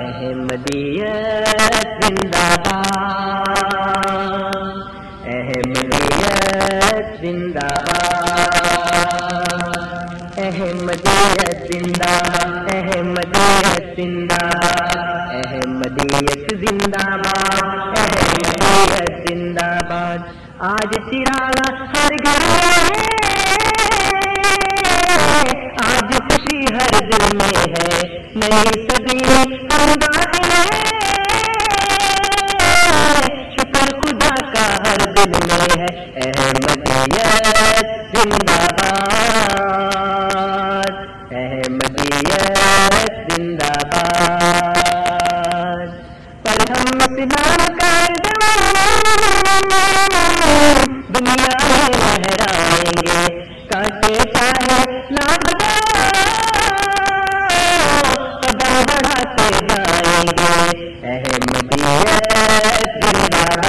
احمدیت زندہ باد، احمدیت زندہ باد، احمدیت زندہ باد، احمدیت زندہ باد، احمدیت زندہ باد، احمدیت زندہ باد، آج سراغ ہر گھر آج خوشی ہر دل میں ہے۔ نئی صدی ہمداد ہے۔ شکر خدا کا ہر دل میں ہے۔ احمدیت زندہ باد۔ احمدیت زندہ باد۔ پر ہم اسلام کر دنیا میں لہرائیں گے۔ لگا بڑھاتے جائیں گے اہم بھی ہے تیرا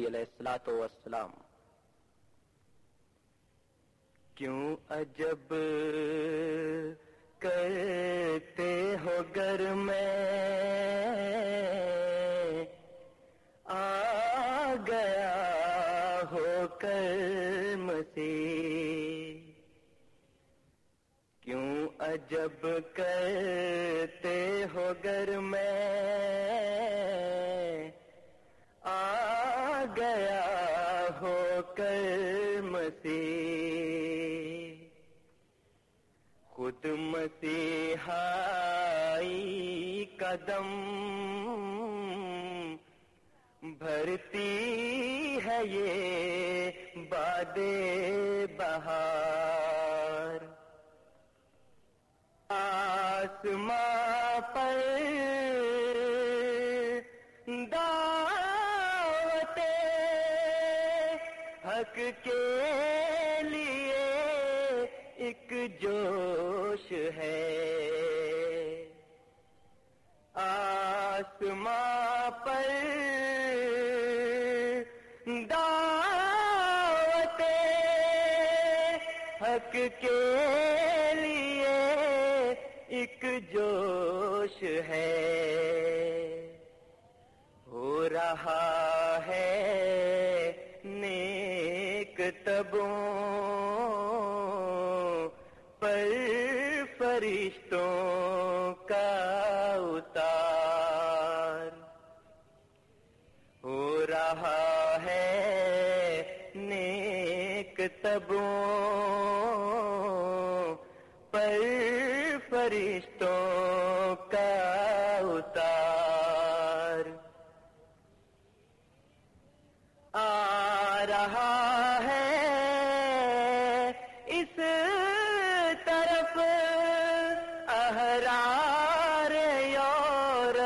مہدی علیہ السلاۃ والسلام.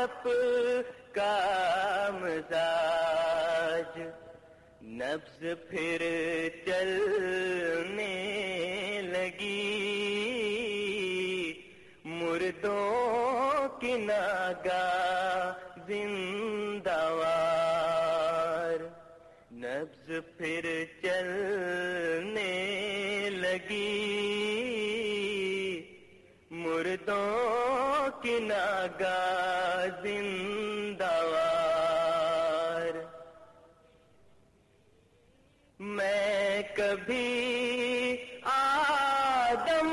یورپ کا مزاج۔ نبز پھر چلنے لگی۔ مردوں کی ناگا زندہ وار۔ نبز پھر چلنے لگی۔ مردوں کی ناگا زندہ وار میں کبھی آدم،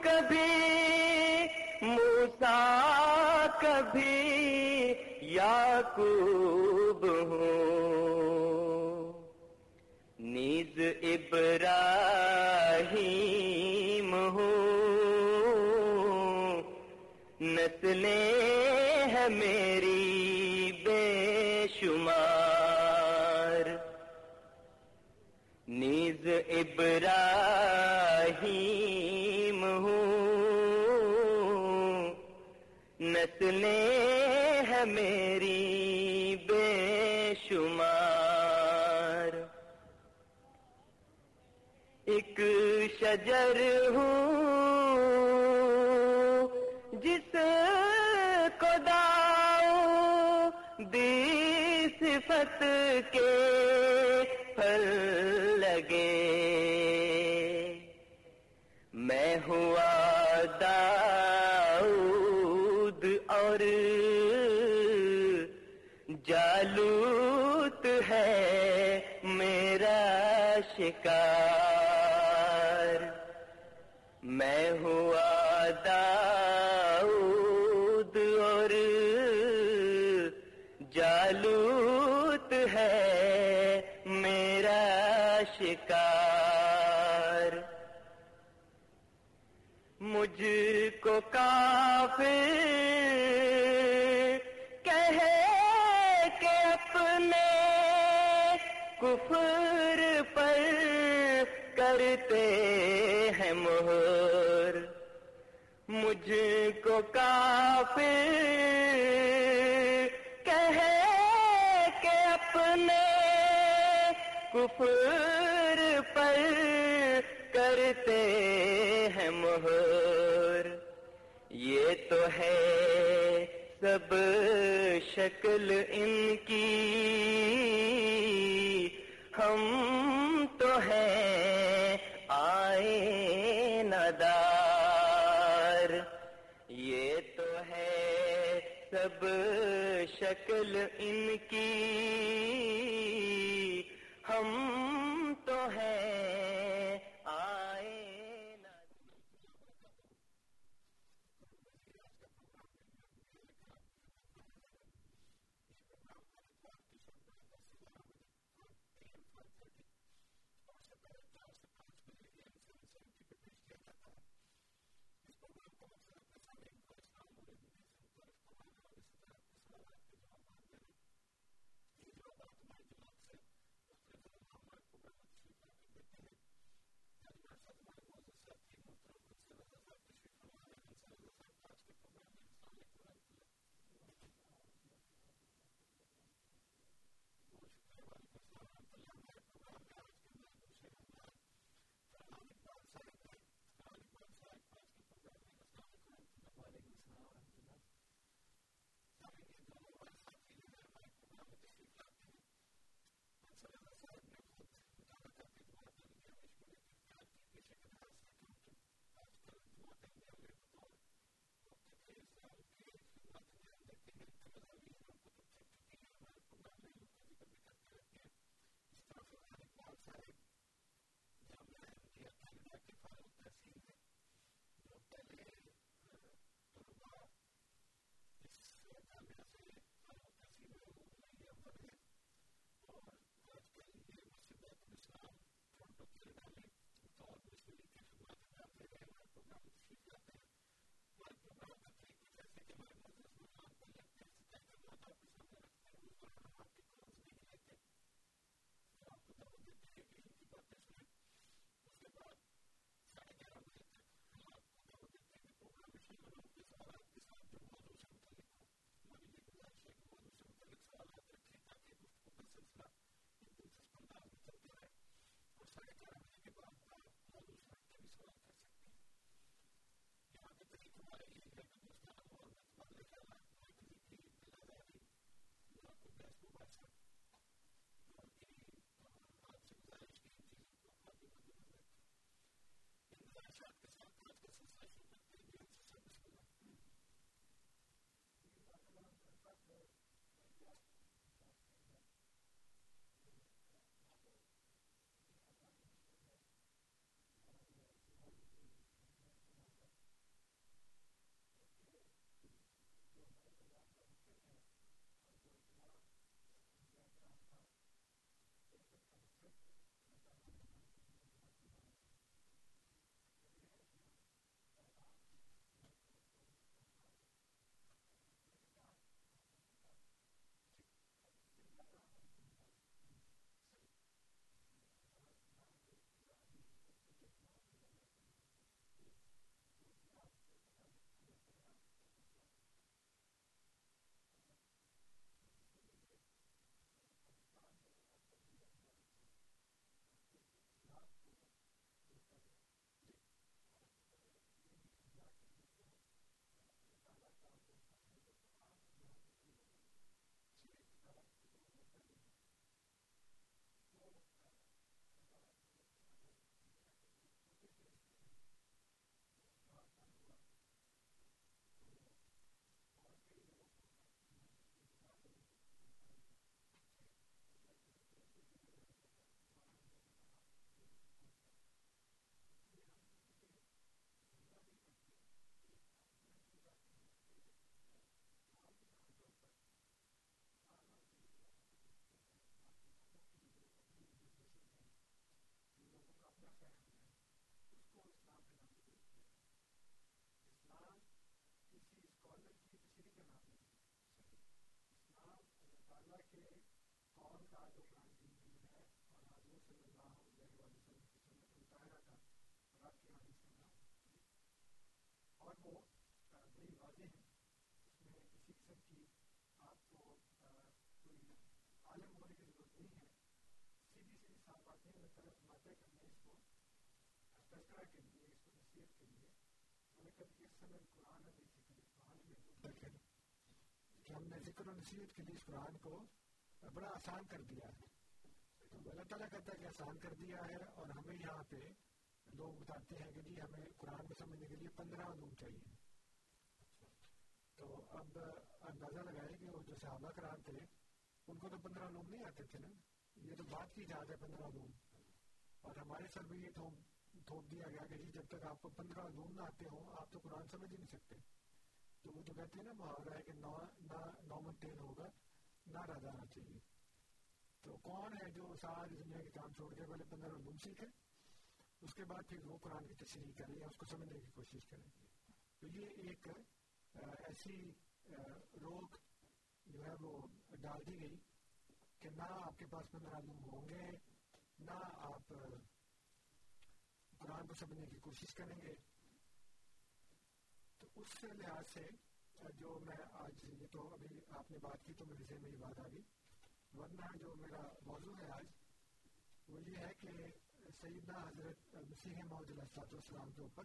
کبھی موسا کبھی یعقوب ہوں۔ نیز ابراہیم ہے میری بے شمار۔ نیز ابراہیم ہوں۔ نسلیں ہے میری بے شمار۔ ایک شجر ہوں۔ کے پھل لگے۔ میں ہوا داؤد اور جالوت ہے میرا شکار۔ کافر کہے کہ اپنے کفر پر کرتے ہیں مہر۔ مجھ کو کافر کہے کہ اپنے کفر پر کرتے ہیں مہر۔ تو ہے سب شکل ان کی۔ ہم تو ہیں آئے ندار یہ تو ہے سب شکل ان کی۔ ہم نے ذکر و نصیحت کے لیے اس قرآن کو بڑا آسان کر دیا ہے تو اللہ تعالیٰ کہتا ہے کہ آسان کر دیا ہے اور ہمیں یہاں پہ لوگ بتاتے ہیں کہ جی ہمیں قرآن کو سمجھنے کے لیے پندرہ علوم چاہیے۔ تو اب اندازہ لگائے کہ وہ جو صحابہ کرام تھے، ان کو تو پندرہ علوم نہیں آتے تھے نا؟ یہ تو بات کی جاتا ہے، پندرہ علوم اور ہمارے سر بھی یہ تھوپ دیا گیا کہ جی جب تک آپ کو پندرہ علوم نہ آتے ہوں، آپ تو قرآن سمجھ ہی نہیں سکتے۔ تو وہ تو کہتے ہیں نا، محاورہ ہے کہ نہ نومن تیل ہوگا، نہ رہ جانا چاہیے۔ تو کون ہے جو ساری دنیا کے کام چھوڑ کے پہلے پندرہ علوم سیکھے اس کے بعد پھر وہ قرآن کی تشریح کرے یا اس کو سمجھنے کی کوشش کرے تو یہ ایک ایسی روک جو ہے وہ ڈال دی گئی کہ نہ آپ کے پاس پندرہ علوم ہوں گے، نہ آپ قرآن کو سمجھنے کی کوشش کریں گے۔ تو اس سے لحاظ سے جو میں آج یہ تو ابھی آپ نے بات کی تو میرے ذہن میں یہ بات آ گئی۔ ورنہ جو میرا موضوع ہے آج، وہ یہ ہے کہ سیدنا حضرت مسیح محمد علیہ السلام کے اوپر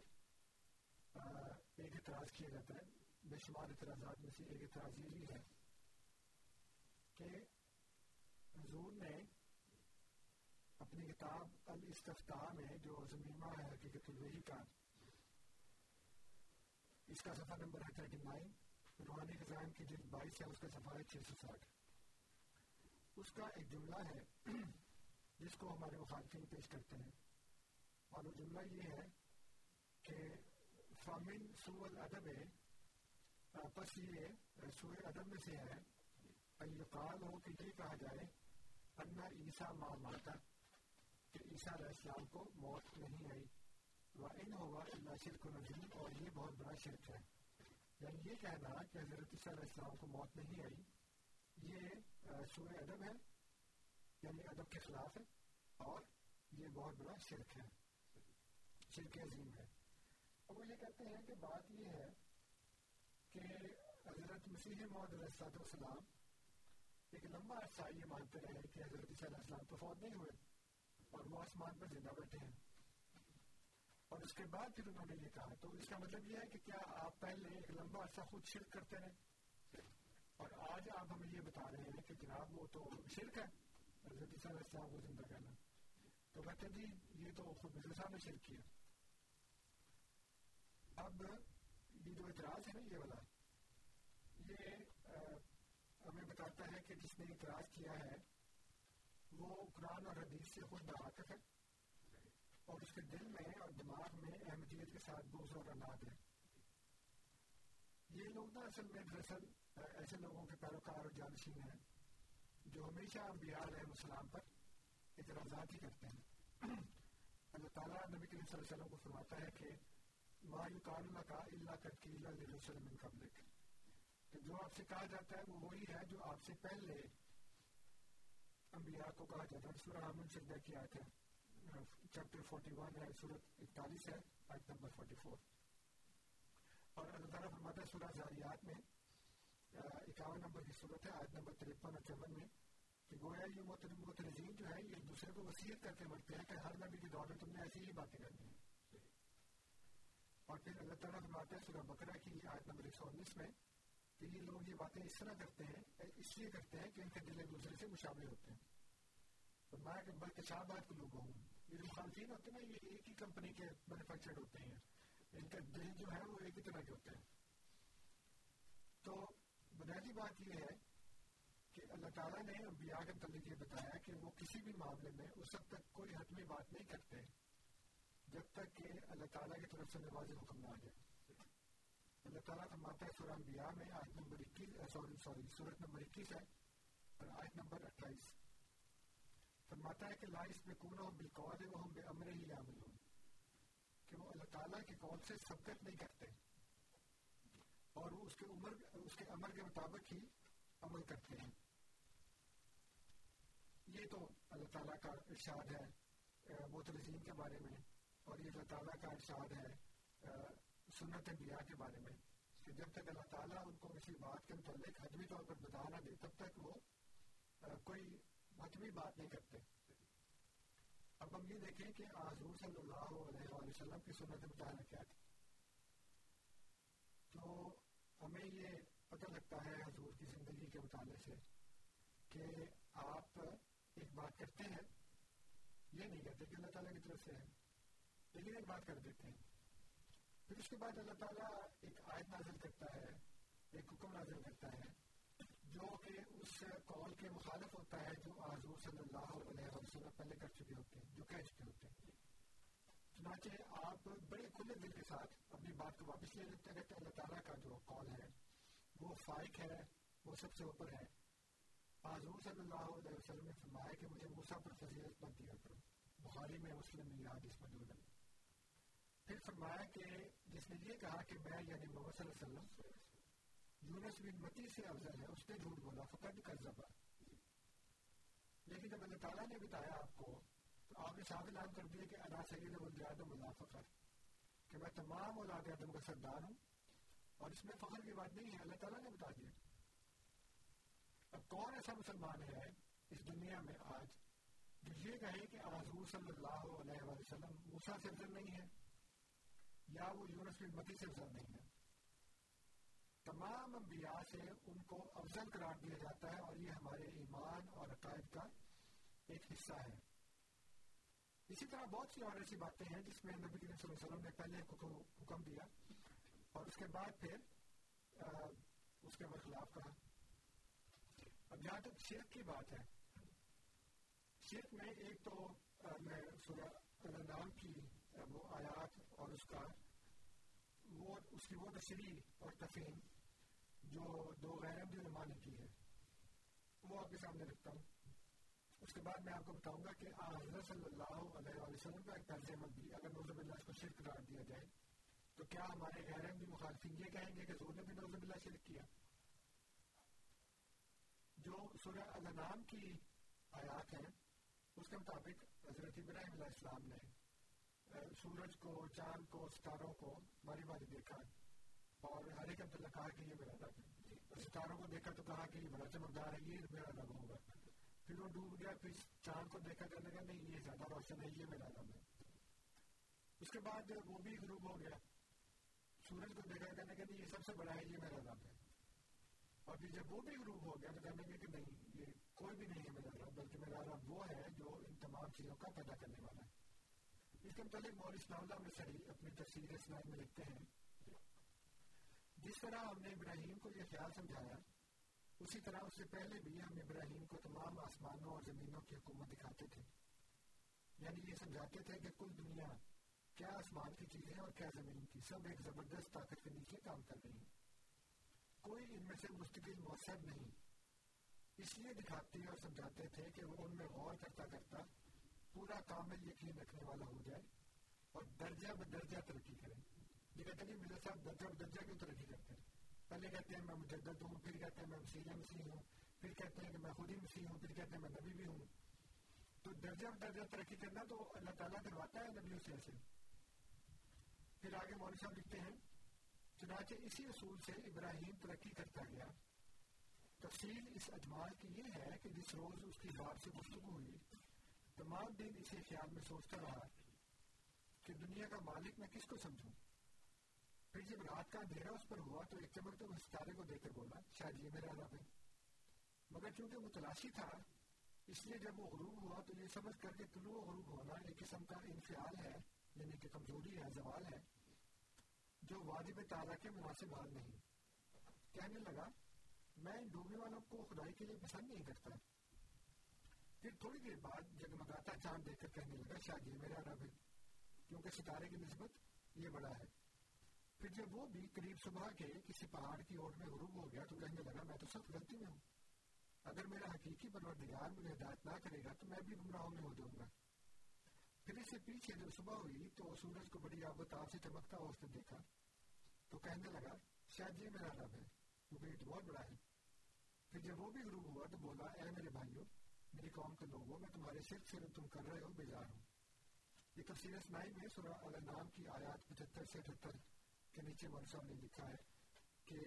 ایک اعتراض کیا جاتا ہے، بے شمار اعتراضات میں سے ایک اعتراض یہ بھی ہے کہ حضور نے اپنی کتاب الاستفتاح میں، جو زمیمہ ہے حقیقت الوحی کا، اس کا صفحہ نمبر ہے تھرٹی نائن روحانی خزان کی جلد بائیس ہے، اس کا صفحہ ہے چھ سو ساٹھ۔ اس کا ایک جملہ ہے جس کو ہمارے مخالفین پیش کرتے ہیں۔ اور وہ جملہ یہ ہے کہ فامن سو الادب پس یہ سو ادب میں سے ہے۔ یقال ہو کہ یہ کہا جائے انا عیسیٰ ماں ماتا کہ عیسیٰ علیہ السلام کو موت نہیں آئی۔ وَإِنْ هُوَ إِلَّا شِرْكُ نَجِيمٌ اور یہ بہت بڑا شرک ہے۔ یعنی یہ کہنا کہ حضرت عیسیٰ علیہ السلام کو موت نہیں آئی، یہ سورہ ادب ہے یعنی ادب کے خلاف ہے۔ اور یہ بہت بڑا شرک ہے، شرک عظیم ہے۔ اور وہ یہ کہتے ہیں کہ بات یہ ہے کہ حضرت مسیح موت علیہ السلام ایک لمبا عرصہ یہ مانتے رہے کہ حضرت عیسیٰ علیہ السلام تو فوت نہیں ہوئے اور وہ آسمان پر زندہ بیٹھے ہیں۔ اور اس کے بعد پھر انہوں نے یہ کہا، تو اس کا مطلب یہ ہے کہ کیا آپ پہلے ایک لمبا عرصہ خود شرک کرتے رہے؟ اور آج آپ ہمیں یہ بتا رہے ہیں کہ جناب وہ تو شرک ہے، حضرت عیسیٰ علیہ السلام کو زندہ کہنا۔ تو کہتے ہیں جی یہ تو خود حضرت صاحب نے شرک کیا اب یہ جو اعتراض ہے نا یہ والا یہ ہمیں بتاتا ہے کہ جس نے اعتراض کیا ہے وہ قرآن اور حدیث سے خود ناواقف ہے اور اس کے دل میں اور دماغ میں احمدیت کے ساتھ بوز اور اناد ہے یہ لوگ نا اصل میں دراصل ایسے لوگوں کے پیروکار اور جانشین ہیں جو ہمیشہ انبیاء علیہ السلام پر اعتراضات ہی کرتے ہیں اللہ تعالیٰ نبی کریم صلی اللہ علیہ وسلم کو فرماتا ہے کہ ما یقال لکا اللہ تکیلا لرسل من قبلک۔ کہ جو آپ سے کہا جاتا ہے وہ وہی ہے جو آپ سے پہلے انبیاء کو کہا جاتا ہے۔ سورہ آمن سجدہ کی آیت ہے۔ چیپٹر 41 ہے سورت 41 ہے، آیت نمبر 44 اور اللہ تعالیٰ فرماتا ہے سورہ زاریات میں اکاون نمبر کی صورت ہے، آیت نمبر 53 اور 54 میں۔ کہ گویا یہ مترجین جو ہے یہ دوسرے کو وسیعت کر کے مرتے ہیں کہ ہر نبی کے دور میں تم نے ایسی ہی باتیں کرنی ہیں اور پھر اللہ تعالیٰ فرماتا ہے سورہ بقرہ کی آیت نمبر 119 میں کہ یہ لوگ یہ باتیں اس طرح کرتے ہیں اس لیے کرتے ہیں کہ ان کے دل ایک دوسرے سے مشابہ ہوتے ہیں فرمایا کہ بلکہ شاہباد کے لوگ ہوں یہ جو مخالفین ہوتے ہیں یہ ایک ہی کمپنی کے مینوفیکچرڈ ہوتے ہیں ان کا دل جو ہے وہ ایک ہی طرح کے ہوتے ہیں تو بنیادی بات یہ ہے کہ اللہ تعالیٰ نے انبیاء کے متعلق یہ بتایا کہ وہ کسی بھی معاملے میں اس وقت تک کوئی حتمی بات نہیں کرتے جب تک کہ اللہ تعالیٰ کی طرف سے نواز حکم نہ آ جائے۔ اللہ تعالیٰ فرماتا ہے سورہ انبیاء میں آیت نمبر اکیس سوری سوری، سورت نمبر اکیس ہے اور آیت نمبر اٹھائیس۔ فرماتا ہے کہ لا اس میں کون ہو بالقول وہ ہم بے امر ہی عامل ہوں کہ وہ اللہ تعالیٰ کے قول سے سبقت نہیں کرتے اور وہ اس کے عمر، اس کے امر کے مطابق ہی عمل کرتے ہیں۔ یہ تو اللہ تعالیٰ کا ارشاد ہے متلزین کے بارے میں، اور یہ اللہ تعالیٰ کا ارشاد ہے سنت انبیاء کے بارے میں۔ کہ جب تک اللہ تعالیٰ ان کو کسی بات کے متعلق حتمی طور پر بتا نہ دے، تب تک وہ کوئی حتمی بات نہیں کرتے۔ اب ہم یہ دیکھیں کہ حضور صلی اللہ علیہ وآلہ وسلم کی سنت مطالعہ کیا تھی تو ہمیں یہ پتہ لگتا ہے حضور کی زندگی کے مطالعے سے کہ آپ ایک بات کرتے ہیں، یہ نہیں کہتے کہ اللہ تعالیٰ کی طرف سے ہے، لیکن ایک بات کر دیتے ہیں۔ پھر اس کے بعد اللہ تعالیٰ ایک آیت نازل کرتا ہے، ایک حکم نازل کرتا ہے، جو کہ اس قول کے مخالف ہوتا ہے، جو حضور صلی اللہ علیہ وسلم پہلے کر چکے ہوتے ہیں، جو کہہ چکے ہوتے ہیں۔ چنانچہ آپ بڑے کھلے دل کے ساتھ اپنی بات کو واپس لے لیتے ہیں، کہ اللہ تعالیٰ کا جو قول ہے، وہ فائق ہے، وہ سب سے اوپر ہے۔ حضور صلی اللہ علیہ وسلم نے فرمایا کہ مجھے موسیٰ پر فضیلت مت دیا کرو بخاری میں مسلم میں یاد اس موجود ہے پھر فرمایا کہ جس نے یہ کہا کہ میں یعنی محمد صلی اللہ علیہ وسلم یونس بن متی سے افضل ہے اس نے جھوٹ بولا فقط کر زبا لیکن جب اللہ تعالیٰ نے بتایا آپ کو تو آپ نے صاف اعلان کر دیا کہ اللہ سید ولد آدم فخر کہ میں تمام اولاد آدم کا سردار ہوں اور اس میں فخر کی بات نہیں ہے اللہ تعالیٰ نے بتا دیا اب کون ایسا مسلمان ہے اس دنیا میں آج جو یہ کہے کہ حضور صلی اللہ علیہ وسلم موسا سے افضل نہیں ہے یا وہ یونس بن متی سے افضل نہیں ہے؟ تمام انبیاء سے ان کو افضل قرار دیا جاتا ہے اور یہ ہمارے ایمان اور عقائد کا ایک حصہ ہے۔ اسی طرح بہت سی اور ایسی باتیں ہیں جس میں نبی کریم صلی اللہ علیہ وسلم نے پہلے حکم دیا اور اس کے بعد پھر اس کے برخلاف کہا۔ اب جہاں تک شرک کی بات ہے۔ شرک میں ایک تو میں سورہ نام کی وہ آیات اور اس کا وہ، اس کی وہ تشریح اور تفہیم جو دو غیر علماء نے کی ہے، وہ آپ کے سامنے رکھتا ہوں۔ اس کے بعد میں آپ کو بتاؤں گا کہ حضرت صلی اللہ علیہ وسلم کا ایک طرز عمل بھی، اگر نوزب اللہ اس کو شرک قرار دیا جائے تو کیا ہمارے غیر بھی مخالفین یہ کہیں گے کہ زور نے بھی نوزب اللہ شرک کیا؟ جو سورہ الانام کی آیات ہیں اس کے مطابق حضرت ابراہیم علیہ السلام نے سورج کو چاند کو ستاروں کو باری باری دیکھا اور ہر ایک عبداللہ کہا کہ یہ میرا رب ہے۔ ستاروں کو دیکھا تو کہا کہ یہ بڑا چمکدار ہے یہ میرا رب ہوگا۔ پھر وہ ڈوب گیا پھر چاند کو دیکھا کرنے کا نہیں یہ زیادہ روشن ہے یہ میرا رب ہے۔ اس کے بعد وہ بھی غروب ہو گیا۔ سورج کو دیکھا کرنے کا نہیں یہ سب سے بڑا ہے یہ میرا رب ہے۔ اور پھر جب وہ بھی غروب ہو گیا تو کہنے لگے کہ نہیں، یہ کوئی بھی نہیں ہے میرا رب بلکہ میرا رب وہ ہے جو ان تمام چیزوں کا پیدا کرنے والا ہے۔ اس کے متعلق مول اسلام اللہ مصری اپنی تفصیل اسلام میں لکھتے ہیں۔ جس طرح ہم نے ابراہیم کو یہ خیال سمجھایا، اسی طرح اس سے پہلے بھی ہم ابراہیم کو تمام آسمانوں اور زمینوں کی حکومت دکھاتے تھے۔ یعنی یہ سمجھاتے تھے کہ کل دنیا کیا آسمان کی چیزیں اور کیا زمین کی، سب ایک زبردست طاقت کے نیچے کام کر رہی ہیں۔ کوئی ان میں سے مستقل مؤثر نہیں۔ اس لیے دکھاتے اور سمجھاتے تھے کہ وہ ان میں غور کرتا کرتا پورا کامل یقین رکھنے والا ہو جائے اور درجہ بدرجہ ترقی کرے۔ یہ کہتے ہیں مرزا صاحب درجہ بدرجہ کیوں ترقی کرتے ہیں؟ پہلے کہتے ہیں میں مجدد ہوں، پھر کہتے ہیں میں مسیح مسیح ہوں، پھر کہتے ہیں کہ میں خود ہی مسیح ہوں، پھر کہتے ہیں میں نبی بھی ہوں۔ تو درجہ بدرجہ ترقی کرنا تو اللہ تعالیٰ کرواتا ہے نبیوں سے ایسے۔ پھر آگے مولوی صاحب لکھتے ہیں چنانچہ اسی اصول سے ابراہیم ترقی کرتا گیا۔ تفصیل اس اجمال کی یہ ہے کہ جس روز اس کی ذات سے گفتگو ہوئی، تمام دن اسی خیال میں سوچتا رہا کہ دنیا کا مالک میں کس کو سمجھوں؟ پھر جب رات کا اندھیرا اس پر ہوا تو ایک چمکتے ہوئے ستارے کو دیکھ کر بولا، شاید یہ میرا رب ہے۔ مگر چونکہ وہ تلاشی تھا، اس لیے جب وہ غروب ہوا تو یہ سمجھ کر کے طلوع غروب ہونا ایک قسم کا انفعال ہے یعنی کہ کمزوری ہے زوال ہے۔ جو واجب تعالیٰ کے مناسب حال نہیں۔ کہنے لگا، میں ڈوبنے والوں کو خدائی کے لیے پسند نہیں کرتا۔ پھر تھوڑی دیر بعد جگمگاتا چاند دیکھ کر کہنے لگا شاید جی، یہ میرا رب ہے کیونکہ ستارے کی نسبت یہ بڑا ہے۔ پھر جب وہ بھی قریب صبح کے کسی پہاڑ کی اوٹ میں غروب ہو گیا تو کہنے لگا، میں تو سخت غلطی میں ہوں۔ اگر میرا حقیقی پروردگار مجھے ہدایت نہ کرے گا تو میں بھی گمراہوں میں ہو جاؤں گا۔ پھر اس سے پیچھے جب صبح ہوئی تو سورج کو بڑی آب و تاب سے چمکتا ہوا اس نے دیکھا تو کہنے لگا شاید یہ میرا رب ہے کیونکہ یہ بہت بڑا ہے پھر جب وہ بھی غروب ہوا تو بولا اے میرے بھائیو میری قوم کے لوگوں میں تمہارے شرک سے تم کر رہے ہو بیزار ہوں یہ تفسیر اسمائی میں سورہ الانام کی آیات پچہتر سے اٹھتر کے نیچے مول صاحب نے لکھا ہے کہ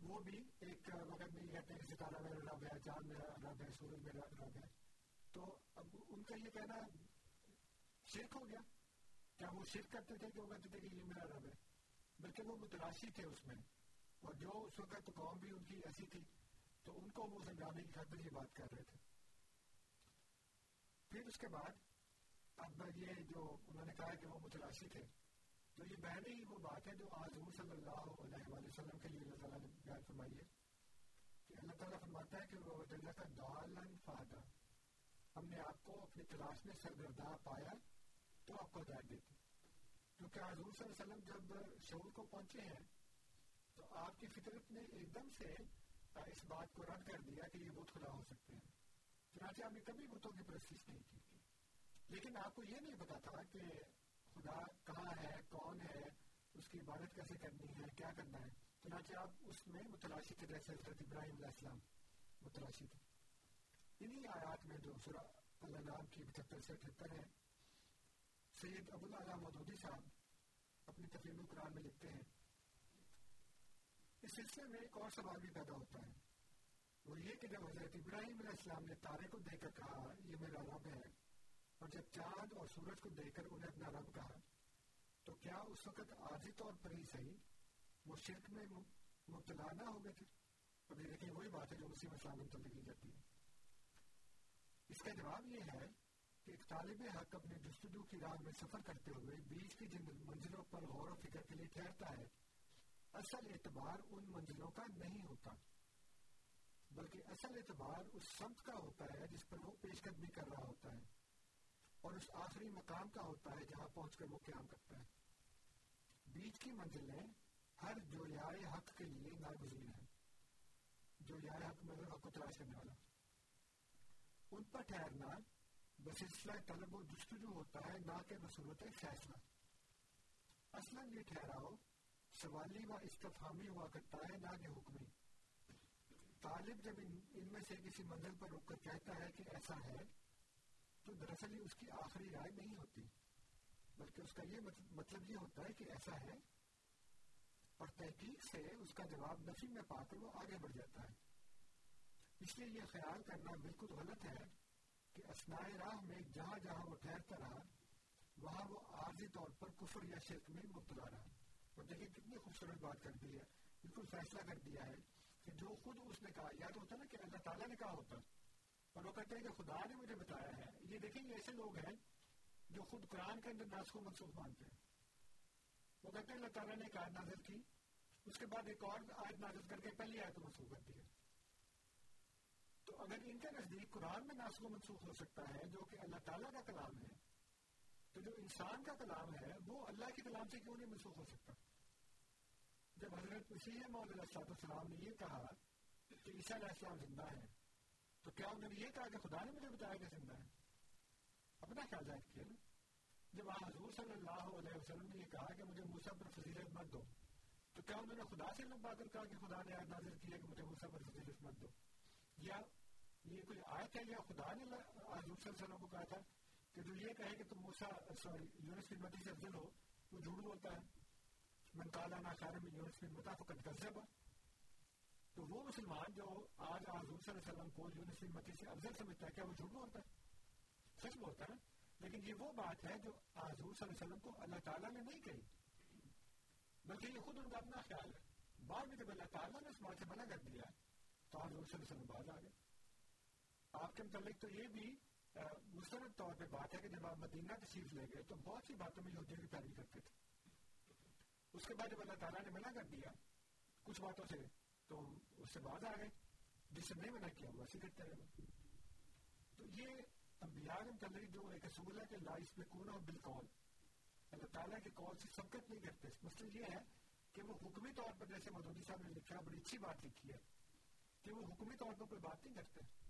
وہ بھی ایک وقت میں کہتے ہیں ستارہ میرا رب ہے چاند میرا رب ہے سورج میرا رب ہے تو اب ان کا یہ کہنا شرک ہو گیا؟ کیا وہ شرک کرتے تھے کہ وہ کہتے تھے کہ یہ میرا رب ہے؟ بلکہ وہ متلاشی تھے اس میں۔ اور جو اس وقت قوم بھی ان کی ایسی تھی، تو ان کو وہ سمجھانے کی خاطر یہ بات کر رہے تھے۔ پھر اس کے بعد اب یہ جو انہوں نے کہا کہ وہ متلاشی تھے، تو یہ بہنے ہی وہ بات ہے جو آج حضور صلی اللہ علیہ وآلہ وسلم کے لیے اللہ تعالیٰ نے بیان فرمائی ہے۔ کہ اللہ تعالیٰ فرماتا ہے کہ وہ اللہ کا دالن فادا۔ ہم نے آپ کو اپنی تلاش میں سرگردہ پایا۔ تو آپ کو ہدایت دیتی کیونکہ حضور صلی اللہ علیہ وسلم جب شعور کو پہنچے ہیں تو آپ کی فطرت نے ایک دم سے اس بات کو رد کر دیا کہ یہ بت خدا ہو سکتے ہیں چنانچہ آپ نے کبھی بتوں کی پرستش نہیں کی لیکن آپ کو یہ نہیں پتا تھا کہ خدا کہاں ہے کون ہے اس کی عبادت کیسے کرنی ہے کیا کرنا ہے چنانچہ آپ اس میں متلاشی تھے جیسے حضرت ابراہیم علیہ السلام متلاشی تھے انہی آیات میں جو سورہ اللہ نام کی پچہتر سے اٹھہتر ہے سید ابو العلیٰ مودودی صاحب اپنی تفیم القرآن میں لکھتے ہیں۔ اس سلسلے میں ایک اور سوال بھی پیدا ہوتا ہے۔ وہ یہ کہ جب حضرت ابراہیم علیہ السلام نے تارے کو دیکھ کر کہا، یہ میرا رب ہے، اور جب چاند اور سورج کو دیکھ کر انہیں اپنا رب کہا، تو کیا اس وقت عارضی طور پر ہی صحیح؟ وہ شرک میں مبتلا نہ ہو گئے تھے۔ اب یہ دیکھیں وہی بات ہے جو مسلم اسلام میں متعلق کی جاتی ہے۔ اس کا جواب یہ ہے ایک طالب حق اپنے جستجو کی راہ میں سفر کرتے ہوئے بیچ کی جن منزلوں پر غور و فکر کے لیے ٹھہرتا ہے، اصل اعتبار ان منزلوں کا نہیں ہوتا۔ بلکہ اصل اعتبار اس سمت کا ہوتا ہے جس پر وہ پیش قدمی کر رہا ہوتا ہے اور اس آخری مقام کا ہوتا ہے جہاں پہنچ کر وہ قیام کرتا ہے۔ بیچ کی منزلیں ہر جو یائے حق کے لیے ناگزیر ہیں۔ جو یائے حق مطلب حق کو تلاش کرنے والا ان پر ٹھہرنا بسلسلہ طلب و جستجو ہوتا ہے نہ کہ بصورت فیصلہ۔ اصلا یہ ٹھہراؤ سوالی و استفامی ہوا کرتا ہے نہ کہ حکمی۔ طالب جب ان, ان میں سے کسی منزل پر رک کر کہتا ہے کہ ایسا ہے تو دراصل اس کی آخری رائے نہیں ہوتی۔ بلکہ اس کا یہ مطلب یہ ہوتا ہے کہ ایسا ہے اور تحقیق سے اس کا جواب نفی میں پا کر وہ آگے بڑھ جاتا ہے۔ اس لیے یہ خیال کرنا بالکل غلط ہے کہ اسناء راہ میں جہاں جہاں وہ ٹھہرتا رہا، وہاں وہ عارضی طور پر کفر یا شرک میں مبتلا رہا۔ اور دیکھیں کتنی خوبصورت بات کر دی ہے، بالکل فیصلہ کر دیا ہے کہ جو خود اس نے کہا، یا تو ہوتا نا کہ اللہ تعالیٰ نے کہا ہوتا، اور وہ کہتے ہیں کہ خدا نے مجھے بتایا ہے۔ یہ دیکھیں یہ ایسے لوگ ہیں جو خود قرآن کے اندر ناس کو منسوخ مانتے ہیں۔ وہ کہتے ہیں اللہ تعالیٰ نے ایک آیت نازل کی، اس کے بعد ایک اور آیت نازل کر کے پہلی آیت منسوخ کر دیا تو اگر ان کے نزدیک قرآن میں ناس کو منسوخ ہو سکتا ہے، جو کہ اللہ تعالیٰ کا کلام ہے، تو جو انسان کا کلام ہے، وہ اللہ کے کلام سے کیوں نہیں منسوخ ہو سکتا؟ جب حضرت مسیح محمد علیہ السلام نے یہ کہا کہ عیسیٰ علیہ السلام زندہ ہے، تو کیا انہوں نے یہ کہا کہ خدا نے مجھے بتایا کہ زندہ ہے؟ اپنا خیال ظاہر کیا نا؟ جب آن حضور صلی اللہ علیہ وسلم نے یہ کہا کہ مجھے موسیٰ پر فضیلت مت دو، تو کیا انہوں نے خدا سے لمبا کر کہا کہ خدا نے آیت نازل کی ہے کہ مجھے موسیٰ پر فضیلت مت دو؟ یا یہ کوئی آیت ہے یا خدا نے حضور صلی اللہ علیہ وسلم کو کہا تھا کہ جو یہ کہے کہ تم موسیٰ سوری، یونس بن متی سے افضل ہو، وہ جھوٹ بولتا ہے۔ من قال انا خیر من یونس بن متا فقد کذب۔ تو وہ مسلمان جو آج حضور صلی اللہ علیہ وسلم کو یونس بن متی سے افضل سمجھتا ہے، کیا وہ جھوٹ بولتا ہے؟ سچ بولتا ہے لیکن یہ وہ بات ہے جو حضور صلی اللہ علیہ وسلم کو اللہ تعالیٰ نے نہیں کہی۔ بلکہ یہ خود ان کا اپنا خیال ہے۔ بعد میں جب اللہ تعالیٰ نے اس بات سے منع کر دیا، تو حضور صلی اللہ علیہ وسلم بعد آ گئے۔ آپ کے متعلق تو یہ بھی مستند طور پہ بات ہے کہ جب آپ مدینہ تشریف لے گئے تو بہت سی باتوں میں یہودیوں کی پیروی کرتے تھے۔ اس کے بعد جب اللہ تعالیٰ نے منع کر دیا کچھ باتوں سے، تو اس سے بعد آ گئے۔ جس سے نہیں منع کیا، وہ ایسے کرتے رہے۔ تو یہ انبیاء کے متعلق جو ایک اصول ہے کہ لا اس میں کون اور بالقول۔ اللہ تعالیٰ کے قول سے سبقت نہیں کرتے۔ مسئلہ یہ ہے کہ وہ حکمی طور پر، جیسے مدودی صاحب نے لکھا، بڑی اچھی بات لکھی ہے، کہ وہ حکمی طور پر کوئی بات نہیں کرتے۔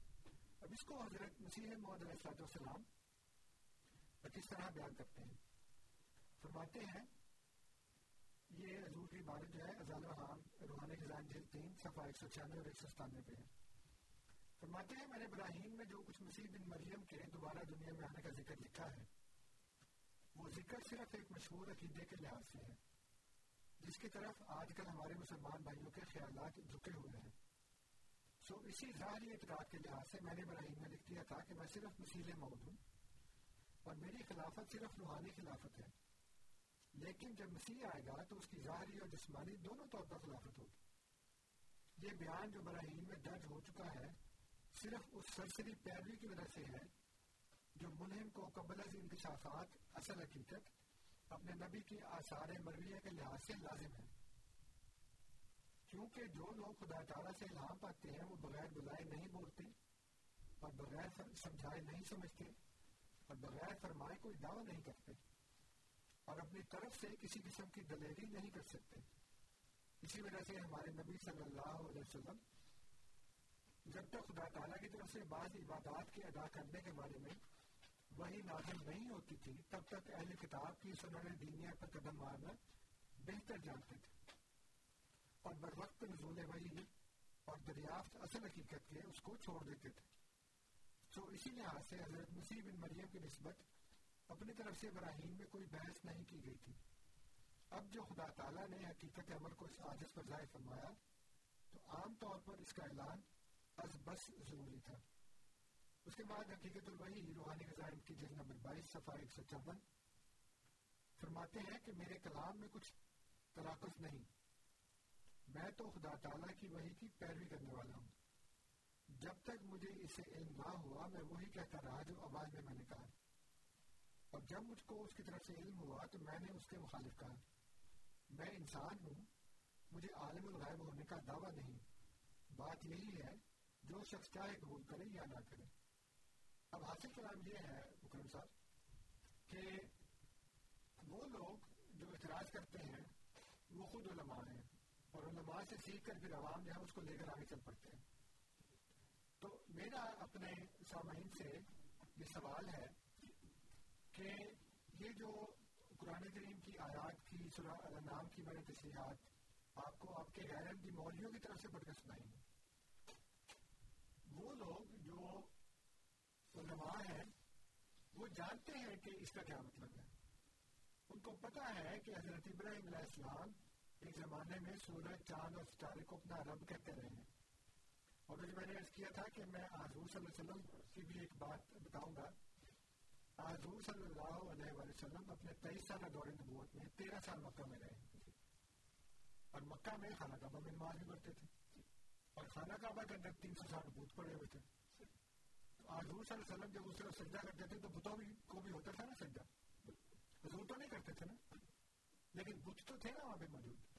اب اس کو حضرت مسیح محمد علیہ السلام کس طرح بیان کرتے ہیں؟ فرماتے ہیں، یہ حضور کی عبارت جو ہے ازال رحام روحانی خزان جلد تین، صفحہ ایک سو چھیانوے اور ایک سو ستانوے پہ ہے۔ فرماتے ہیں، میں نے ابراہیم میں جو کچھ مسیح بن مریم کے دوبارہ دنیا میں آنے کا ذکر لکھا ہے، وہ ذکر صرف ایک مشہور عقیدے کے لحاظ سے ہے، جس کی طرف آج کل ہمارے مسلمان بھائیوں کے خیالات جھکے ہوئے ہیں۔ سو اسی ظاہری اعتقاد کے لحاظ سے میں نے ابراہیم میں لکھ دیا تھا کہ میں صرف مسیح موت ہوں اور میری خلافت صرف روحانی خلافت ہے۔ لیکن جب مسیح آئے گا تو اس کی ظاہری اور جسمانی دونوں طور پر خلافت ہوگی۔ یہ بیان جو براہین میں درج ہو چکا ہے، صرف اس سرسری پیروی کی وجہ سے ہے جو ملہم کو قبل از انکشافات، اصل حقیقت، اپنے نبی کی آثار مرویہ کے لحاظ سے لازم ہے۔ کیونکہ جو لوگ خدا تعالیٰ سے الہام پاتے ہیں، وہ بغیر بلائے نہیں بولتے اور بغیر سمجھائے نہیں سمجھتے اور بغیر فرمائے کوئی دعویٰ نہیں کرتے اور اپنی طرف سے کسی قسم کی دلیری نہیں کر سکتے۔ اسی وجہ سے ہمارے نبی صلی اللہ علیہ وسلم جب تک خدا تعالیٰ کی طرف سے بعض عبادات کے ادا کرنے کے بارے میں وہی نازل نہیں ہوتی تھی، تب تک اہل کتاب کی سنن دینیا پر قدم مارنا بہتر جانتے تھے۔ اور بر وقت نزول وحی اور دریافت اصل حقیقت کے اس کو چھوڑ دیتے تھے۔ تو اسی لحاظ سے حضرت مسیح بن مریم کی نسبت اپنی طرف سے ابراہیم میں کوئی بحث نہیں کی گئی تھی۔ اب جو خدا تعالیٰ نے حقیقت عمل کو اس عادث پر ظاہر فرمایا، تو عام طور پر اس کا اعلان از بس ضروری تھا۔ اس کے بعد حقیقت الوحی روحانی غذائن کی جلد نمبر بائیس، صفحہ ایک سو چون، فرماتے ہیں کہ میرے کلام میں کچھ تلاقف نہیں۔ میں تو خدا تعالیٰ کی وحی کی پیروی کرنے والا ہوں۔ جب تک مجھے اسے علم نہ ہوا، میں وہی کہتا رہا جو آواز میں میں نے کہا۔ اور جب مجھ کو اس کی طرف سے علم ہوا، تو میں نے اس کے مخالف کہا۔ میں انسان ہوں، مجھے عالم الغیب ہونے کا دعویٰ نہیں۔ بات یہی ہے، جو شخص چاہے قبول کرے یا نہ کرے۔ اب حاصل کلام یہ ہے، مکرم صاحب، کہ وہ لوگ جو اعتراض کرتے ہیں، وہ خود علماء ہیں۔ اور علماء سے سیکھ کر پھر عوام جو ہے اس کو لے کر آگے چل پڑتے ہیں۔ تو میرا اپنے سامعین سے یہ سوال ہے کہ یہ جو قرآن کریم کی آیات کی نام کی بڑے تصریحات آپ کو، آپ کے غیر کی مولیوں کی طرف سے پڑھ کر سنائیں گے وہ لوگ جو علماء ہیں، وہ جانتے ہیں کہ اس کا کیا مطلب ہے۔ ان کو پتا ہے کہ حضرت ابراہیم علیہ السلام ایک زمانے میں سورج چاند اور ستارے کو اپنا رب کہتے رہے ہیں۔ اور جو میں نے عرض کیا تھا کہ میں حضور صلی اللہ علیہ وسلم کی بھی ایک بات بتاؤں گا۔ حضور صلی اللہ علیہ وسلم اپنے تیئیس سالہ دور نبوت میں تیرہ سال مکہ میں رہے اور مکہ میں خانہ کعبہ میں نماز بھی پڑھتے تھے۔ اور خانہ کعبہ کے اندر تین سو ساٹھ بوت پڑے ہوئے تھے۔ حضور صلی اللہ علیہ وسلم جب اس طرح سجدہ کرتے تھے تو بتوں بھی کو بھی ہوتا تھا نا سجدہ۔ حضور تو نہیں کرتے تھے نا۔ لیکن بت تو تھے نا وہاں پہ موجود۔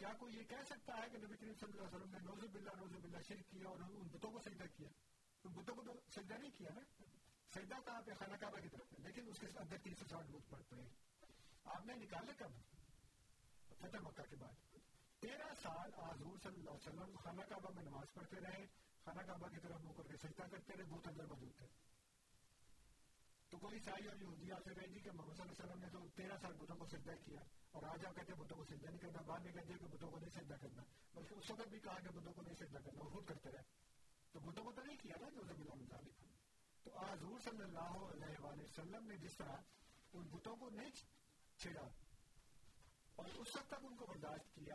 کیا کوئی یہ کہہ سکتا ہے کہ نبی کریم صلی اللہ علیہ وسلم نے نوزب باللہ نوزب باللہ شرک کیا اور ان بتوں کو سجدہ کیا ان بتوں کو تو سجدہ نہیں کیا نا سجدہ کہاں پہ خانہ کعبہ کی طرف ہے لیکن اس کے اندر تین سو ساٹھ بت پڑ پڑے آپ نے نکالے کب فتح مکہ کے بعد تیرہ سال حضور صلی اللہ علیہ وسلم خانہ کعبہ میں نماز پڑھتے رہے خانہ کعبہ کی طرف منہ کر کے سجدہ کرتے رہے بہت اندر موجود تھے تو کوئی عیسائی اور یہودی آپ سے کہے جی کہ محمد صلی اللہ علیہ وسلم نے تو تیرہ سال بتوں کو سجدہ کیا اور آج آپ کہتے ہیں بتوں کو سجدہ نہیں کرنا، بعد میں کہتے ہیں کہ بتوں کو نہیں سجدہ کرنا۔ بلکہ اس وقت بھی کہا کہ بتوں کو نہیں سجدہ کرنا وہ خود کرتے رہے۔ تو بتوں کو تو نہیں کیا نا جو اللہ مطابق تو حضور صلی اللہ علیہ وآلہ وسلم نے جس طرح ان بتوں کو نہیں چھیڑا اور اس وقت تک ان کو برداشت کیا،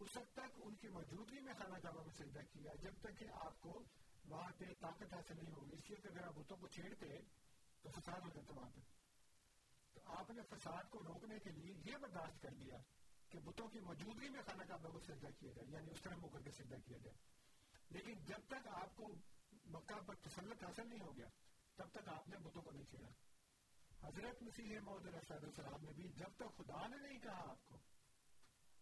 اس وقت تک ان کی موجودگی میں خانہ کعبہ میں سجدہ کیا، جب تک کہ آپ کو وہاں پہ طاقت حاصل نہیں ہوگی۔ اس لیے کہ اگر آپ بتوں کو چھیڑتے تو فساد ہو جاتا وہاں پہ۔ آپ نے فساد کو روکنے کے لیے یہ برداشت کر لیا کہ بتوں کی موجودگی میں خانہ کعبہ کو سجدہ کیا جائے یعنی اس طرح مکر کے سجدہ کیا جائے۔ لیکن جب تک آپ کو مکہ پر تسلط حاصل نہیں ہو گیا، تب تک آپ نے بتوں کو نہیں چھیڑا۔ حضرت مسیح محمد علیہ السلام نے بھی جب تک خدا نے نہیں کہا آپ کو،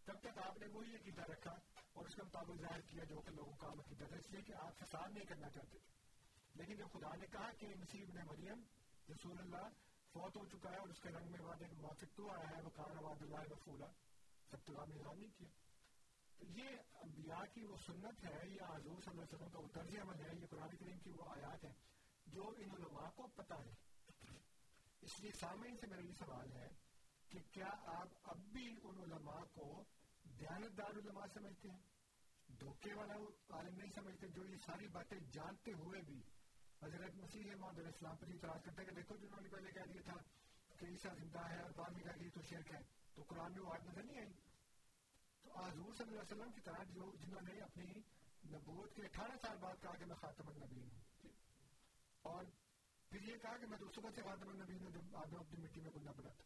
تب تک آپ نے وہی عقیدہ رکھا اور اس کا مطابق ظاہر کیا جو کہ لوگوں کا عقیدہ تھا اس لیے کہ آپ فساد نہیں کرنا چاہتے تھے۔ لیکن جب خدا نے کہا کہ مسیح ابن مریم رسول اللہ فوت ہو چکا ہے اور اس کے رنگ میں وعدے موافق تو آیا ہے، وہ کان اللہ وفولا سب تو آپ نے کیا۔ تو یہ انبیاء کی وہ سنت ہے یا حضور صلی اللہ علیہ وسلم کا وہ طرز عمل ہے، یہ قرآن کریم کی وہ آیات ہے جو ان علماء کو پتہ ہے۔ اس لیے سامعین سے میرا یہ سوال ہے کہ کیا آپ اب بھی ان علماء کو دیانتدار علماء سمجھتے ہیں؟ دھوکے والا عالم نہیں سمجھتے، جو یہ ساری باتیں جانتے ہوئے بھی حضرت مسیح محمد علیہ السلام پر اعتراض کرتے کہ دیکھو جنہوں نے پہلے کہہ دیا تھا کہ عیسیٰ زندہ ہے اور بعد میں کہا کہ تو شرک ہے۔ تو قرآن میں وہ آج نظر نہیں آئی۔ تو حضور صلی اللہ علیہ وسلم کی طرح جو جنہوں نے اپنی نبوت کے اٹھارہ سال بعد کہا کہ میں خاتم النبی ہوں۔ اور پھر یہ کہا کہ میں تو اس وقت سے خاتم النبی ہوں، جب آدم اپنی مٹی میں گننا پڑا تھا۔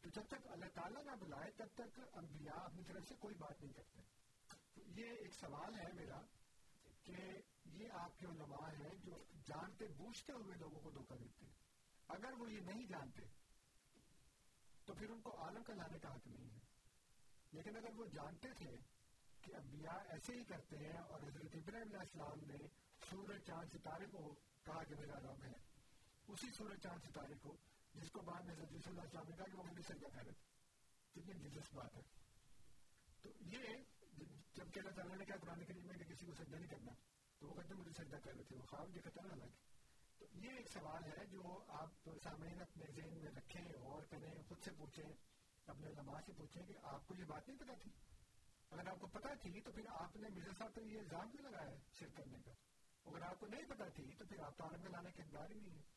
تو جب تک اللہ تعالیٰ نہ بلائے، تب تک انبیاء اپنی طرف سے کوئی بات نہیں کرتے۔ تو یہ ایک سوال ہے میرا کہ یہ آپ کے علماء ہیں جو جانتے، بوجھتے ہوئے لوگوں کو دھوکہ دیتے ہیں۔ اگر وہ یہ نہیں جانتے، تو پھر ان کو عالم کا لانے کا حق نہیں ہے۔ لیکن اگر وہ جانتے تھے کہ انبیاء ایسے ہی کرتے ہیں اور حضرت ابراہیم علیہ السلام نے سورج، چاند، ستارے کو کہا کہ میرا رب ہے، اسی سورج، چاند، ستارے کو، جس کو بعد میں حضرت یوسف علیہ السلام نے کہا کہ وہ مجھے سجدہ کہہ رہے تھے کتنی دلچسپ بات ہے۔ تو یہ جبکہ اللہ تعالیٰ نے کہا قرآن کریم میں کہ کسی کو سجدہ نہیں کرنا تو وہ کہتے ہیں مجھے سجدہ کر رہے تھے، وہ خواب یہ خطرہ الگ تو یہ ایک سوال ہے جو آپ سامعین اپنے ذہن میں رکھیں اور کریں خود سے پوچھیں، اپنے علماء سے پوچھیں کہ آپ کو یہ بات نہیں پتا تھی۔ اگر آپ کو پتا تھی تو پھر آپ نے مرزا صاحب پر یہ الزام کیوں لگایا ہے شرک کرنے کا؟ اگر آپ کو نہیں پتا تھی تو پھر آپ تعلق میں لانے کے اقدار ہی نہیں ہے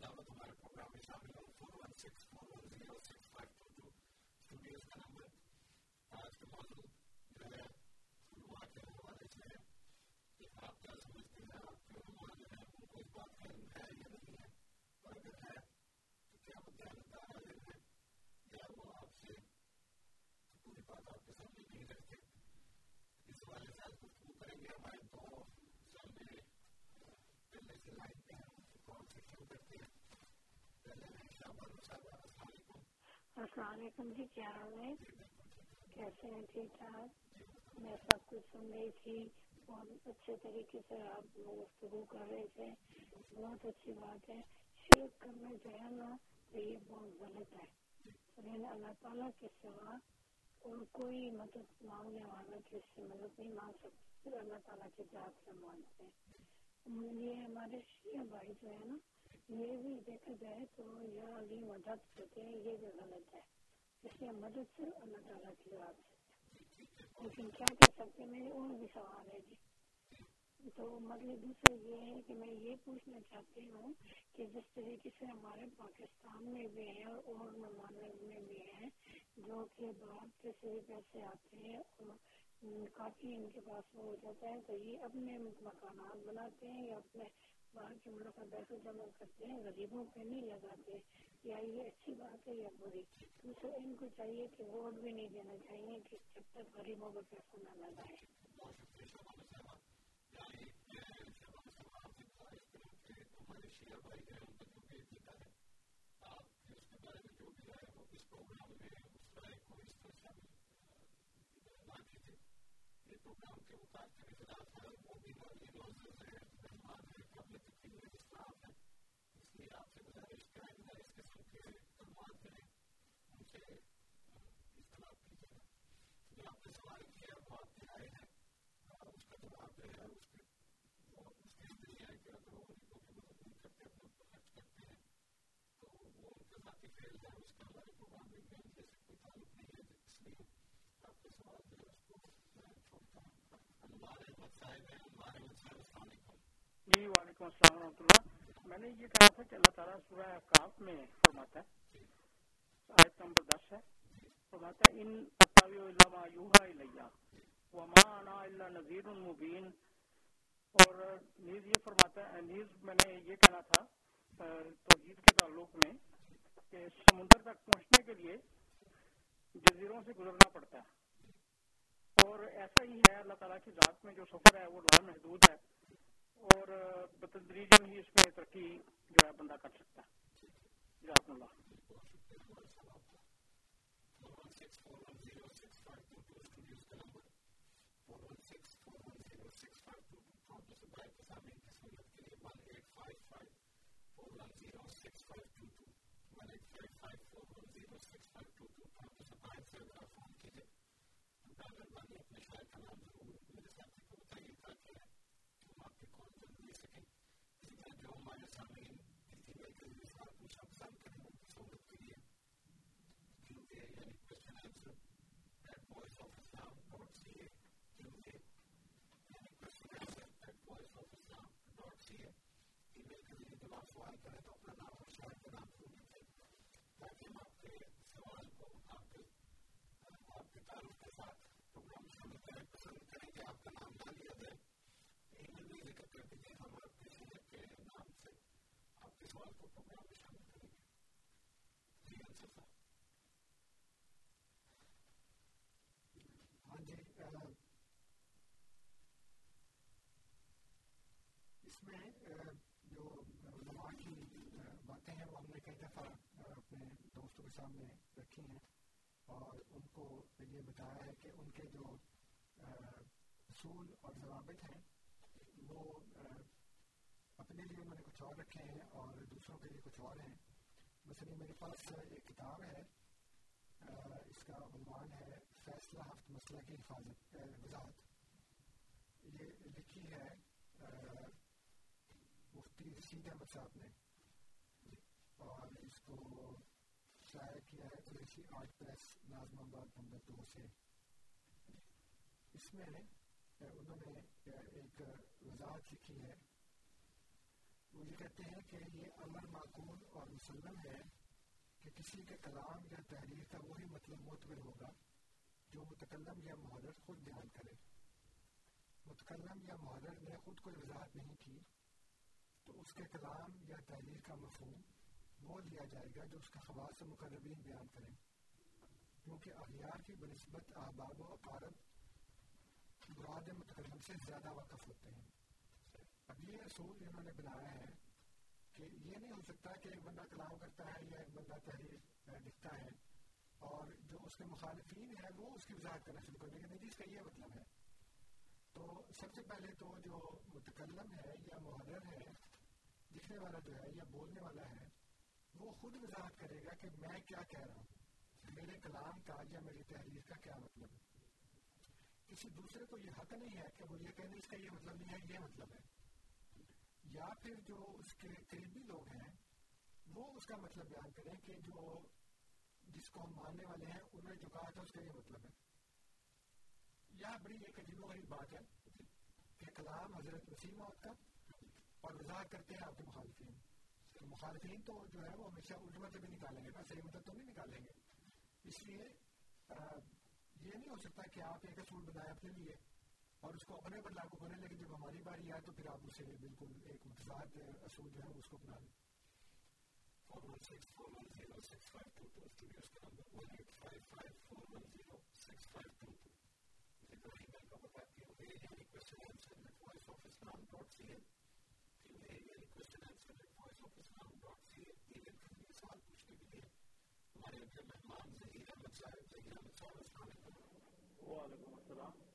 دعوت ہمارے پروگرام میں شامل ہو four one six four one zero six five two two studios کا نمبر آج کا موضوع جو ہے شروعات کرنے والے سے ہے کہ آپ کیا سمجھتے ہیں آپ کے عمر جو ہے وہ کوئی بات ہے یا نہیں ہے اور اگر ہے السلام علیکم جی کیا حال ہے؟ کیسے ہیں؟ ٹھیک ٹھاک؟ میں سب کچھ سن رہی تھی۔ بہت اچھے طریقے سے آپ گفتگو کر رہے تھے۔ بہت اچھی بات ہے۔ شرک کرنا جو ہے نا تو یہ بہت غلط ہے۔ لیکن اللہ تعالیٰ کے سوا اور کوئی مدد مانگنے والا کس سے مدد نہیں مانگ سکتے اللہ تعالیٰ کی ذات سے مانگتے ہیں۔ یہ ہمارے شیعہ بھائی جو ہے نا یہ بھی دیکھا جائے تو یا علی مدد کرتے ہیں یہ بھی غلط ہے۔ اس لیے مدد سے اللہ تعالیٰ کی بات ہے۔ لیکن کیا کر سکتے میرے اور بھی سوال ہے جی۔ تو مطلب دوسرا یہ ہے کہ میں یہ پوچھنا چاہتی ہوں کہ جس طریقے سے ہمارے پاکستان میں بھی ہیں اور ممالک میں بھی ہیں، جو کہ باہر کے سے پیسے آتے ہیں اور کافی ان کے پاس وہ ہو جاتا ہے، تو یہ اپنے مکانات بناتے ہیں یا اپنے باہر کے ملک کا جمع کرتے ہیں، غریبوں پہ نہیں لگاتے یا یہ اچھی بات ہے یا بری۔ دوسرے ان کو چاہیے کہ ووٹ بھی نہیں دینا چاہیے کہ جب تک غریبوں کا پیسہ نہ لگائے۔ پروگرام کے Yeah. جی وعلیکم السلام ورحمۃ اللہ۔ میں نے یہ کہا تھا کہ اللہ تعالیٰ سورہ احقاف میں فرماتا ہے، آیت نمبر دس ہے۔ فرماتا ہے، ان اتاوی علما یوہا الیہ، وما انا الا نذیر مبین۔ اور نیز یہ فرماتا ہے، نیز میں نے یہ کہنا تھا توحید کے تعلق میں کہ سمندر تک پہنچنے کے لیے جزیروں سے گزرنا پڑتا ہے۔ اور ایسا ہی ہے، اللہ تعالیٰ کی ذات میں جو سفر ہے، وہ لامحدود ہے۔ اور بتدریجن ہی اس میں ترقی جو ہے بندہ کر سکتا ہے۔ جزاک اللہ اپنے شاید کا نام ضرور میرے ساتھی کو بتائیے تاکہ مدد دے سکیں اسی طرح جو ہمارے سامنے کسی میں کسی بھی سوال پوچھنا پسند کریں ان کی سہولت کے لیے کیونکہ یعنی question answer at voice of Islam dot C A کیونکہ یعنی question answer at voice of Islam dot C A email کے ذریعے جب آپ سوال کریں تو اپنا نام اور شہر کا نام ضرور لکھیں تاکہ ہم آپ کے سوال کو آپ کے آپ کے تعلق کے ساتھ پروگرام شامل کریں پسند کریں کہ آپ کا نام نہ لیا جائے ای میل میں ذکر کر دیجیے ہم آپ کے شہر کے نام سے آپ کو پروگرام میں شامل کریں گے جی انصر صاحب ہاں جی اس میں جو علماء کی باتیں ہیں وہ ہم نے کئی دفعہ اپنے دوستوں کے سامنے رکھی ہیں اور ان کو یہ بتایا ہے کہ ان کے جو اصول اور ضوابط ہیں وہ اپنے لیے انہوں نے کچھ اور رکھے ہیں اور دوسروں کے لیے کچھ اور ہیں۔ مثلا میرے پاس ایک کتاب ہے اس کا عنوان ہے فیصلہ ہفت مسئلہ کی حفاظت وضاحت۔ یہ لکھی ہے مفتی رشید احمد صاحب نے۔ اور اس کو شائع کیا ہے Qureshi art press Nazimabad number دو سے۔ اس میں انہوں نے ایک وضاحت لکھی ہے۔ وہ یہ کہتے ہیں کہ یہ امر معقول اور مسلم ہے کہ کسی کے کلام یا تحریر کا وہی مطلب معتبر ہوگا جو متکلم یا محرر خود بیان کرے۔ متکلم یا محرر نے خود کوئی وضاحت نہیں کی تو اس کے کلام یا تحریر کا مفہوم وہ لیا جائے گا جو اس کا خواص مقربین بیان کریں۔ کیونکہ اغیار کی بنسبت احباب و اقارب مراد متکلم سے زیادہ واقف ہوتے ہیں۔ اب یہ اصول انہوں نے بنایا ہے کہ یہ نہیں ہو سکتا کہ ایک بندہ کلام کرتا ہے یا ایک بندہ تحریر لکھتا ہے اور جو اس کے مخالفین ہیں وہ اس کی وضاحت کرنا شروع کر دیں گے۔ نہیں اس کا یہ مطلب ہے۔ تو سب سے پہلے تو جو متکلم ہے یا محرر ہے، لکھنے والا جو ہے یا بولنے والا ہے، وہ خود وضاحت کرے گا کہ میں کیا کہہ رہا ہوں۔ میرے کلام کا یا میری تحریر کا کیا مطلب ہے؟ کسی دوسرے کو یہ حق نہیں ہے کہ وہ یہ کہنے اس کا یہ مطلب نہیں ہے، یہ مطلب ہے۔ یا پھر جو اس کے قریبی لوگ ہیں، وہ اس کا مطلب بیان کریں کہ جو جس کو ہم ماننے والے ہیں، انہوں نے جو کہا تھا، اس کا یہ مطلب ہے۔ یا بڑی ایک عجیب و غریب بات ہے کہ کلام حضرت وسیم موت کا اور وضاحت کرتے ہیں آپ کے مخالفین۔ تو مخالفین تو جو ہے، وہ ہمیشہ الٹ مطلب بھی نکالیں گے، صحیح مطلب تو نہیں نکالیں گے۔ اس لیے یہ نہیں ہو سکتا کہ آپ ایک اصول بنائیں اپنے لیے۔ اور اس کو اپنے پر لاگو کریں، لیکن جب ہماری باری آئے تو پھر آپ اسے بالکل ایک متضاد اصول جو ہے اس کو اپنا لیں۔ ہمارے مہمان احمد صاحب احمد صاحب السلام علیکم وعلیکم السلام۔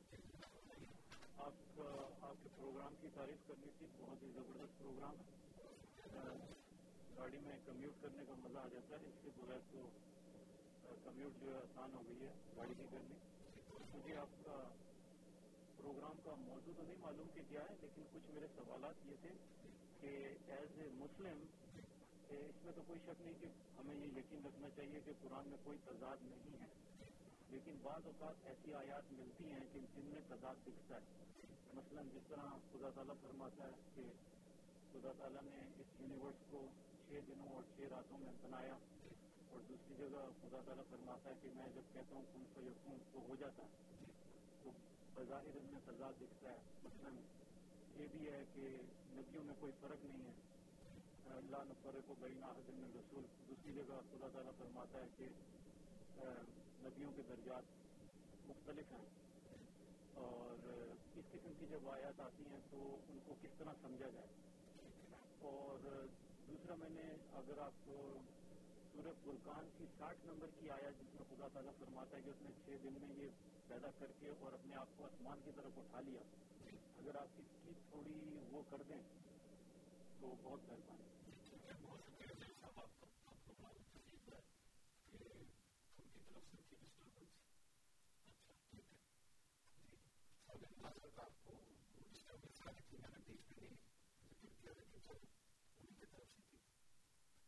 آپ آپ کے پروگرام کی تعریف کرنی تھی، بہت ہی زبردست پروگرام ہے۔ گاڑی میں کمیوٹ کرنے کا مزہ آ جاتا ہے، اس کے بغیر تو کمیوٹ جو ہے آسان ہو گئی ہے گاڑی کی کرنی۔ مجھے آپ کا پروگرام کا موضوع تو نہیں معلوم کہ کیا ہے، لیکن کچھ میرے سوالات یہ تھے کہ ایز اے مسلم اس میں تو کوئی شک نہیں کہ ہمیں یہ یقین رکھنا چاہیے کہ قرآن میں کوئی تضاد نہیں ہے۔ لیکن بعض اوقات ایسی آیات ملتی ہیں کہ جن میں تضاد دکھتا ہے۔ مثلا جس طرح خدا تعالیٰ فرماتا ہے کہ خدا تعالیٰ نے اس یونیورس کو چھ دنوں اور چھ راتوں میں بنایا اور دوسری جگہ خدا تعالیٰ فرماتا ہے کہ میں جب کہتا ہوں کن کو یقون تو ہو جاتا ہے۔ تو بظاہر میں تضاد دکھتا ہے۔ مثلا یہ بھی ہے کہ نبیوں میں کوئی فرق نہیں ہے۔ اللہ نفر کو بین حضر میں رسول دوسری جگہ خدا تعالیٰ فرماتا ہے کہ نبیوں کے درجات مختلف ہیں۔ اور اس قسم کی جب آیات آتی ہیں تو ان کو کس طرح سمجھا جائے؟ اور دوسرا میں نے اگر آپ کو سورہ فرقان کی ساٹھ نمبر کی آیات جس میں خدا تعالیٰ فرماتا ہے کہ اس نے چھ دن میں یہ پیدا کر کے اور اپنے آپ کو آسمان کی طرف اٹھا لیا، اگر آپ اس کی تھوڑی وہ کر دیں تو بہت مہربانی بہت شکریہ صاحب آپ کا آپ کو معلوم تکلیف ہے کہ ان کی طرف سے تھی ڈسٹربنس اچھا ٹھیک ہے جی سب ناظر کا آپ کو ڈسٹربنس آ رہی تھی میں نے بیچ میں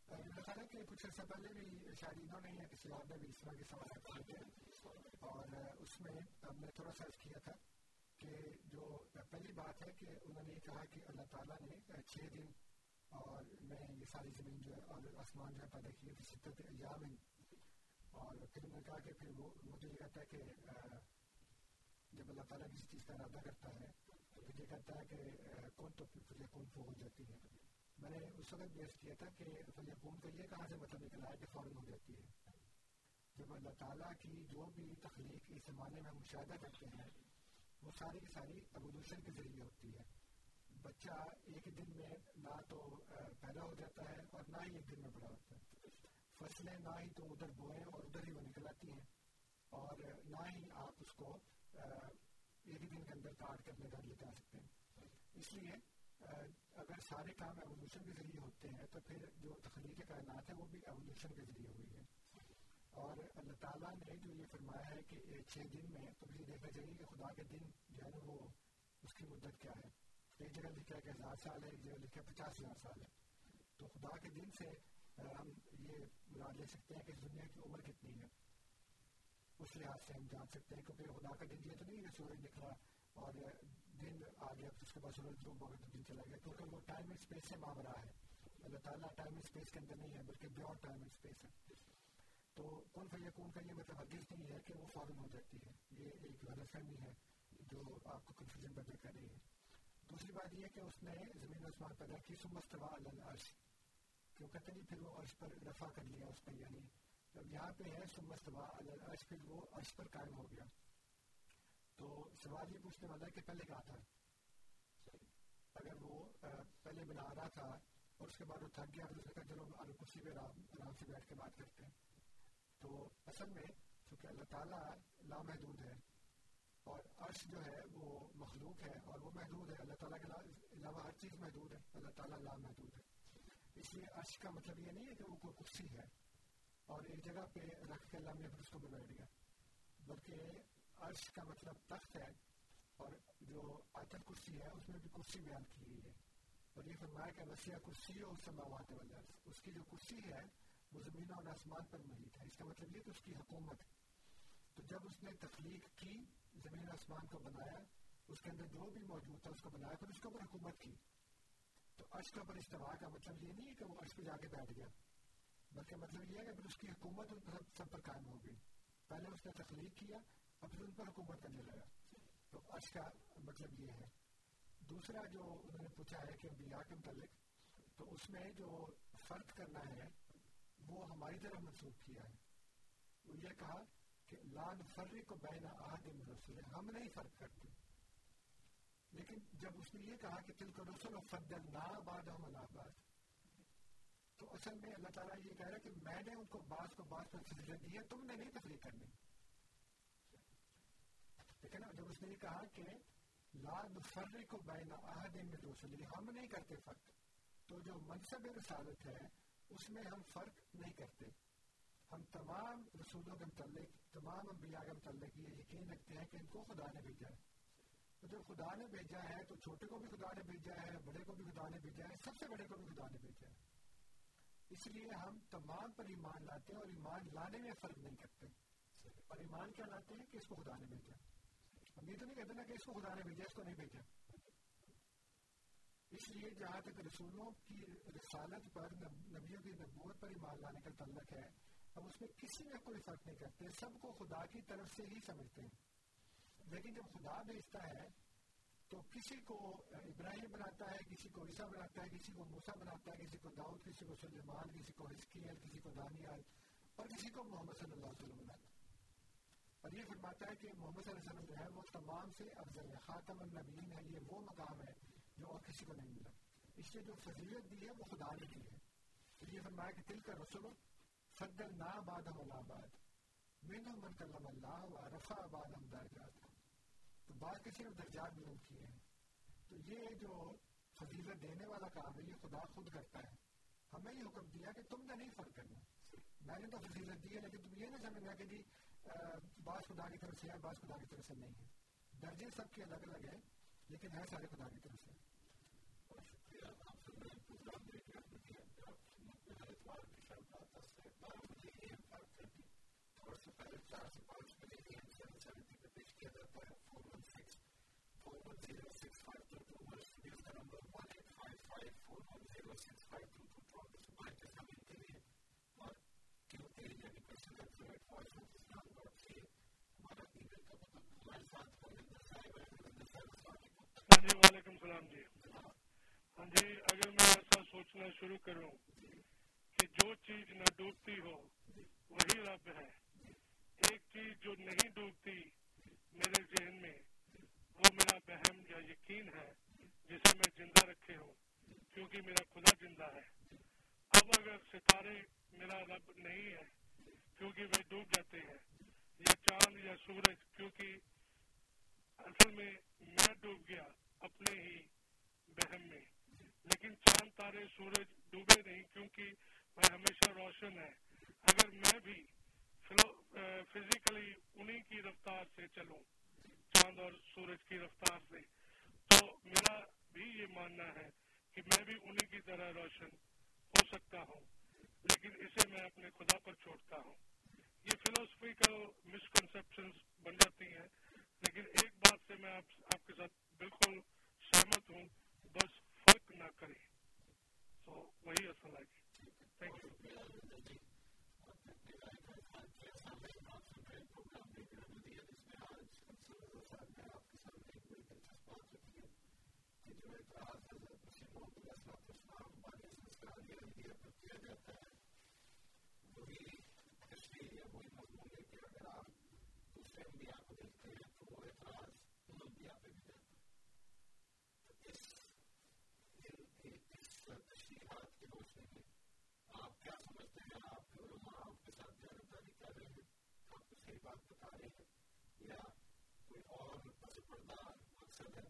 نہیں خیال ہے کہ کچھ عرصہ پہلے بھی شاید انہوں نے یا کسی اور نے بھی اس طرح کے سوال کیے تھے اور اس میں ہم نے تھوڑا سرچ کیا تھا کہ جو پہلی بات ہے کہ انہوں نے یہ کہا کہ اللہ تعالیٰ نے چھ دن اور میں یہ ساری زمین جو ہے اور آسمان جو ہے پیدا کیے تھے شدت ایام اور پھر انہوں نے کہا کہ پھر وہ مجھے یہ کہتا ہے کہ جب اللہ تعالیٰ کسی چیز کا ارادہ کرتا ہے تو پھر یہ کہتا ہے کہ کون تو پھر یہ کون ہو جاتی ہے میں نے اس وقت بیس کیا تھا کہ فلیقون کا یہ کہاں سے مطلب نکلا ہے کہ فوراً ہو جاتی ہے۔ جب اللہ تعالیٰ کی جو بھی تخلیق اس زمانے میں مشاہدہ کرتے ہیں، وہ ساری کی ساری ابودوشن کے ذریعے ہوتی ہے۔ بچہ ایک دن میں نہ تو پیدا ہو جاتا ہے اور نہ ہی ایک دن میں بڑا ہوتا ہے۔ فصلیں نہ ہی تو ادھر بوئیں اور ادھر ہی وہ نکل آتی ہیں۔ اور نہ ہی آپ اس کو ایک دن کے اندر کاٹ کر اپنے گھر لے جا سکتے ہیں۔ اس لیے اگر سارے کام ایولیوشن کے ذریعے ہوتے ہیں، تو پھر جو تخلیق کائنات ہے وہ بھی ایولیوشن کے ذریعے ہوئی ہے اور اللہ تعالیٰ نے جو یہ فرمایا ہے کہ چھ دن میں تو بھی دیکھنا چاہیے کہ خدا کے دن جو ہے نا وہ اس کی مدت کیا ہے۔ ایک جگہ لکھا ہے کہ ہزار سال ہے، ایک جگہ لکھا ہے پچاس ہزار سال ہے۔ تو خدا کے دن سے ہم یہ مراد لے سکتے ہیں کہ دنیا کی عمر کتنی ہے۔ اس لحاظ سے ہم جان سکتے ہیں، کیونکہ خدا کا دن یہ تو نہیں ہے سورج نکلا اور دن آ گیا اس کے بعد سورج ڈوب ہو گیا تو دن چلا گیا کیونکہ وہ ٹائم اینڈ اسپیس سے مامرا ہے۔ اللہ تعالیٰ ٹائم اینڈ اسپیس کے اندر نہیں ہے، بلکہ بیور ٹائم اینڈ اسپیس ہے۔ تو کون فیا کون کا یہ مطلب ہرگز نہیں ہے کہ وہ فوراً ہو جاتی ہے، یہ ایک غلط فہمی ہے جو آپ کو کنفیوژن پیدا کر رہی ہے۔ دوسری بات یہ کہ اس نے زمین و آسمان پیدا کی سمستوا العرش۔ کیوں کہتے نہیں؟ پھر وہ عرش پر رفع کر لیا اس نے یعنی جب یہاں پہ ہے سمستوا العرش، پھر وہ عرش پر قائم ہو گیا۔ تو سوال یہ پوچھنے والا ہے کہ پہلے کہا تھا؟ اگر وہ پہلے بنا رہا تھا اور اس کے بعد وہ تھک گیا تو اس نے کہا چلو آلو کرسی پہ آرام سے بیٹھ کے بات کرتے ہیں۔ تو اصل میں چونکہ اللہ تعالیٰ لامحدود ہے اور عرش جو ہے وہ مخلوق ہے اور وہ محدود ہے اللہ تعالیٰ کے علاوہ ہر چیز محدود ہے اللہ تعالیٰ لامحدود ہے۔ اس لیے عرش کا مطلب یہ نہیں ہے کہ وہ کوئی کرسی ہے اور ایک جگہ پہ رکھ کے اللہ نے پھر اس کو بیٹھ گیا بلکہ عرش کا مطلب تخت ہے اور جو آتر کرسی ہے، اس میں بھی کرسی بیان کی گئی ہے۔ اور یہ فرمایا کہ وسیع کرسی اور سماوات والا اس کی جو کرسی ہے، وہ زمین اور آسمان پر محیط ہے۔ اس کا مطلب یہ کہ اس کی حکومت۔ تو جب اس نے تخلیق کی، زمین آسمان کو بنایا، اس کے اندر جو بھی موجود تھا، اس کو بنایا، پھر اس کے اوپر حکومت کی۔ تو عرش کے اوپر استوا کا مطلب یہ نہیں ہے کہ وہ عرش پہ جا کے بیٹھ گیا، بلکہ مطلب یہ ہے کہ پھر اس کی حکومت سب پر قائم ہو گئی۔ پہلے اس نے تخلیق کیا اب پھر ان پر حکومت کرنے لگا۔ تو عرش کا مطلب یہ ہے۔ دوسرا جو انہوں نے پوچھا ہے کہ انبیاء کے متعلق، تو اس میں جو فرق کرنا ہے، وہ ہماری طرف منسوخ کیا ہے۔ وہ یہ کہا کہ لان فرق کو بین آدم رسول، ہم نہیں فرق کرتے۔ لیکن جب اس نے یہ کہا کہ تل کو رسول و فدل نا باد ہم آباد تو اصل میں اللہ تعالیٰ یہ کہہ رہا ہے کہ میں نے ان کو بعض کو بعض پر فضلت دی ہے، تم نے نہیں تفریح کرنی۔ لیکن جب اس نے یہ کہا کہ لا نفرق بین احد من رسل ہم نہیں کرتے فرق، تو جو منصب رسالت ہے، اس میں ہم فرق نہیں کرتے۔ ہم تمام رسولوں کے متعلق، تمام انبیاء کے متعلق یہ یقین رکھتے ہیں کہ ان کو خدا نے بھیجا ہے۔ تو جب خدا نے بھیجا ہے، تو چھوٹے کو بھی خدا نے بھیجا ہے، بڑے کو بھی خدا نے بھیجا ہے، سب سے بڑے کو بھی خدا نے بھیجا ہے۔ اس لیے ہم تمام پر ایمان لاتے ہیں اور ایمان لانے میں فرق نہیں کرتے۔ اور ایمان کیا لاتے ہیں؟ کہ اس کو خدا نے بھیجا۔ ہے ہم یہ تو نہیں کہتے نا کہ اس کو خدا نے بھیجا اس کو نہیں بھیجا اس لیے جہاں تک رسولوں کی رسالت پر نبیوں کی نبوت پر ایمان لانے کا تعلق ہے ہم اس میں کسی میں کوئی فرق نہیں کرتے سب کو خدا کی طرف سے ہی سمجھتے ہیں لیکن جب خدا بھیجتا ہے تو کسی کو ابراہیم بناتا ہے کسی کو عیسیٰ بناتا ہے کسی کو موسا بناتا ہے کسی کو داؤد کسی کو سلیمان کسی کو حسکیل کسی کو دانیال اور کسی کو محمد صلی اللہ علیہ وسلم بناتا ہے اور یہ فرماتا ہے کہ محمد صلی اللہ علیہ وسلم جو ہے وہ تمام سے افضل ہے، خاتم النبیین ہے، یہ وہ مقام ہے جو اور کسی کو نہیں ملا۔ اس لیے جو فضیلت دی ہے وہ خدا نے کی ہے۔ تو یہ فرمایا کہ تل کا رسول فضل نا باد ہم آباد من من کلم اللہ و رفا آباد ہم درجات۔ تو بات کسی نے درجات بلند کیے ہیں۔ تو یہ جو فضیلت دینے والا کام ہے، یہ خدا خود کرتا ہے۔ ہمیں یہ حکم دیا کہ تم نے نہیں فرق کرنا۔ میں نے تو فضیلت دی ہے، لیکن تم یہ نہ سمجھنا کہ جی بعض خدا کی طرف سے ہے، بعض خدا کی طرف سے نہیں ہے۔ درجے سب کے الگ الگ ہیں، لیکن ہے سارے خدا کی طرف سے۔ اتوار ہاں جی وعلیکم السلام جی۔ ہاں جی اگر میں ایسا سوچنا شروع کروں کہ جو چیز نہ ڈوبتی ہو، وہی رب ہے۔ ایک چیز جو نہیں ڈوبتی میرے ذہن میں، وہ میرا بہم یا یقین ہے، جسے میں زندہ رکھے ہوں، کیونکہ میرا خدا زندہ ہے۔ اب اگر ستارے میرا رب نہیں ہے، کیونکہ وہ ڈوب جاتے ہیں، یا چاند یا سورج، کیونکہ اصل میں میں ڈوب گیا اپنے ہی بہم میں۔ لیکن چاند، تارے، سورج ڈوبے نہیں کیونکہ وہ ہمیشہ روشن ہے۔ اگر میں بھی فزیکلی انہی کی رفتار سے چلوں، چاند اور سورج کی رفتار سے، تو میرا بھی یہ ماننا ہے کہ میں بھی انہی کی طرح روشن ہو سکتا ہوں۔ لیکن اسے میں اپنے خدا پر چھوڑتا ہوں۔ یہ فلوسفیکل مسکنسپشن بن جاتی ہیں۔ لیکن ایک بات سے میں آپ کے ساتھ بالکل سہمت ہوں، بس فرق نہ کرے تو وہی اصل ہے۔ تھینک یو آپ کیا سمجھتے ہیں آپ کے علماء آپ کے ساتھ جانکاری کر رہے ہیں آپ بات بتا رہے ہیں یا کوئی اور پس پردہ مقصد ہے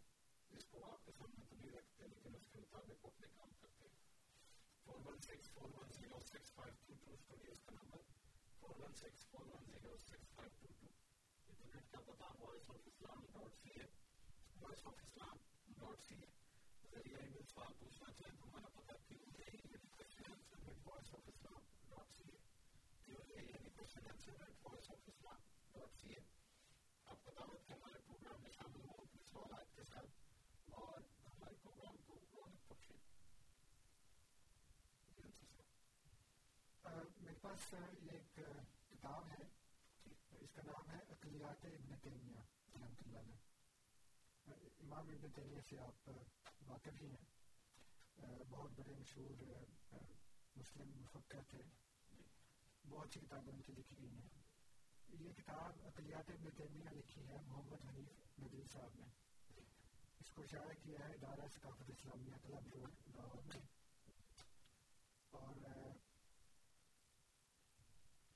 جس کو آپ کے سامنے تو نہیں رکھتے لیکن اس کے مطابق وہ اپنے کام کرتے ہیں four one six four one zero six five two two studios کا number four one six four one zero six five two two internet کا پتا voice of Islam dot C ہے voice of Islam dot C ہے ذریعہ ای میل سوال پوچھنا چاہیں تو ہمارا پتا کیوں ہے voice of Islam dot ca یعنی voice of Islam dot C آپ کو دعوت ہے ہمارے پروگرام میں شامل ہو اپنے سوالات کے ساتھ اور ہمارے پروگرام کو رونق بخشے میرے پاس ایک کتاب ہے اس کا نام ہے اقلیات ابن تیمیہ رحمۃ اللہ علیہ امام ابن تیمیہ سے آپ واقف ہی ہیں بہت بڑے مشہور مسلم مفکر تھے بہت سی کتابیں ان کی لکھی گئی ہیں۔ یہ کتاب اقلیات ابن تیمیہ لکھی ہے محمد حنیف ندوی صاحب نے۔ اس کو شائع کیا ہے ادارہ ثقافت اسلامیہ کلب روڈ لاہور میں۔ اور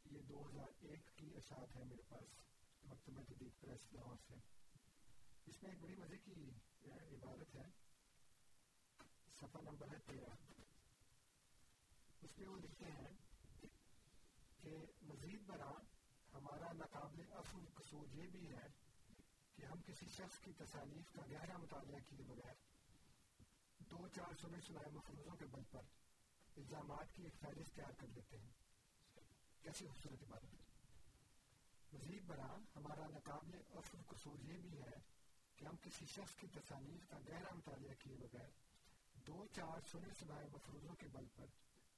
یہ دو ہزار ایک کی اشاعت ہے میرے پاس مکتبہ جدید پریس لاہور سے۔ اس میں ایک بڑی مزے کی عبارت ہے۔ صفحہ نمبر ہے تیرہ۔ اس میں وہ لکھتے ہیں کہ مزید برآں ہمارا ناقابل افل قصور یہ بھی ہے کہ ہم کسی شخص کی تصانیف کا گہرا مطالعہ کیے بغیر دو چار سنے سنائے مفروضوں کے بل پر الزامات کی ایک فہرست تیار کر لیتے ہیں۔ کیسی خوبصورت عبادت مزید برآں ہمارا ناقابل افل قصور یہ بھی ہے کہ ہم کسی شخص کی تصانیف کا گہرا مطالعہ کیے بغیر دو چار سنے سنائے مفروضوں کے بل پر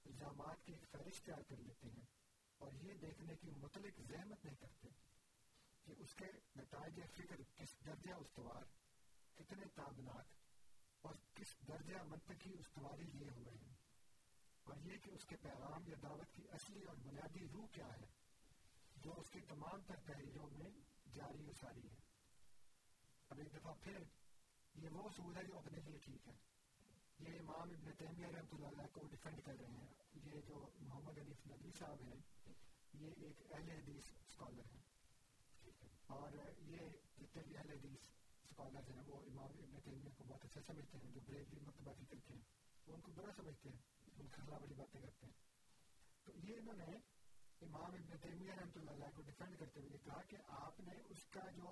الزامات کی ایک فہرست تیار کر لیتے ہیں۔ اور یہ دیکھنے کی متعلق زحمت نہیں کرتے کہ اس کے نتائج فکر کس درجہ استوار، کتنے تابناک اور کس درجہ منطقی استواری لیے ہوئے ہیں۔ اور یہ کہ اس کے پیغام یا دعوت کی اصلی اور بنیادی روح کیا ہے، جو اس کی تمام تر تحریروں میں جاری و ساری ہے۔ اب ایک دفعہ پھر یہ وہ اصول ہے جو اپنے لیے ٹھیک ہے۔ یہ امام ابن تیمیہ رحمۃ اللہ کو ڈیفینڈ کر رہے ہیں۔ یہ جو محمد علیف ندوی صاحب ہیں یہ ایک اہل حدیث اسکالر ہیں۔ اور یہ جتنے بھی اہل حدیث اسکالر ہیں، وہ امام ابن تیمیہ کو بہت اچھا سمجھتے ہیں، جو بریلوی مکتبہ فکر کے ہیں۔ وہ ان کو برا سمجھتے ہیں، ان کے خلاف باتیں کرتے ہیں۔ تو یہ انہوں نے امام ابن تیمیہ رحمۃ اللہ علیہ کو ڈیفینڈ کرتے ہوئے کہا کہ آپ نے اس کا جو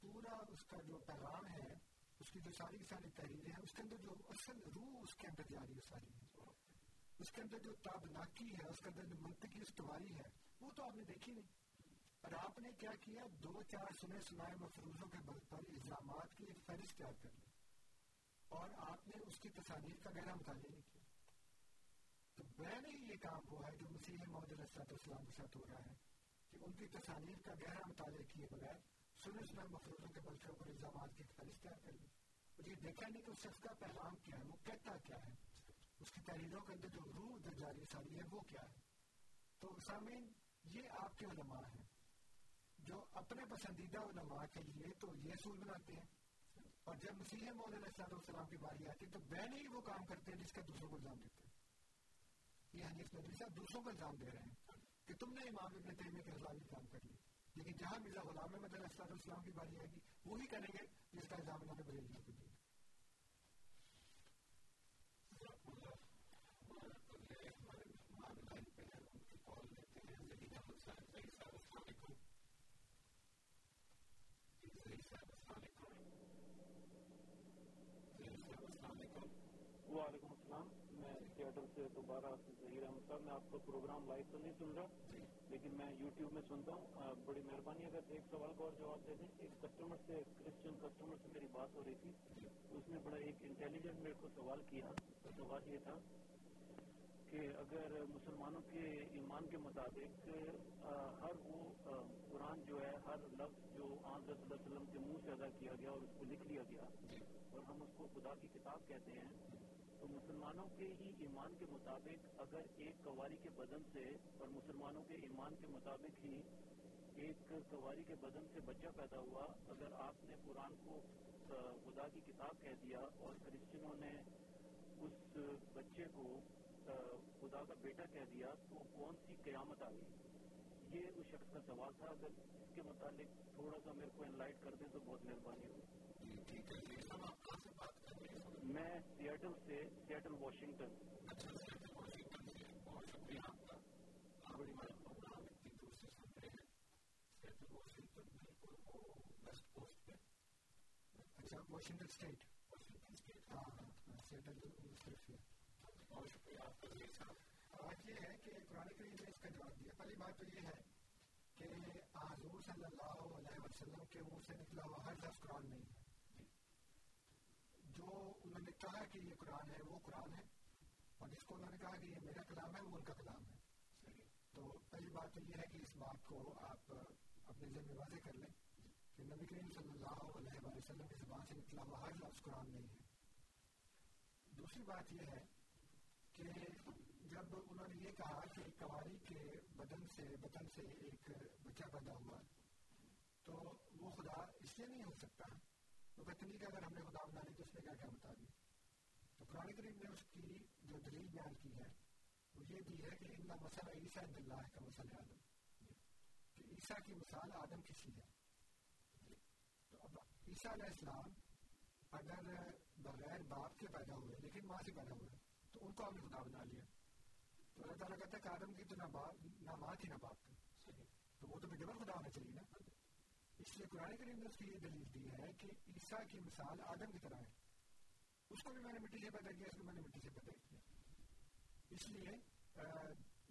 پورا اس کا جو پیغام ہے، اس کی جو ساری ساری تحریریں ہیں، اس کے اندر جو اصل روح اس کے اندر جاری ہے ساری۔ ہے اس کے اندر جو تابناکی ہے، اس کے اندر جو منطقی استواری ہے، وہ تو آپ نے دیکھی نہیں۔ اور آپ نے کیا کیا؟ دو چار سنے سنائے مفروضوں کے بل پر الزامات کی ایک فہرست تیار کر لی۔ اور آپ نے اس کی تصانیف کا گہرا مطالعہ نہیں کیا۔ تو میں نے یہ کام وہ ہے جو مسیح محمد علیہ السلام کے ساتھ ہو رہا ہے کہ ان کی تصانیف کا گہرا مطالعہ کیے بغیر سنے سنائے مفروضوں کے بل کے اوپر الزامات کی ایک فہرست تیار کر لی۔ اور یہ دیکھا نہیں کہ اس شخص کا پیغام کیا ہے، وہ کہتا کیا ہے۔ اس کی تحریروں کے اندر جو روح جو جاری ساری ہے، وہ کیا ہے؟ تو سامعین، یہ آپ کے علماء ہیں۔ جو اپنے پسندیدہ علماء کے لیے تو یہ اصول بناتے ہیں۔ اور جب مسیح محمد علیہ السلام کی باری آتی ہے تو بہن ہی وہ کام کرتے ہیں جس کا دوسروں کو الزام دیتے ہیں۔ یہ حنیف نبی صاحب دوسروں کو الزام دے رہے ہیں کہ تم نے امام ابن تیمیہ کے خلاف کام کر لی لیکن جہاں مرزا غلام احمد علیہ السلام کی باری آئے گی، وہی کریں گے جس کا الزام انہوں نے بریلیوں کو دیا۔ سے دوبارہ ظہیر احمد صاحب، میں آپ کا پروگرام لائیو تو نہیں سن رہا، لیکن میں یوٹیوب میں سنتا ہوں۔ بڑی مہربانی، اگر ایک سوال کا اور جواب دے دیں۔ ایک کسٹمر سے کرسچن کسٹمر سے میری بات ہو رہی تھی۔ اس نے بڑا ایک انٹیلیجنٹ میرے کو سوال کیا۔ سوال یہ تھا کہ اگر مسلمانوں کے ایمان کے مطابق ہر وہ قرآن جو ہے، ہر لفظ جو آن صلی اللہ علیہ وسلم کے منہ سے ادا کیا گیا اور اس کو لکھ لیا گیا اور ہم اس کو خدا کی کتاب کہتے ہیں تو مسلمانوں کے ہی ایمان کے مطابق اگر ایک کواری کے بدن سے اور مسلمانوں کے ایمان کے مطابق ہی ایک کواری کے بدن سے بچہ پیدا ہوا، اگر آپ نے قرآن کو خدا کی کتاب کہہ دیا اور کرسچنوں نے اس بچے کو خدا کا بیٹا کہہ دیا، تو کون سی قیامت آ گئی یہ اس شخص کا سوال تھا۔ اگر اس کے متعلق تھوڑا سا میرے کو انلائٹ کر دیں تو بہت مہربانی ہوگی۔ میں سیاٹل سے سیاٹل واشنگٹن واشنگٹن اسٹیٹ آج یہ ہے کہ قرآن کریم نے اس کا جواب دیا۔ پہلی بات تو یہ ہے کہ حضور صلی اللہ علیہ وسلم کے منہ سے نکلا ہوا ہر لفظ قرآن نہیں ہے جو انہوں نے کہا کہ یہ قرآن ہے، وہ قرآن ہے۔ اور جس کو انہوں نے کہا کہ یہ میرا کلام ہے، وہ ان کا کلام ہے۔ تو پہلی بات تو یہ ہے کہ اس بات کو آپ اپنے ذہن میں واضح کر لیں کہ نبی کریم صلی اللہ علیہ وسلم کی زبان سے نکلا ہوا ہر لفظ قرآن نہیں ہے۔ دوسری بات یہ ہے کہ جب انہوں نے یہ کہا کہ کواری کے بدن سے بدن سے ایک بچہ پیدا ہوا، تو وہ خدا اس لیے نہیں ہو سکتا۔ تو کہتے نہیں کہ اگر ہم نے خدا بنا لی تو اس نے کیا کیا بتا دی قرآن کریم نے اس کی جو دلیل بیان کی ہے، وہ یہ بھی ہے کہ ان مسئلہ عیسیٰ اللہ کا مسئلہ آدم کہ عیسیٰ کی مثال آدم کی سی ہے۔ تو اب عیسیٰ علیہ السلام اگر بغیر باپ کے پیدا ہوئے، لیکن ماں سے پیدا ہوئے، تو ان کو ہم نے خدا بنا لیا۔ تو اللہ تعالیٰ کہتا ہے کہ آدم کی تو نہ باپ، نہ ماں تھی، نہ باپ تھی۔ تو وہ تو ڈبل خدا ہونا چاہیے نا۔ اس لیے قرآن کریم نے اس کی یہ دلیل دی ہے کہ عیسیٰ کی مثال آدم کی طرح ہے۔ اس کو بھی میں نے مٹی سے پیدا کیا اس کو میں نے مٹی سے پیدا کیا اس لیے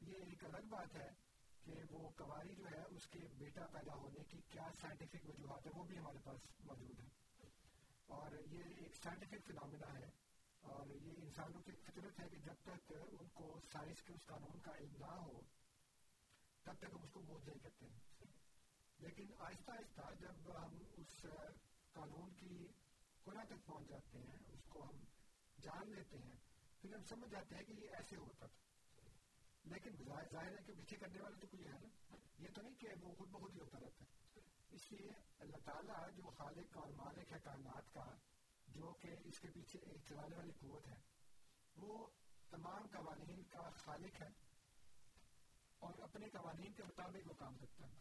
یہ ایک الگ بات ہے کہ وہ کواری جو ہے، اس کے بیٹا پیدا ہونے کی کیا سائنٹیفک وجوہات ہے وہ بھی ہمارے پاس موجود ہے اور یہ ایک سائنٹیفک فنامنا ہے۔ اور یہ انسانوں کی فطرت ہے کہ جب تک ان کو سائنس کے اس قانون کا علم نہ ہو، تب تک ہم اس کو بوجھ نہیں کرتے ہیں۔ لیکن آہستہ آہستہ جب ہم اس قانون کی کونا تک پہنچ جاتے ہیں کو ہم جان لیتے ہیں، پھر ہم سمجھ جاتے ہیں کہ یہ ایسے ہوتا تھا۔ لیکن ظاہر ہے کہ پیچھے کرنے والے تو کوئی ہے نا۔ یہ تو نہیں کہ وہ خود بخود ہی ہوتا رہتا ہے۔ اس لیے اللہ تعالیٰ جو خالق اور مالک ہے کائنات کا، جو کہ اس کے پیچھے ایک چلانے والی قوت ہے، وہ تمام قوانین کا خالق ہے اور اپنے قوانین کے مطابق وہ کام کرتا ہے۔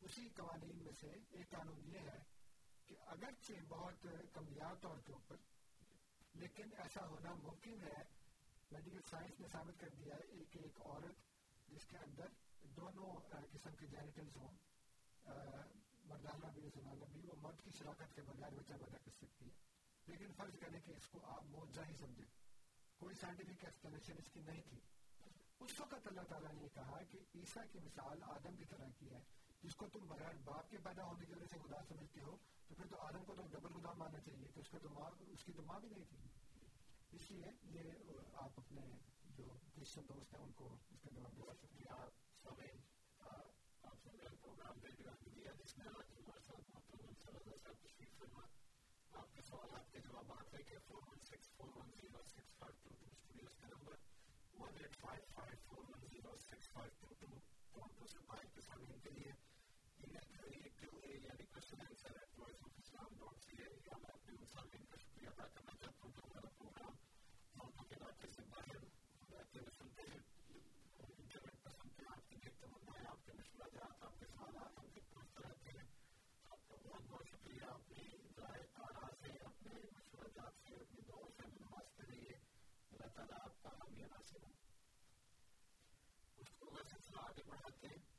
اسی قوانین میں سے ایک قانون یہ ہے کہ اگرچہ بہت کمیاب طور کے اوپر لیکن ایسا ہونا ممکن ہے۔ میڈیکل سائنس نے ثابت کر دیا ہے ایک ایک عورت جس کے اندر دونوں قسم کے جینیٹلز ہوں مردانہ بھی زنانہ بھی، وہ مرد کی شراکت کے بغیر بچہ پیدا کر سکتی ہے۔ لیکن فرض کریں کہ اس کو آپ موجہ ہی سمجھیں۔ کوئی سائنٹیفک ایکسپلینیشن اس کی نہیں تھی۔ اس وقت اللہ تعالیٰ نے کہا کہ عیسیٰ کی مثال آدم کی طرح کی ہے۔ جس کو تم بغیر باپ کے پیدا ہونے کی وجہ سے خدا سمجھتے ہو تو پھر تو آدم کو تو ڈبل خدا ماننا چاہیے کہ اس کا تو ماں اس کی تو ماں بھی نہیں تھی۔ اس لیے یہ آپ اپنے جو کرسچن دوست ہیں، ان کو اس کا جواب دے سکتے ہیں۔ آپ سمے آپ سب پروگرام دیا، جس میں آج ہمارے ساتھ محترم صلی صاحب تشریف فرما آپ کے سوالات کے جوابات لے کے four one six four one zero six five two two studios کا number one eight five five four one zero six five two two Toronto سے باہر کے سامنے کے لیے میل کریے کیو اے یعنی question answer at voice of Islam dot C A یا میں اپنے مسلمین کا شکریہ ادا کرنا چاہتا ہوں کہ ہمارا پروگرام ٹورنٹو کے علاقے سے باہر رہتے ہوئے سنتے ہیں انٹرنیٹ پر سنتے ہیں آپ کی نیک تمنا آپ کے مشورات آپ کے سوالات ہم تک پہنچتے رہتے ہیں آپ کا بہت بہت شکریہ اپنی رائے آرا سے اپنے مشورات سے اپنی دعا سے نماز کے لیے اللہ تعالیٰ آپ کا حامی ناصر ہو اس کو اگر سلسلہ آگے بڑھاتے ہیں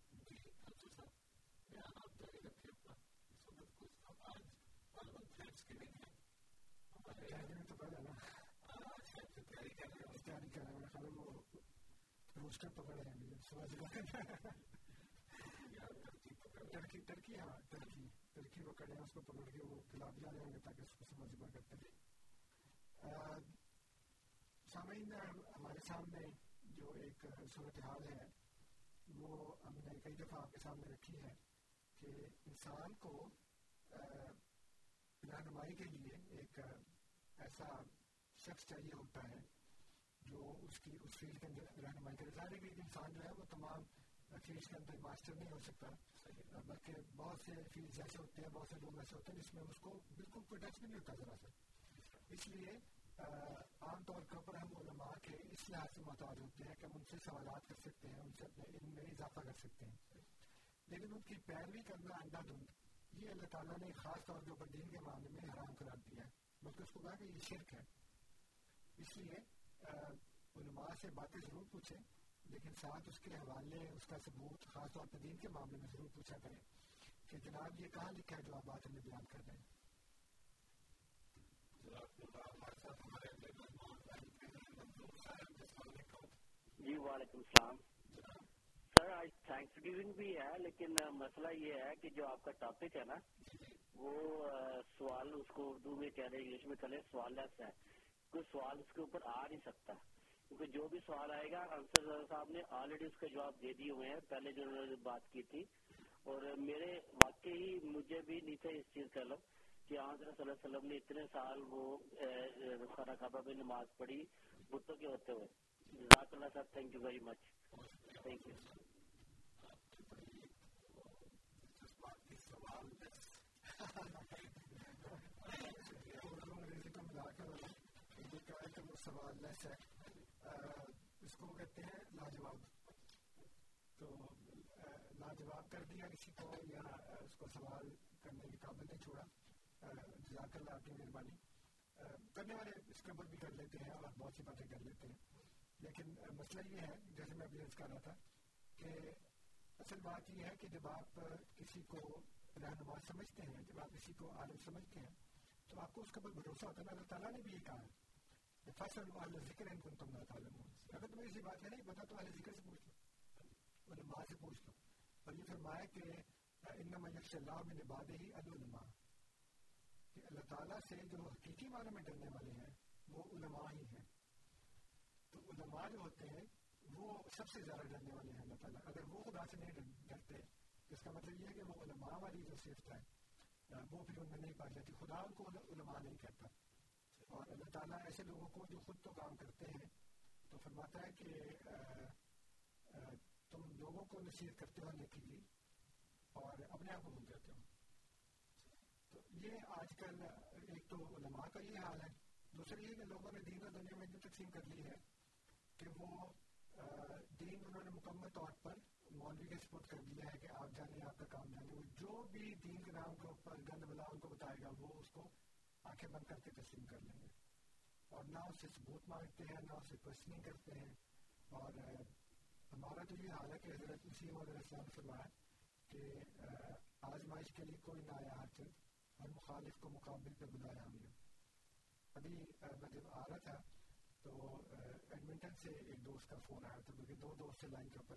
ٹرکی ٹرکی ہاں ٹرکی ٹرکی پکڑے اس کو پکڑ کے وہ کھلا دیا جائیں گے تاکہ اس کو سامعین ہمارے سامنے جو ایک صورتحال ہے وہ ہم نے کئی دفعہ آپ کے سامنے رکھی ہے کہ انسان کو رہنمائی کے لیے ایک ایسا شخص چاہیے ہوتا ہے جو اس کی اس فیلڈ کے اندر رہنمائی کرے۔ ظاہر ہے کہ انسان جو ہے وہ تمام فیلڈ کے اندر ماسٹر نہیں ہو سکتا بلکہ بہت سے ایسے ہوتے ہیں بہت سے لوگ ایسے ہوتے ہیں جس میں اس کو بالکل کوئی ٹچ بھی نہیں ہوتا ذرا سا۔ اس لیے عام طور کے اوپر ہم علماء کے اس لحاظ سے محتاج ہوتے ہیں کہ ہم ان سے سوالات کر سکتے ہیں ان سے اپنے علم میں اضافہ کر سکتے ہیں۔ لیکن ان کی پیروی کرنا انڈا دھند یہ اللہ تعالیٰ نے خاص طور کے اوپر دین کے معاملے میں حرام قرار دیا ہے۔ بلکہ اس کو کہا کہ یہ شرک ہے۔ اس لیے علماء سے باتیں ضرور پوچھیں لیکن ساتھ اس کے حوالے اس کا ثبوت خاص طور پر دین کے معاملے میں ضرور پوچھا کریں کہ جناب یہ کہاں لکھا ہے جو آپ بات ہمیں بیان کر رہے ہیں؟ جی وعلیکم السلام۔ سر، آج تھینکس گیونگ بھی ہے، لیکن مسئلہ یہ ہے کہ جو آپ کا ٹاپک ہے نا، وہ سوال اس کو اردو میں کہہ رہے انگلش میں کرے سوال لیس ہے۔ کوئی سوال اس کے اوپر آ نہیں سکتا۔ کیونکہ جو بھی سوال آئے گا، انصر صاحب نے آلریڈی اس کے جواب دے دیے ہوئے ہیں۔ پہلے جو انہوں نے بات کی تھی، اور میرے واقعی مجھے بھی نہیں تھا اس چیز کا علم کہ حضرت صلی اللہ علیہ وسلم نے اتنے سال وہ خانہ کعبہ میں نماز پڑھی، بتوں کے ہوتے ہوئے۔ جزاک اللہ صاحب thank you very much thank you سوال لیس ہے اس کو کہتے ہیں لاجواب۔ تو لاجواب کر دیا کسی کو یا اس کو سوال کرنے کے قابل نہیں چھوڑا۔ جزاک اللہ، آپ کی مہربانی۔ کرنے والے اس کے اوپر بھی کر لیتے ہیں اور بہت سی باتیں کر لیتے ہیں۔ لیکن مسئلہ یہ ہے، جیسے میں ابھی کر رہا تھا کہ اصل بات یہ ہے کہ جب آپ کسی کو رہنما سمجھتے ہیں، جب آپ کسی کو عالم سمجھتے ہیں، تو آپ کو اس کے اوپر بھروسہ ہوتا ہے۔ اللہ تعالیٰ نے بھی یہ کہا ہے۔ ذکر ہے ان تم تعلم ہو اگر تمہیں اسی بات ہے نہیں پتا تو اہل ذکر سے پوچھ لو۔ مطلب علماء سے پوچھ لو۔ اور یہ فرمایا کہ انما یکش اللہ میں نباد ہی العلماء۔ کہ اللہ تعالیٰ سے جو حقیقی معنی میں ڈرنے والے ہیں، وہ علماء ہی ہیں۔ تو علماء جو ہوتے ہیں، وہ سب سے زیادہ ڈرنے والے ہیں اللہ تعالیٰ۔ اگر وہ خدا سے نہیں ڈرتے اس کا مطلب یہ ہے کہ وہ علماء والی جو صفت ہے، وہ پھر ان میں نہیں پائی جاتی۔ خدا ان کو علماء نہیں کہتا۔ اور اللہ تعالیٰ ایسے لوگوں کو جو خود تو کام کرتے ہیں، تو فرماتا ہے کہ تم لوگوں کو نصیحت کرتے ہو نیکی اور اپنے آپ کو بھول جاتے ہو۔ تو یہ آج کل ایک تو علماء کا یہ حال ہے دوسرا یہ کہ لوگوں نے دین اور دنیا میں اتنی تقسیم کر لی ہے کہ وہ دین انہوں نے مکمل طور پر مولوی کے سپورٹ کر دیا ہے کہ آپ جانے، آپ کا کام جانے، وہ جو بھی دین کے نام کے اوپر گند بلا ان کو بتائے گا، وہ اس کو آنکھیں بند کر کے تسلیم کر لیں گے۔ اور نہ اسے ثبوت مانگتے ہیں، نہ اسے کوشچننگ کرتے ہیں۔ اور ہمارا تو یہ حال ہے کہ حضرت مسیم علیہ السلام فرمایا کہ آزمائش کے لیے کوئی نہ آیا حاصل اور مخالف کو مقابل پہ بلایا ہم نے۔ ابھی میں جب آ رہا تھا تو ایڈمنٹن سے ایک دوست کا فون آیا تھا کیونکہ دو دوست تھے لائن کے اوپر۔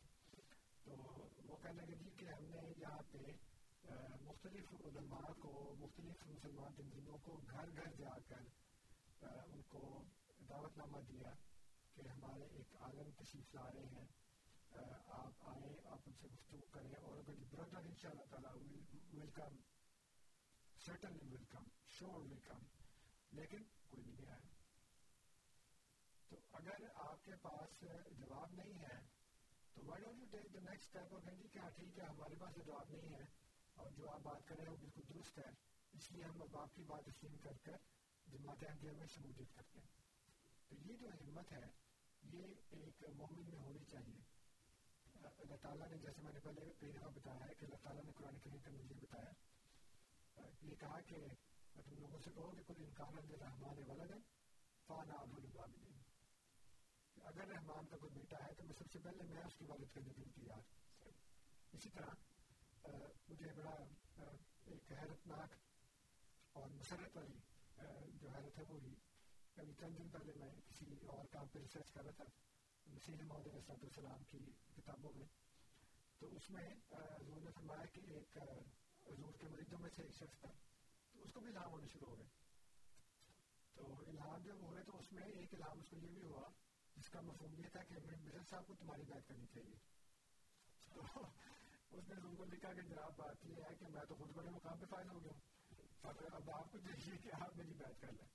تو وہ کہنے لگے جی کہ ہم نے یہاں پہ مطلب مختلف علماء کو مختلف مسلمان تنظیموں کو گھر گھر جا کر ان کو دعوت نامہ دیا کہ ہمارے ایک عالم تشریف لا رہے ہیں آپ آئیں آپ ان سے گفتگو کریں اور اگر بردر ان شاء اللہ تعالیٰ welcome certainly welcome sure welcome لیکن کوئی بھی نہیں آیا تو اگر آپ کے پاس جواب نہیں ہے تو why don't you take the next step اور کہیں جی کہ ہاں ٹھیک ہے ہمارے پاس جواب نہیں ہے۔ اور جو آپ بات کر رہے ہیں وہ بالکل درست ہے، اس لیے ہم اب آپ کی بات تسلیم کر کر جماعت احمدیہ میں شمولیت کرتے ہیں۔ تو یہ جو ہمت ہے، یہ ایک مومن میں ہونی چاہیے۔ اللہ تعالیٰ نے جیسے میں نے پہلے کئی دفعہ بتایا ہے کہ اللہ تعالیٰ نے قرآن کریم کا مجھے بتایا یہ کہا کہ تم لوگوں سے کہو کہ کوئی انکان رحمان ولد ہے فانا ابو البابلین اگر رحمان کا کوئی بیٹا ہے تو میں سب سے پہلے میں اس کی والد کرنے کے لیے تیار اسی طرح Uh, مجھے بڑا uh, ایک حیرتناک اور مسرت والی uh, جو حیرت ہے وہ ہوئی۔ ابھی چند دن پہلے میں کسی اور کام پہ ریسرچ کر رہا تھا، مسیح محمد علیہ السلام کی کتابوں میں۔ تو اس میں حضور نے فرمایا کہ ایک حضور کے مریضوں میں سے ایک شخص تھا۔ تو اس کو بھی الہام ہونے شروع ہو گئے۔ تو الہام جب ہو رہے تو اس میں ایک الہام اس کو یہ بھی ہوا، جس کا مفہوم یہ تھا کہ مرزا صاحب کو تمہاری بات کرنی چاہیے۔ تو اس نے ان کو لکھا کہ جناب بات یہ ہے کہ میں تو خود بڑے مقام پہ فائل ہو گیا ہوں۔ اب آپ کو چاہیے کہ آپ میری بات کر لیں۔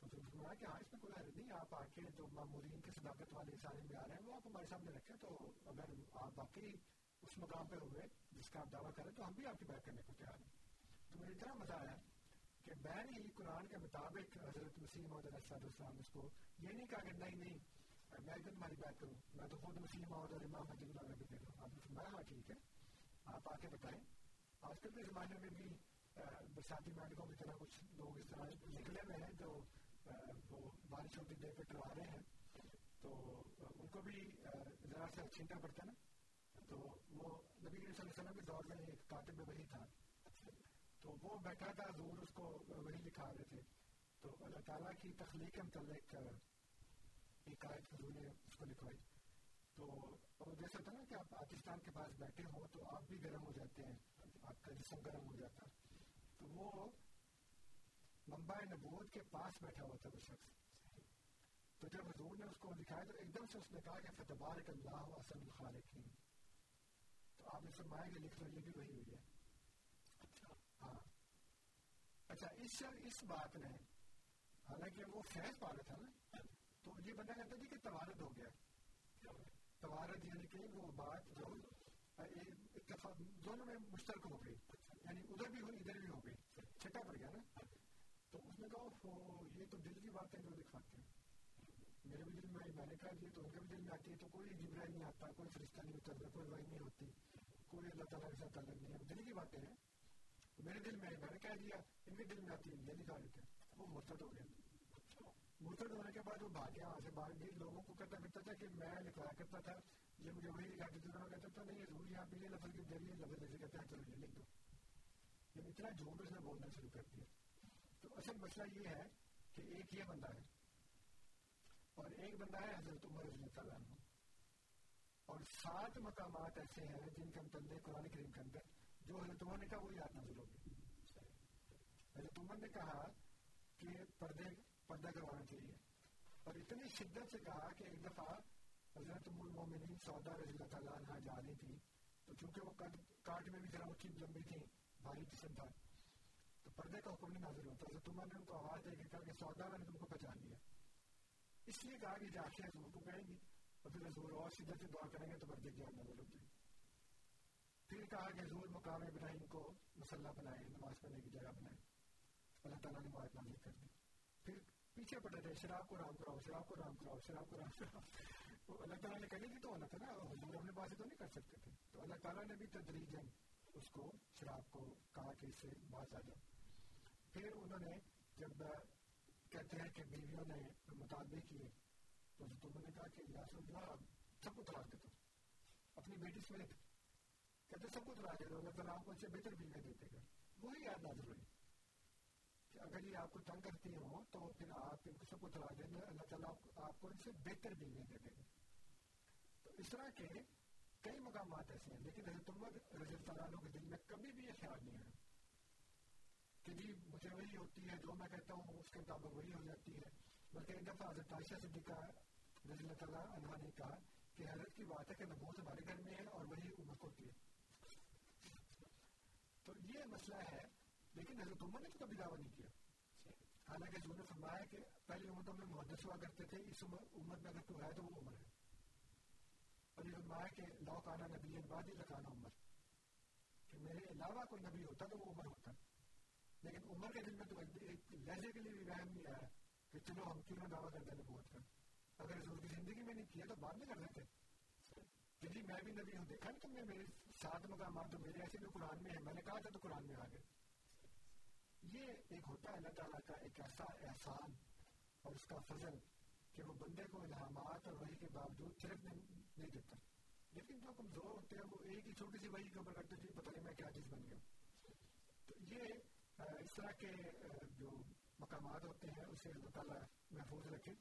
تو پھر فرمایا کہ ہاں اس میں کوئی حرض نہیں، آپ آ کے جو معمولین کے صداقت والے سارے میں آ رہے ہیں، وہ آپ ہمارے سامنے رکھیں۔ تو اگر آپ واقعی اس مقام پہ ہوئے جس کا آپ دعویٰ کریں تو ہم بھی آپ کی بات کرنے کو تیار ہیں۔ تو مجھے اتنا مزہ آیا کہ میں نے قرآن کے مطابق حضرت مسیح محمد علیہ السلام السلام اس کو یہ نہیں کہا کہ نہیں نہیں، میں ادھر تمہاری بات کروں۔ میں تو خود مسیح محمد اور امام حجی اللہ بھی دے دوں آپ نے فرمایا ہاں ٹھیک ہے۔ آپ آ کے بتائیں۔ آج کل کے زمانے میں بھی برساتی میڈیکوں کی طرح کچھ لوگ اس طرح نکلے ہوئے ہیں جو وہ بارش ہوتی دے پہ کروا رہے ہیں۔ تو ان کو بھی ذرا سے چھینٹا پڑتا نا۔ تو وہ نبی صلی اللہ علیہ وسلم کے دور میں ایک کاتب میں وہی تھا۔ تو وہ بیٹھا تھا، حضور اس کو وہی لکھا رہے تھے۔ تو اللہ تعالیٰ کی تخلیق کے متعلق ایک آیت حضور نے اس کو لکھوائی۔ تو اور جیسا تھا نا کہ آپ پاکستان کے پاس بیٹھے ہوں تو آپ بھی گرم ہو جاتے ہیں، آپ کا جسم گرم ہو جاتا تو وہ ممبئی نبوت کے پاس بیٹھا ہوا تھا وہ شخص۔ تو جب حضور نے اس کو دکھایا تو ایک دم سے اس نے کہا کہ فتبارک اللہ اصل الخالقین۔ تو آپ نے فرمایا کہ لکھ لو، یہ بھی وہی ہوئی ہے ہاں۔ اچھا اس اس بات نے، حالانکہ وہ فیض پا رہا تھا نا، تو یہ بندہ کہتا جی کہ توارد ہو گیا۔ توارد یعنی کہ وہ بات جو دونوں میں مشترک ہو گئی۔ یعنی ادھر بھی ہوئی، ادھر بھی ہو گئی۔ چھٹا پڑ گیا نا۔ تو اس نے کہا یہ تو دل کی بات ہے جو دکھاتے ہیں۔ میرے بھی دل میں میں نے کہا یہ تو ان کے بھی دل میں آتی ہے۔ تو کوئی جبرائل نہیں آتا، کوئی فرشتہ نہیں اترتا، کوئی وحی نہیں ہوتی۔ کوئی اللہ تعالیٰ کے ساتھ تعلق نہیں ہے۔ دل کی باتیں ہیں۔ میرے دل میں میں نے کہہ جی، دیا ان کے دل میں آتی ہے، یہ دکھا دیتے وہ مرتد ہو گیا۔ مرتد ہونے کے بعد وہ بھاگ گیا وہاں سے باہر بھی لوگوں کو کہتا پھرتا تھا کہ میں لکھوایا کرتا تھا۔ یہ مجھے وہی لکھا دیتے تھا کہتا تھا، نہیں ضرور یہاں پہ یہ لفظ کے ذریعے لفظ جیسے کہتے ہیں چلو یہ لکھ دو۔ یہ اتنا جھوٹ اس نے بولنا شروع کر دیا۔ تو اصل مسئلہ یہ ہے کہ ایک یہ بندہ ہے اور ایک بندہ ہے حضرت عمر رضی اللہ عنہ۔ اور سات مقامات ایسے ہیں جن کے متعلق قرآن کریم کے اندر جو حضرت عمر نے کہا وہی یاد نظر ہوگی حضرت عمر نے کہا کہ پردے پردہ کروانا چاہیے۔ اور اتنی شدت سے کہا کہ ایک دفعہ حضرت المومنین سودا رضی اللہ تعالیٰ عنہ جا رہی تھی، تو چونکہ وہ کاٹ میں بھی ذرا اونچی لمبی تھی بھاری جسم تھا، تو پردے کا حکم نہیں نازل ہوتا حضرت عمر نے ان کو آواز دے کے کہا کہ سودا میں نے تم کو پہچان لیا اس لیے کہا کہ جا کے حضور کو کہیں گی اور پھر حضور اور شدت سے دعا کریں گے تو پردے کی نازل ہو جائے پھر کہا کہ حضور مقام ابراہیم کو مسلح بنائے، نماز پڑھنے کی جگہ بنائے۔ اللہ تعالیٰ نے معاہد نازل کر دی۔ پھر پیچھے پڑے تھے شراب کو رام کراؤ شراب کو رام کراؤ شراب کو رام کراؤ اللہ تعالیٰ نے کرنے کی تو ہونا تھا نا حضور اپنے پاس تو نہیں کر سکتے تھے تو اللہ تعالیٰ نے بھی تدریجن اس کو شراب کو کہا کہ اس سے باز آ جاؤ پھر انہوں نے جب کہتے ہیں کہ بیویوں نے مطالبے کیے تو تم نے کہا کہ یا رسول اللہ سب کو طلاق دیتا اپنی بیٹی سمیت کہتے سب کو طلاق دے دو اللہ تعالیٰ آپ کو اچھے بہتر بیویاں دیتے گا وہی یاد نازل ہوئی کہ اگر یہ آپ کو تنگ کرتی ہوں تو پھر آپ ان سب کو چلا دیں گے، اللہ تعالیٰ آپ کو ان سے بہتر بیوی دے دیں گے تو اس طرح کے کئی مقامات ایسے ہیں، لیکن حضرت عمر رضی اللہ عنہ کے دل میں کبھی بھی یہ خیال نہیں آیا کہ جی مجھے وہی ہوتی ہے، جو میں کہتا ہوں اس کے مطابق وہی ہو جاتی ہے۔ بلکہ ایک دفعہ حضرت عائشہ صدیقہ رضی اللہ تعالیٰ عنہ نے کہا کہ حضرت کی بات ہے کہ نبوت ہمارے گھر میں ہے اور وہی عمر ہوتی ہے۔ تو یہ مسئلہ ہے لیکن حضرت عمر نے تو کبھی دعویٰ نہیں کیا؟ حالانکہ جو نے فرمایا کہ پہلی امتوں میں محدث ہوا کرتے تھے، اس امت میں اگر تو ہے تو وہ عمر ہے۔ اور یہ فرمایا کہ لو کانا نبی بعد ہی لکانا عمر۔ کہ میرے علاوہ کوئی نبی ہوتا تو وہ عمر ہوتا۔ لیکن عمر کے دل میں تو ایک لہجے کے لیے بھی وہم نہیں آیا کہ چلو ہم کیوں نہ دعویٰ کرتے نبوت کا اگر حضور کی زندگی میں نہیں کیا تو بعد میں کر دیتے۔ کہ جی میں بھی نبی ہوں، دیکھا نا تم نے میرے سات مقامات تو میرے ایسے جو قرآن میں ہے، میں نے کہا تھا تو قرآن میں آ گئے۔ یہ ایک ہوتا ہے اللہ تعالیٰ کا ایک ایسا احسان اور اس کا فضل کہ وہ بندے کو الہامات اور وہی کے باوجود صرف نہیں دیتا۔ لیکن جو کمزور ہوتے ہیں وہ ایک ہی چھوٹی سی وہی کے اوپر کرتے تھے، پتہ نہیں میں کیا چیز بن گیا۔ تو یہ اس طرح کے جو مقامات ہوتے ہیں، اسے اللہ تعالیٰ محفوظ رکھے۔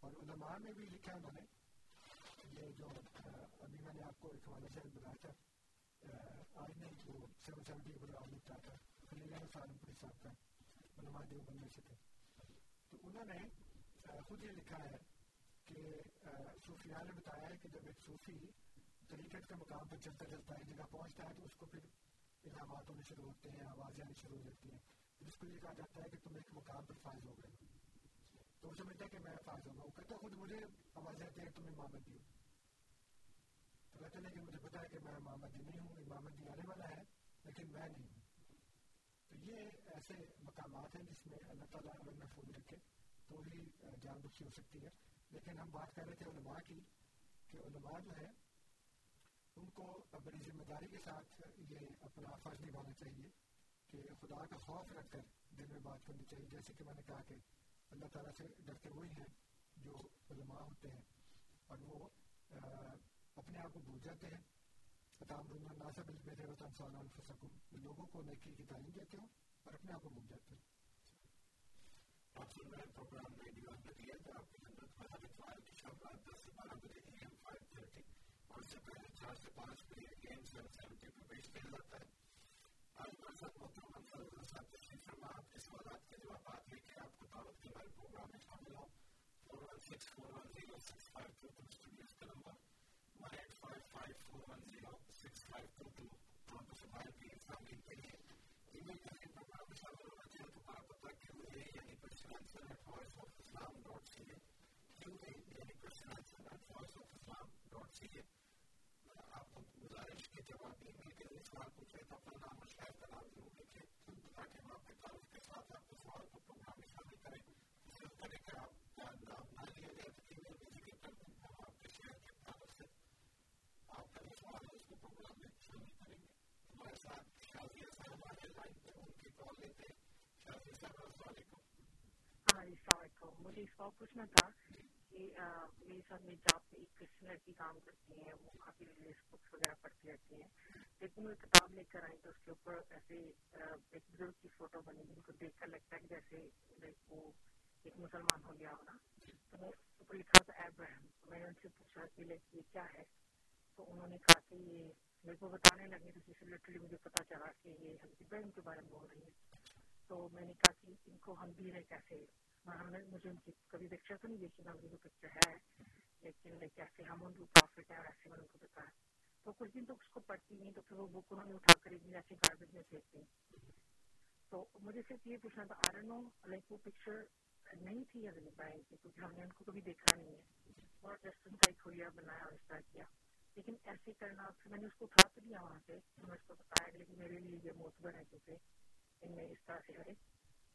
اور علماء میں بھی لکھا انہوں نے، یہ جو ابھی میں نے آپ کو ایک حوالے سے بتایا تھا آج نہیں وہ سیون سیونٹی پر لکھا تھا۔ خلیل سالمپوری صاحب کا علماء دیوبندی سے تھے تو انہوں نے خود یہ لکھا ہے کہ صوفیاء نے بتایا ہے کہ جب ایک صوفی طریقت کے مقام پر چلتا چلتا ہے جگہ پہنچتا ہے تو اس کو پھر الہامات ہونے شروع ہوتے ہیں آوازیں آنی شروع ہو جاتی ہیں پھر اس کو یہ کہا جاتا ہے کہ تم ایک مقام پر فائز ہو گئے تو وہ سمجھتا ہے کہ میں فائز ہوں گا وہ کہتا ہے خود مجھے آوازیں آتی ہیں تم امامت ہو تو کہتے ہیں کہ مجھے پتا ہے کہ میں امامت نہیں ہوں امامت آنے والا ہے لیکن میں نہیں ہوں تو یہ ایسے مقامات ہیں جس میں اللہ تعالیٰ اگر محفوظ رکھے تو ہی جان بخشی ہو سکتی ہے۔ لیکن ہم بات کر رہے تھے علماء کی کہ علماء جو ہے ان کو بڑی ذمہ داری کے ساتھ یہ اپنا فرض نبھانا چاہیے کہ خدا کا خوف رکھ کر دل میں بات کرنی چاہیے۔ جیسے کہ میں نے کہا کہ اللہ تعالیٰ سے ڈرتے وہی ہیں جو علماء ہوتے ہیں اور وہ اپنے آپ کو بھول جاتے ہیں۔ لوگوں کو نیکی کی تعلیم دیتے ہوں اور اپنے آپ کو بھول جاتے ہیں آپ سن رہے پروگرام ریڈیو اندر تھا آپ کی خدمت میں حضرت فائل کی شب رات دس سے بارہ بجے اے ایم فائیو تھرٹی اور اس سے پہلے چار سے پانچ بجے اے ایم سیون سیونٹی پہ پیش کیا جاتا ہے آج ہمارے ساتھ محترم انصر اللہ صاحب تشریف فرما آپ کے سوالات کے جوابات لے کے آپ کو دعوت کے ہمارے پروگرام میں شامل ہوں four one six four one zero six five two two studios کا number one eight five five four one zero آپ کو گزارش کے جواب ای میل کے سوال پوچھے تو اپنا نام اور شہر کا نام ضرور لکھیں تاکہ ہم آپ کے تعلق کے ساتھ آپ کے سوال کو پروگرام میں شامل کریں اس طرح کا آپ کا نام نہ لیا جائے تو ای میل میں ذکر کر دیں ہم آپ کے شہر کے تعلق سے آپ کا جو سوال ہے اس کو پروگرام میں شامل کریں گے ہمارے ساتھ شازیہ صاحب آگے لائن پہ ان کی کال لیتے ہیں شازیہ صاحب السلام علیکم ہماری السلام علیکم مجھے اس کا پوچھنا تھا کہ میرے ساتھ میں جاب پہ ایک کرسچن لڑکی کام کرتی ہیں، وہ کافی ریلیس بکس وغیرہ پڑھتی رہتی ہیں۔ لیکن وہ کتاب لے کر آئی تو اس کے اوپر ایسے ایک بزرگ کی فوٹو بنی، جن کو دیکھ کر لگتا ہے کہ جیسے وہ ایک مسلمان ہو گیا ہونا۔ تو میں اوپر لکھا تھا ایبراہم میں نے ان سے پوچھا کہ یہ کیا ہے؟ تو انہوں نے کہا کہ یہ، میرے کو بتانے لگے تو جس سے لٹرلی مجھے پتا چلا کہ یہ حضرت ابراہیم کے بارے میں بول رہی ہے تو میں نے کہا کہ ان کو ہم بھی رہے کیسے ہم نے مجھے ان کی کبھی پکچر تو نہیں دیکھی نہ مجھے پکچر ہے، لیکن کیسے ہم ان کو پروفٹ ہیں اور ایسے میں ان کو بتا تو کچھ دن تو اس کو پڑھتی نہیں، تو پھر وہ بک انہوں نے اٹھا کر ایک دن ایسے گاربیج میں پھینکتی تو مجھے صرف یہ پوچھنا تھا آر نو لائک وہ پکچر نہیں تھی ابھی بائن کی کیونکہ ہم نے ان کو کبھی دیکھا نہیں ہے۔ اور جسٹ ان کا ایک کھویا بنایا اور اس طرح کیا۔ لیکن ایسے کرنا، پھر میں نے اس کو اٹھا تو دیا وہاں سے میں اس کو بتایا لیکن میرے لیے یہ موتبر ہے کیونکہ ان میں اس طرح سے ہے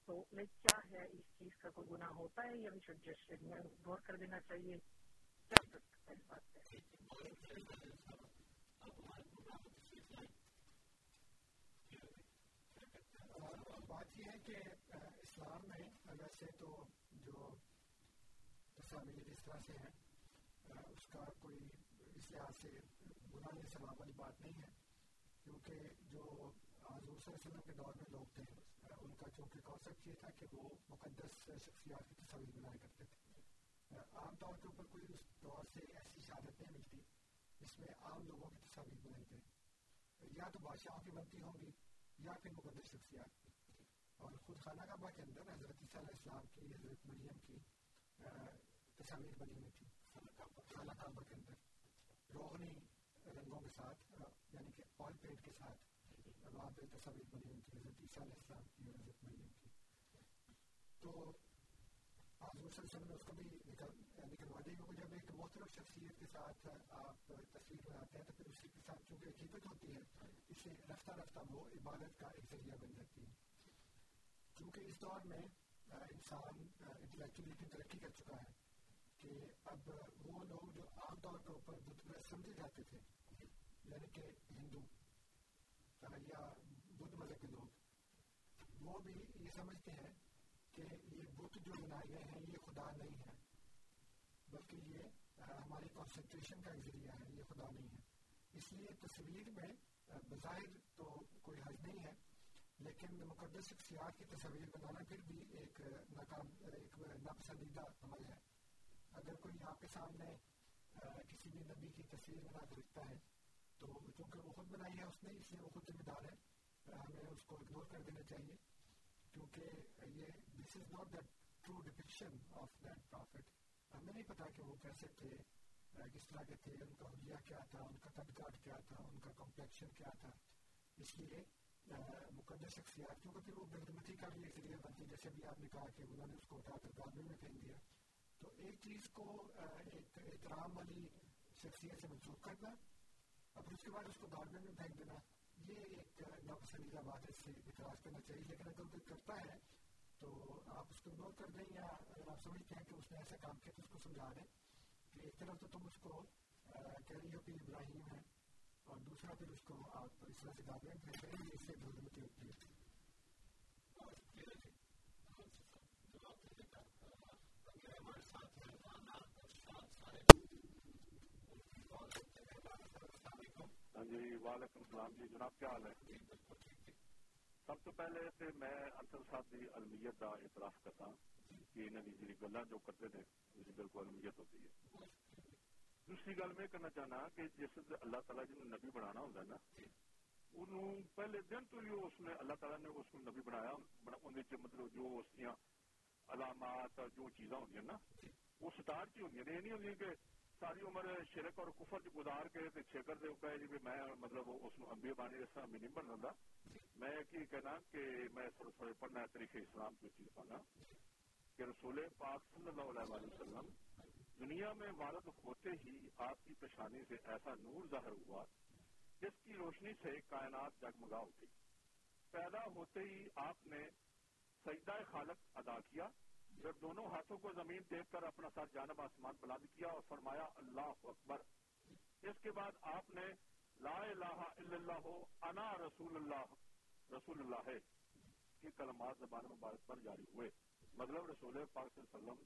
تو لائک کیا ہے اس چیز کا کوئی گناہ ہوتا ہے یا شوڈ جسٹ غور کر دینا چاہیے کیا سکتا ہے اس بات بات یہ ہے کہ اسلام میں ویسے تو جو تصاویر اس طرح سے ہیں اس کا کوئی اس لحاظ سے گناہ ثواب والی بات نہیں ہے کیونکہ جو حضور صلی کے دور میں لوگ تھے ان کا چونکہ کانسیپٹ یہ تھا کہ وہ مقدس شخصیات کی تصاویر بنایا کرتے تھے عام طور کے اوپر کوئی اس دور سے ایسی شہادت نہیں ملتی جس میں عام لوگوں کی تصاویر بنائی جائے یا تو بادشاہوں کی بنتی ہوں گی یا پھر مقدس شخصیات اور خود خانہ کعبہ کے اندر حضرت عیسیٰ علیہ السلام کی حضرت مریم کی تصاویر بنی ہوئی تھی خانہ کعبہ کے اندر روغنی رنگوں کے ساتھ یعنی کہ آل پینٹ کے ساتھ وہاں پہ تصاویر بنی ہوئی حضرت عیسیٰ علیہ السلام کی حضرت مریم کی تو حضور صلی اللہ علیہ وسلم نے اس کو بھی نکلوا دی کیونکہ جب ایک محترم شخصیت کے ساتھ آپ تصویر بناتے ہیں تو پھر اسی کے ساتھ چونکہ عقیدت ہوتی ہے اس سے رفتہ رفتہ وہ عبادت کا ایک ذریعہ بن جاتی ہے کیونکہ اس دور میں انسان انٹلیکچولی اتنی ترقی کر چکا ہے کہ اب وہ لوگ جو عام طور کے اوپر بت پرست سمجھے جاتے تھے یعنی کہ ہندو یا بدھ مذہب کے لوگ وہ بھی یہ سمجھتے ہیں کہ یہ بت جو بنائے گئے ہیں، یہ خدا نہیں ہے، بلکہ یہ ہماری کانسنٹریشن کا ذریعہ ہے، یہ خدا نہیں ہے۔ اس لیے تصویر میں بظاہر تو کوئی حج نہیں ہے، لیکن مقدس شخصیات کی تصویر بنانا پھر بھی ایک ناکام، ایک ناپسندیدہ عمل ہے۔ اگر کوئی آپ کے سامنے کسی بھی نبی کی تصویر بنا کے رکھتا ہے تو چونکہ وہ خود بنائی ہے، اس نے اس لیے وہ خود ذمہ دار ہے۔ ہمیں اس کو اگنور کر دینا چاہیے، کیونکہ یہ this is not the true depiction of that prophet ہمیں نہیں پتا کہ وہ کیسے تھے، کس طرح کے تھے، ان کا حلیہ کیا تھا، ان کا قد کاٹ کیا تھا، ان کا کمپلیکشن کیا تھا۔ اس لیے مقدس شخصیات، کیونکہ پھر وہ بدمتی کا بھی ایک ذریعہ بنتی جیسے بھی آپ نے کہا کہ انہوں نے اس کو اٹھا کر گارڈن میں پھینک دیا۔ تو ایک چیز کو ایک احترام والی شخصیت سے منسوخ کرنا اور اس کے بعد اس کو گارڈن میں پھینک دینا یہ ایک ناپسندیدہ بات ہے اس سے اعتراض کرنا چاہیے لیکن اگر کوئی کرتا ہے تو آپ اس کو اگنور کر دیں یا اگر آپ سمجھتے ہیں کہ اس نے ایسا کام کیا تو اس کو سمجھا دیں کہ ایک طرف تو تم اس کو کہہ رہی ہو کہ ابراہیم ہے اور دوسرا پھر اس کو آپ اس طرح سے گارڈن پھینک کریں اس سے بدمتی ہوتی ہے جی وعلیکم السلام جی جناب، کیا حال ہے؟ سب تو پہلے تے میں انصر صاحب کی علمیت کا اعتراف کرتا کہ انہوں نے جی گلا جو کرتے تھے اس بالکل علمیت ہوتی ہے۔ دوسری گل میں کرنا چاہنا کہ جس اللہ تعالیٰ جی نے نبی بنانا ہوتا ہے نا، انہوں پہلے دن تو ہی اس نے اللہ تعالیٰ نے اس کو نبی بنایا اندر مطلب جو اس کی علامات جو چیزاں ہوتی نا، وہ سٹارٹ کی ہوتی ہیں یہ نہیں ہوتی کہ ساری عمر شرک اور کفر چ گزار کے تے چھکر دے کہے جی میں مطلب اس انبیاء بانی اس طرح بھی نہیں بننا میں کی کہنا کہ میں تھوڑا تھوڑے پڑھنا ہے طریقے اسلام کی چیز پانا کہ رسول پاک صلی اللہ علیہ وسلم دنیا میں وارد ہوتے ہی آپ کی پیشانی سے ایسا نور ظاہر ہوا جس کی روشنی سے کائنات جگمگا اٹھی پیدا ہوتے ہی آپ نے سجدہ خالق ادا کیا۔ جب دونوں ہاتھوں کو زمین دیکھ کر اپنا ساتھ جانب آسمان بلند کیا اور فرمایا، اللہ اکبر اس کے بعد آپ نے، لا الہ الا اللہ، انا رسول اللہ رسول اللہ ہے کہ کلمات زبان مبارک پر جاری ہوئے۔ مطلب رسول پاک صلی اللہ علیہ وسلم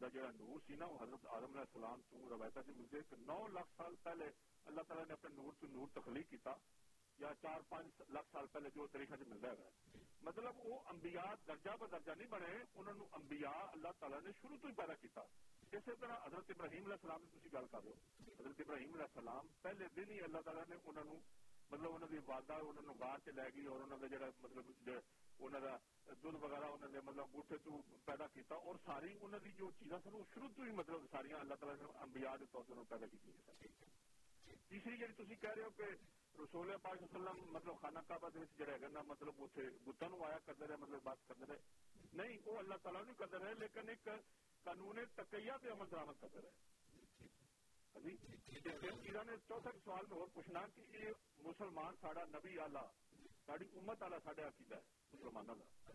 دا جڑا نور سی نا حضرت آدم علیہ السلام تو روایتہ سے ملتے کہ نو لاکھ سال پہلے اللہ تعالیٰ نے اپنے نور تو نور تخلیق کیتا یا چار پانچ لاکھ سال پہلے جو طریقہ سے ملتا ہے۔ مطلب وہ انبیاء درجہ ب درجہ نہیں بنے، انہوں نے انبیاء اللہ تعالیٰ نے شروع تو ہی پیدا کیتا۔ اسی طرح حضرت ابراہیم علیہ السلام کی تھی گل کر رہے ہو حضرت ابراہیم علیہ السلام پہلے دن ہی اللہ تعالیٰ نے انہوں نے مطلب انہوں نے والدہ انہوں نے باہر سے لے گئی اور انہوں نے جڑا مطلب انہوں کا دودھ وغیرہ انہوں نے مطلب بوٹے تو پیدا کیتا اور ساری انہوں کی جو چیزاں سن، وہ شروع تو ہی مطلب ساری اللہ تعالیٰ نے انبیاء کے طور پر پیدا کی تیسری جی تھی کہہ رہے ہو کہ رسول پاک صلی اللہ علیہ وسلم مطلب خانہ کعبہ جڑا مطلب ہے نا مطلب اتنے بتوں آیا کرتے رہے مطلب بات کرتے رہے نہیں، وہ اللہ تعالیٰ نہیں کرتے رہے لیکن ایک قانون تکیا پہ عمل درامد کرتے رہے ہاں جی؟ نے چوتھا سوال میں اور پوچھنا کہ یہ مسلمان ساڑا نبی آلہ ساری امت آلہ ساڈا عقیدہ ہے مسلمانوں کا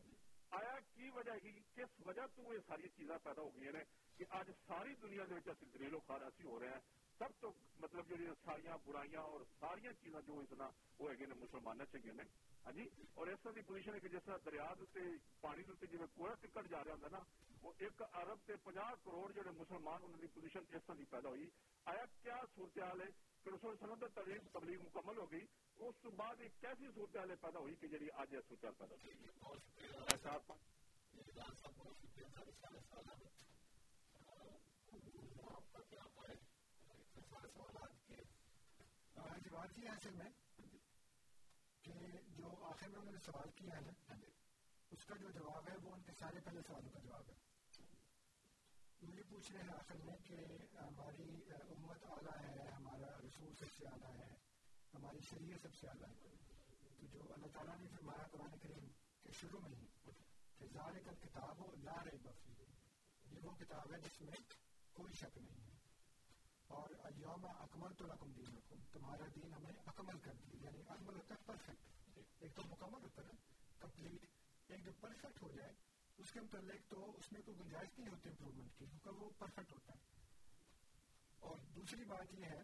آیا کی وجہ کی کس وجہ تو یہ ساری چیزاں پیدا ہو گئی ہیں کہ آج ساری دنیا دے کے دلیل و خاراسی ہو رہے ہیں؟ سب تو مطلب جو ساری برائیاں اور ساری چیزاں جو اتنا وہ ہے مسلمان چاہیے نے ہاں جی؟ اور اس طرح کی پوزیشن ہے کہ جس طرح دریا پانی کے جی کوڑا ٹکٹ جا رہا ہوتا نا وہ ایک ارب سے پناہ کروڑ جڑے مسلمان انہوں کی پوزیشن اس طرح کی پیدا ہوئی۔ آیا کیا صورتحال ہے پھر رسول علیہ وسلم تبلیغ تبلیغ مکمل ہو گئی اس بعد ایک کیسی صورتحال پیدا ہوئی کہ جڑی آج یہ صورتحال پیدا ہوئی؟ ایسا آپ جواب کیا اصل میں کہ جو آخر میں انہوں نے سوال کیا ہے اس کا جو جواب ہے، وہ ان کے سارے پہلے سوالوں کا جواب ہے۔ وہ یہ پوچھ رہے ہیں آخر میں کہ ہماری امت اعلیٰ ہے، ہمارا رسول سب سے اعلیٰ ہے، ہماری شریعت سب سے اعلیٰ ہے۔ تو جو اللہ تعالیٰ نے فرمایا قرآن کریم کے شروع میں ہی کہ ظاہر کل کتاب ہو لا رہی بفی یہ وہ کتاب ہے جس میں کوئی شک نہیں۔ اور یوم اکمل تو رقم دین رقم تمہارا دین ہمیں اکمل کر دی یعنی اکمل ہوتا ہے پرفیکٹ ایک تو مکمل ہوتا ہے کمپلیٹ ایک جو پرفیکٹ ہو جائے، اس کے متعلق تو اس میں کوئی گنجائش نہیں ہوتی امپروومنٹ کی، کیونکہ وہ پرفیکٹ ہوتا ہے۔ اور دوسری بات یہ ہے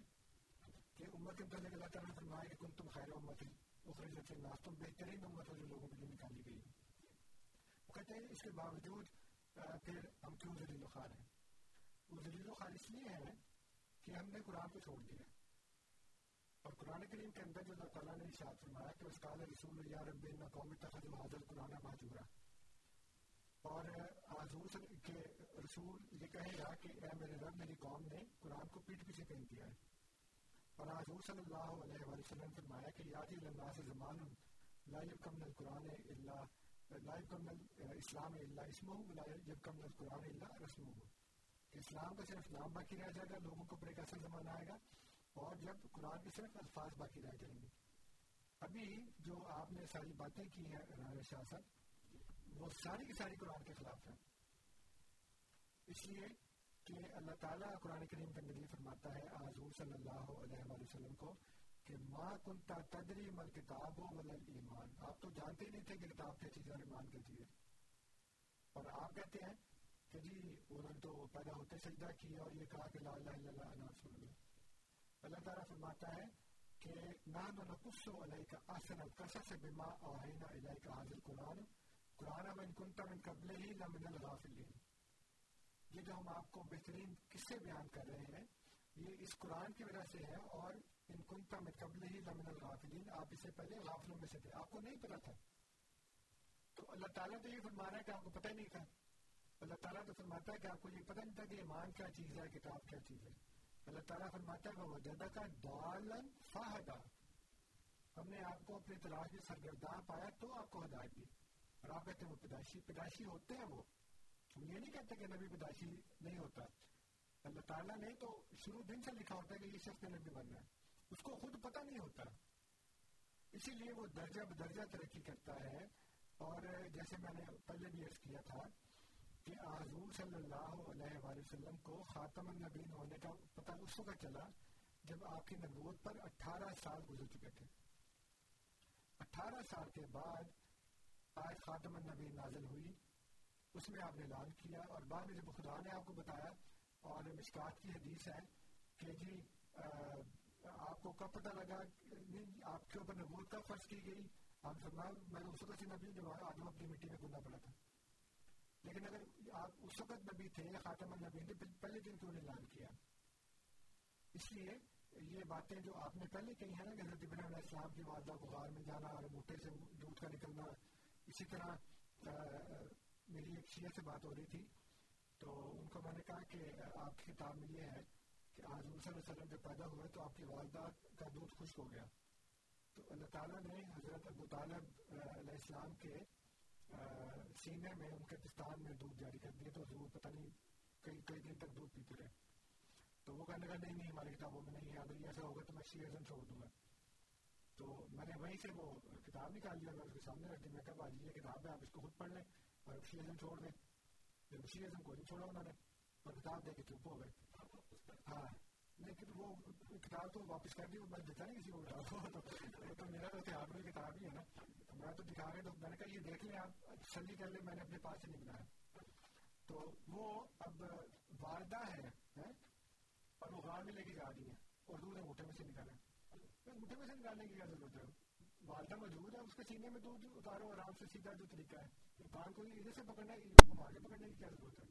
کہ امت کے متعلق اللہ تعالیٰ نے فرمایا کہ کن تم خیر امت ہی اخرجت الناس، تم بہترین امت ہو جو لوگوں کے لیے نکالی گئی۔ وہ کہتے ہیں اس کے باوجود پھر ہم کیوں ذلیل و خار ہیں؟ وہ ذلیل و خار اس لیے ہیں کہ ہم نے قرآن کو چھوڑ دیا اور قرآن کریم کے اندر جو اللہ تعالیٰ نے اشاعت فرمایا کہ اس کال رسول یا رب قوم تخذ حاضر قرآن مہجورا اور حضور کے رسول یہ کہے گا کہ اے میرے رب، میری قوم نے قرآن کو پیٹ پیچھے پہن دیا ہے۔ اور حضور صلی اللہ علیہ وآلہ وسلم نے فرمایا کہ یادی اللہ سے زمان لا یکمل القرآن الا لا یکمل اسلام الا اسمہ لا یکمل القرآن الا رسمہ اسلام کا صرف نام باقی رہ جائے گا، لوگوں کو ایک ایسا زمانہ آئے گا، اور جب قرآن کے صرف الفاظ باقی رہ جائیں گے۔ ابھی جو آپ نے ساری باتیں کی ہیں رانا شاہ صاحب، وہ ساری کی ساری قرآن کے خلاف ہیں۔ اس لیے کہ اللہ تعالیٰ قرآن کریم کے اندر فرماتا ہے حضور صلی اللہ علیہ وآلہ وسلم کو کہ ما کنتا تدری مل کتاب و مل ایمان آپ تو جانتے ہی نہیں تھے کہ کتاب کیا چیز اور ایمان کیا چیز ہے اور آپ کہتے ہیں جی انہوں نے تو پیدا ہوتے سجدہ کیا اور یہ کہا کہ لا الہ الا اللہ انا رسول اللہ اللہ تعالیٰ فرماتا ہے کہ نحن نقص علیک احسن القصص بما اوحینا الیک حاضر قرآن قرآن من کنتا من قبل ہی لمن الغافلین یہ جو ہم آپ کو بہترین قصے بیان کر رہے ہیں یہ اس قرآن کی وجہ سے ہے اور ان کنتا میں قبل ہی لمن الغافلین آپ اسے پہلے غافلوں میں سے تھے آپ کو نہیں پتا تھا تو اللہ تعالیٰ تو یہ فرما رہا ہے کہ آپ کو پتہ ہی نہیں تھا اللہ تعالیٰ تو فرماتا ہے کہ آپ کو یہ پتہ نہیں تھا کہ ایمان کیا چیز ہے، کتاب کیا چیز ہے۔ اللہ تعالیٰ فرماتا ہے وہ جدہ کا دالن فاہدہ ہم نے آپ کو اپنی تلاش میں سرگرداں پایا تو آپ کو ہدایت دی۔ اور آپ کہتے ہیں، وہ پیدائشی پیدائشی ہوتے ہیں وہ۔ ہم یہ نہیں کہتے کہ نبی پیدائشی نہیں ہوتا۔ اللہ تعالیٰ نے تو شروع دن سے لکھا ہوتا ہے کہ یہ شخص نے نبی بننا ہے۔ اس کو خود پتہ نہیں ہوتا۔ اسی لیے وہ درجہ بدرجہ ترقی کرتا ہے۔ اور جیسے میں نے پہلے بھی عرض کیا تھا کہ حضور صلی اللہ علیہ وآلہ وسلم کو خاتم النبین ہونے کا پتہ اس وقت چلا جب آپ کی نبوت پر اٹھارہ سال گزر چکے تھے۔ اٹھارہ سال کے بعد آج خاتم النبی نازل ہوئی۔ اس میں آپ نے اعلان کیا اور بعد میں جب خدا نے آپ کو بتایا اور مشکات کی حدیث ہے کہ جی آپ کو کب پتہ لگا آپ کے اوپر نبوت کب فرض کی گئی؟ آپ فرمایا، میں نے اس وقت سے نبی جو آدم اپنی مٹی میں گننا پڑا تھا۔ لیکن اگر آپ اس وقت نبی تھے خاتم النبی نے پہلے دن کیوں نے اعلان کیا۔ اس لیے یہ باتیں جو آپ نے پہلے کہی ہیں نا کہ حضرت ابراہیم علیہ السلام کی والدہ کو غار میں جانا اور موٹے سے دودھ کا نکلنا، اسی طرح میری ایک شیعہ سے بات ہو رہی تھی۔ تو ان کو میں نے کہا کہ آپ کی کتاب میں یہ ہے کہ حضور صلی اللہ علیہ وسلم جب پیدا ہوئے تو آپ کی والدہ کا دودھ خشک ہو گیا۔ تو اللہ تعالیٰ نے حضرت ابو طالب علیہ السلام کے سینے میں ان کے پستان میں دودھ جاری کر دیا تو حضور پتہ نہیں کئی کئی دن تک دودھ پیتے رہے۔ تو وہ کہنے لگا نہیں نہیں ہماری کتابوں میں نہیں ہے اگر ایسا ہوگا تو میں شیئرزم چھوڑ دوں گا۔ تو میں نے وہیں سے وہ کتاب نکال لیا میں اس کے سامنے رکھ دی۔ میں کہا باجی یہ کتاب ہے آپ اس کو خود پڑھ لیں اور شیئرزم چھوڑ دیں۔ جب شیئرزم کو نہیں چھوڑا انہوں نے اور کتاب دے کے چپ ہو گئے۔ ہاں۔ لیکن وہ کتاب تو واپس کر دی میں دیتا نہیں کسی کو تو میرا تو اتحاد میں کتاب ہی ہے نا۔ میں تو دکھا رہے تو میں نے کہا یہ دیکھ لیں آپ سلی کر لیں، میں نے اپنے پاس سے نہیں بنایا تو وہ اب والدہ ہے اور وہ غار میں لے کے جا رہی ہے اور دودھ موٹے میں سے نکالا موٹے میں سے نکالنے کی کیا ضرورت ہے؟ والدہ موجود ہے، اس کے سینے میں دودھ اتارو آرام سے سیدھا جو طریقہ ہے۔ کان کو ادھر سے پکڑنا گھما کے پکڑنے کی کیا ضرورت ہے؟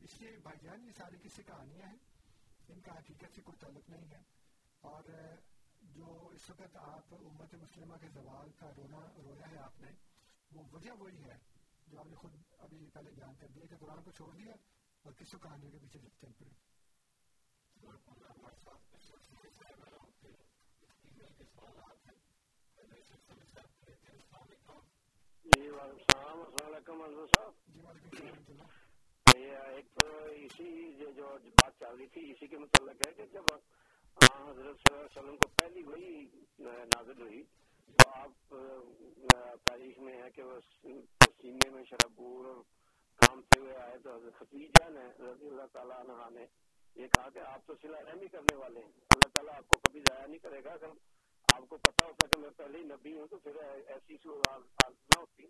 اس لیے بھائی جان، یہ ساری کس سے کہانیاں ہیں۔ ان کا حقیقت سے کوئی تعلق نہیں ہے۔ اور جو اس وقت آپ امت مسلمہ کے زوال کا رونا رویا ہے آپ نے وہ وجہ وہی ہے جو آپ نے خود ابھی پہلے بیان کر دیا کہ قرآن کو چھوڑ دیا اور کس کو کہانیوں کے پیچھے چل پڑے جی وعلیکم السلام۔ السلام علیکم صاحب۔ ایک اسی جو بات چل رہی تھی، اسی کے متعلق ہے کہ جب حضرت صلی اللہ علیہ وسلم کو پہلی وہی نازل ہوئی، تو آپ تاریخ میں ہے کہ وہ سینے میں شرابور اور کامتے ہوئے آئے تو حضرت خدیجہ نے رضی اللہ تعالیٰ عنہ نے یہ کہا کہ آپ تو سلا رحمی کرنے والے ہیں۔ اللہ تعالیٰ آپ کو کبھی ضائع نہیں کرے گا۔ اگر آپ کو پتا ہوتا کہ میں پہلے ہی نبی ہوں تو پھر ایسی صورت نہ ہوتی۔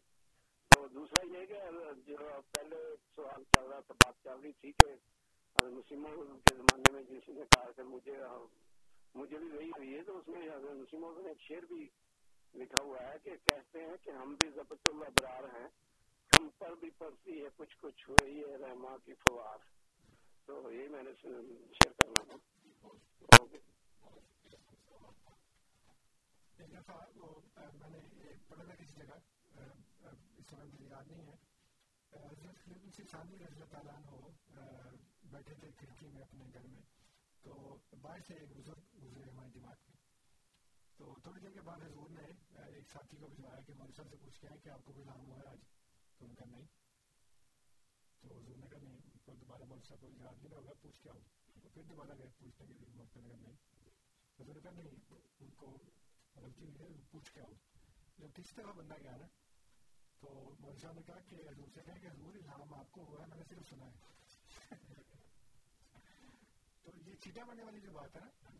تو دوسرا یہ کہ جو پہلے سوال چل رہا تھا، بات چل رہی تھی کہ مسلموں کے زمانے میں جس نے کہا کہ مجھے مجھے بھی وہی ہوئی ہے، تو اس میں مسلموں نے ایک شعر بھی لکھا ہوا ہے کہ کہتے ہیں کہ ہم بھی ضبط اللہ برار ہیں، ہم پر بھی پڑتی ہے، کچھ کچھ ہوئی ہے رحما کی فوار۔ تو یہی میں نے شیئر کرنا تھا اوکے۔ میں نے پڑھا تھا کسی جگہ۔ اس وقت مجھے یاد نہیں ہے۔ حضرت خلیف ثانی رضی اللہ تعالیٰ عنہ بیٹھے تھے کھڑکی میں اپنے گھر میں۔ تو باہر سے ایک بزرگ گزرے ہمارے دماغ میں۔ تو تھوڑی دیر کے بعد حضور نے ایک ساتھی کو بھجوایا کہ مولوی صاحب سے پوچھ کے آئے کہ آپ کو کوئی نام ہوا ہے آج؟ تو ان کا نہیں۔ تو حضور نے کہا، نہیں تو دوبارہ مولوی صاحب کو یاد نہیں ہوگا، پوچھ کے آؤ۔ تو پھر دوبارہ گئے پوچھنے کے لیے موقع لگا نہیں۔ حضور نے کہا، نہیں، ان کو غلطی نہیں ہے، پوچھ کے آؤ۔ جب تیسری دفعہ بندہ گیا نا تو مولوی صاحب نے کہا کہ حضور سے کہا کہ حضور الہام آپ کو ہوا ہے میں نے صرف سنا ہے تو یہ چھیٹا بننے والی جو بات ہے نا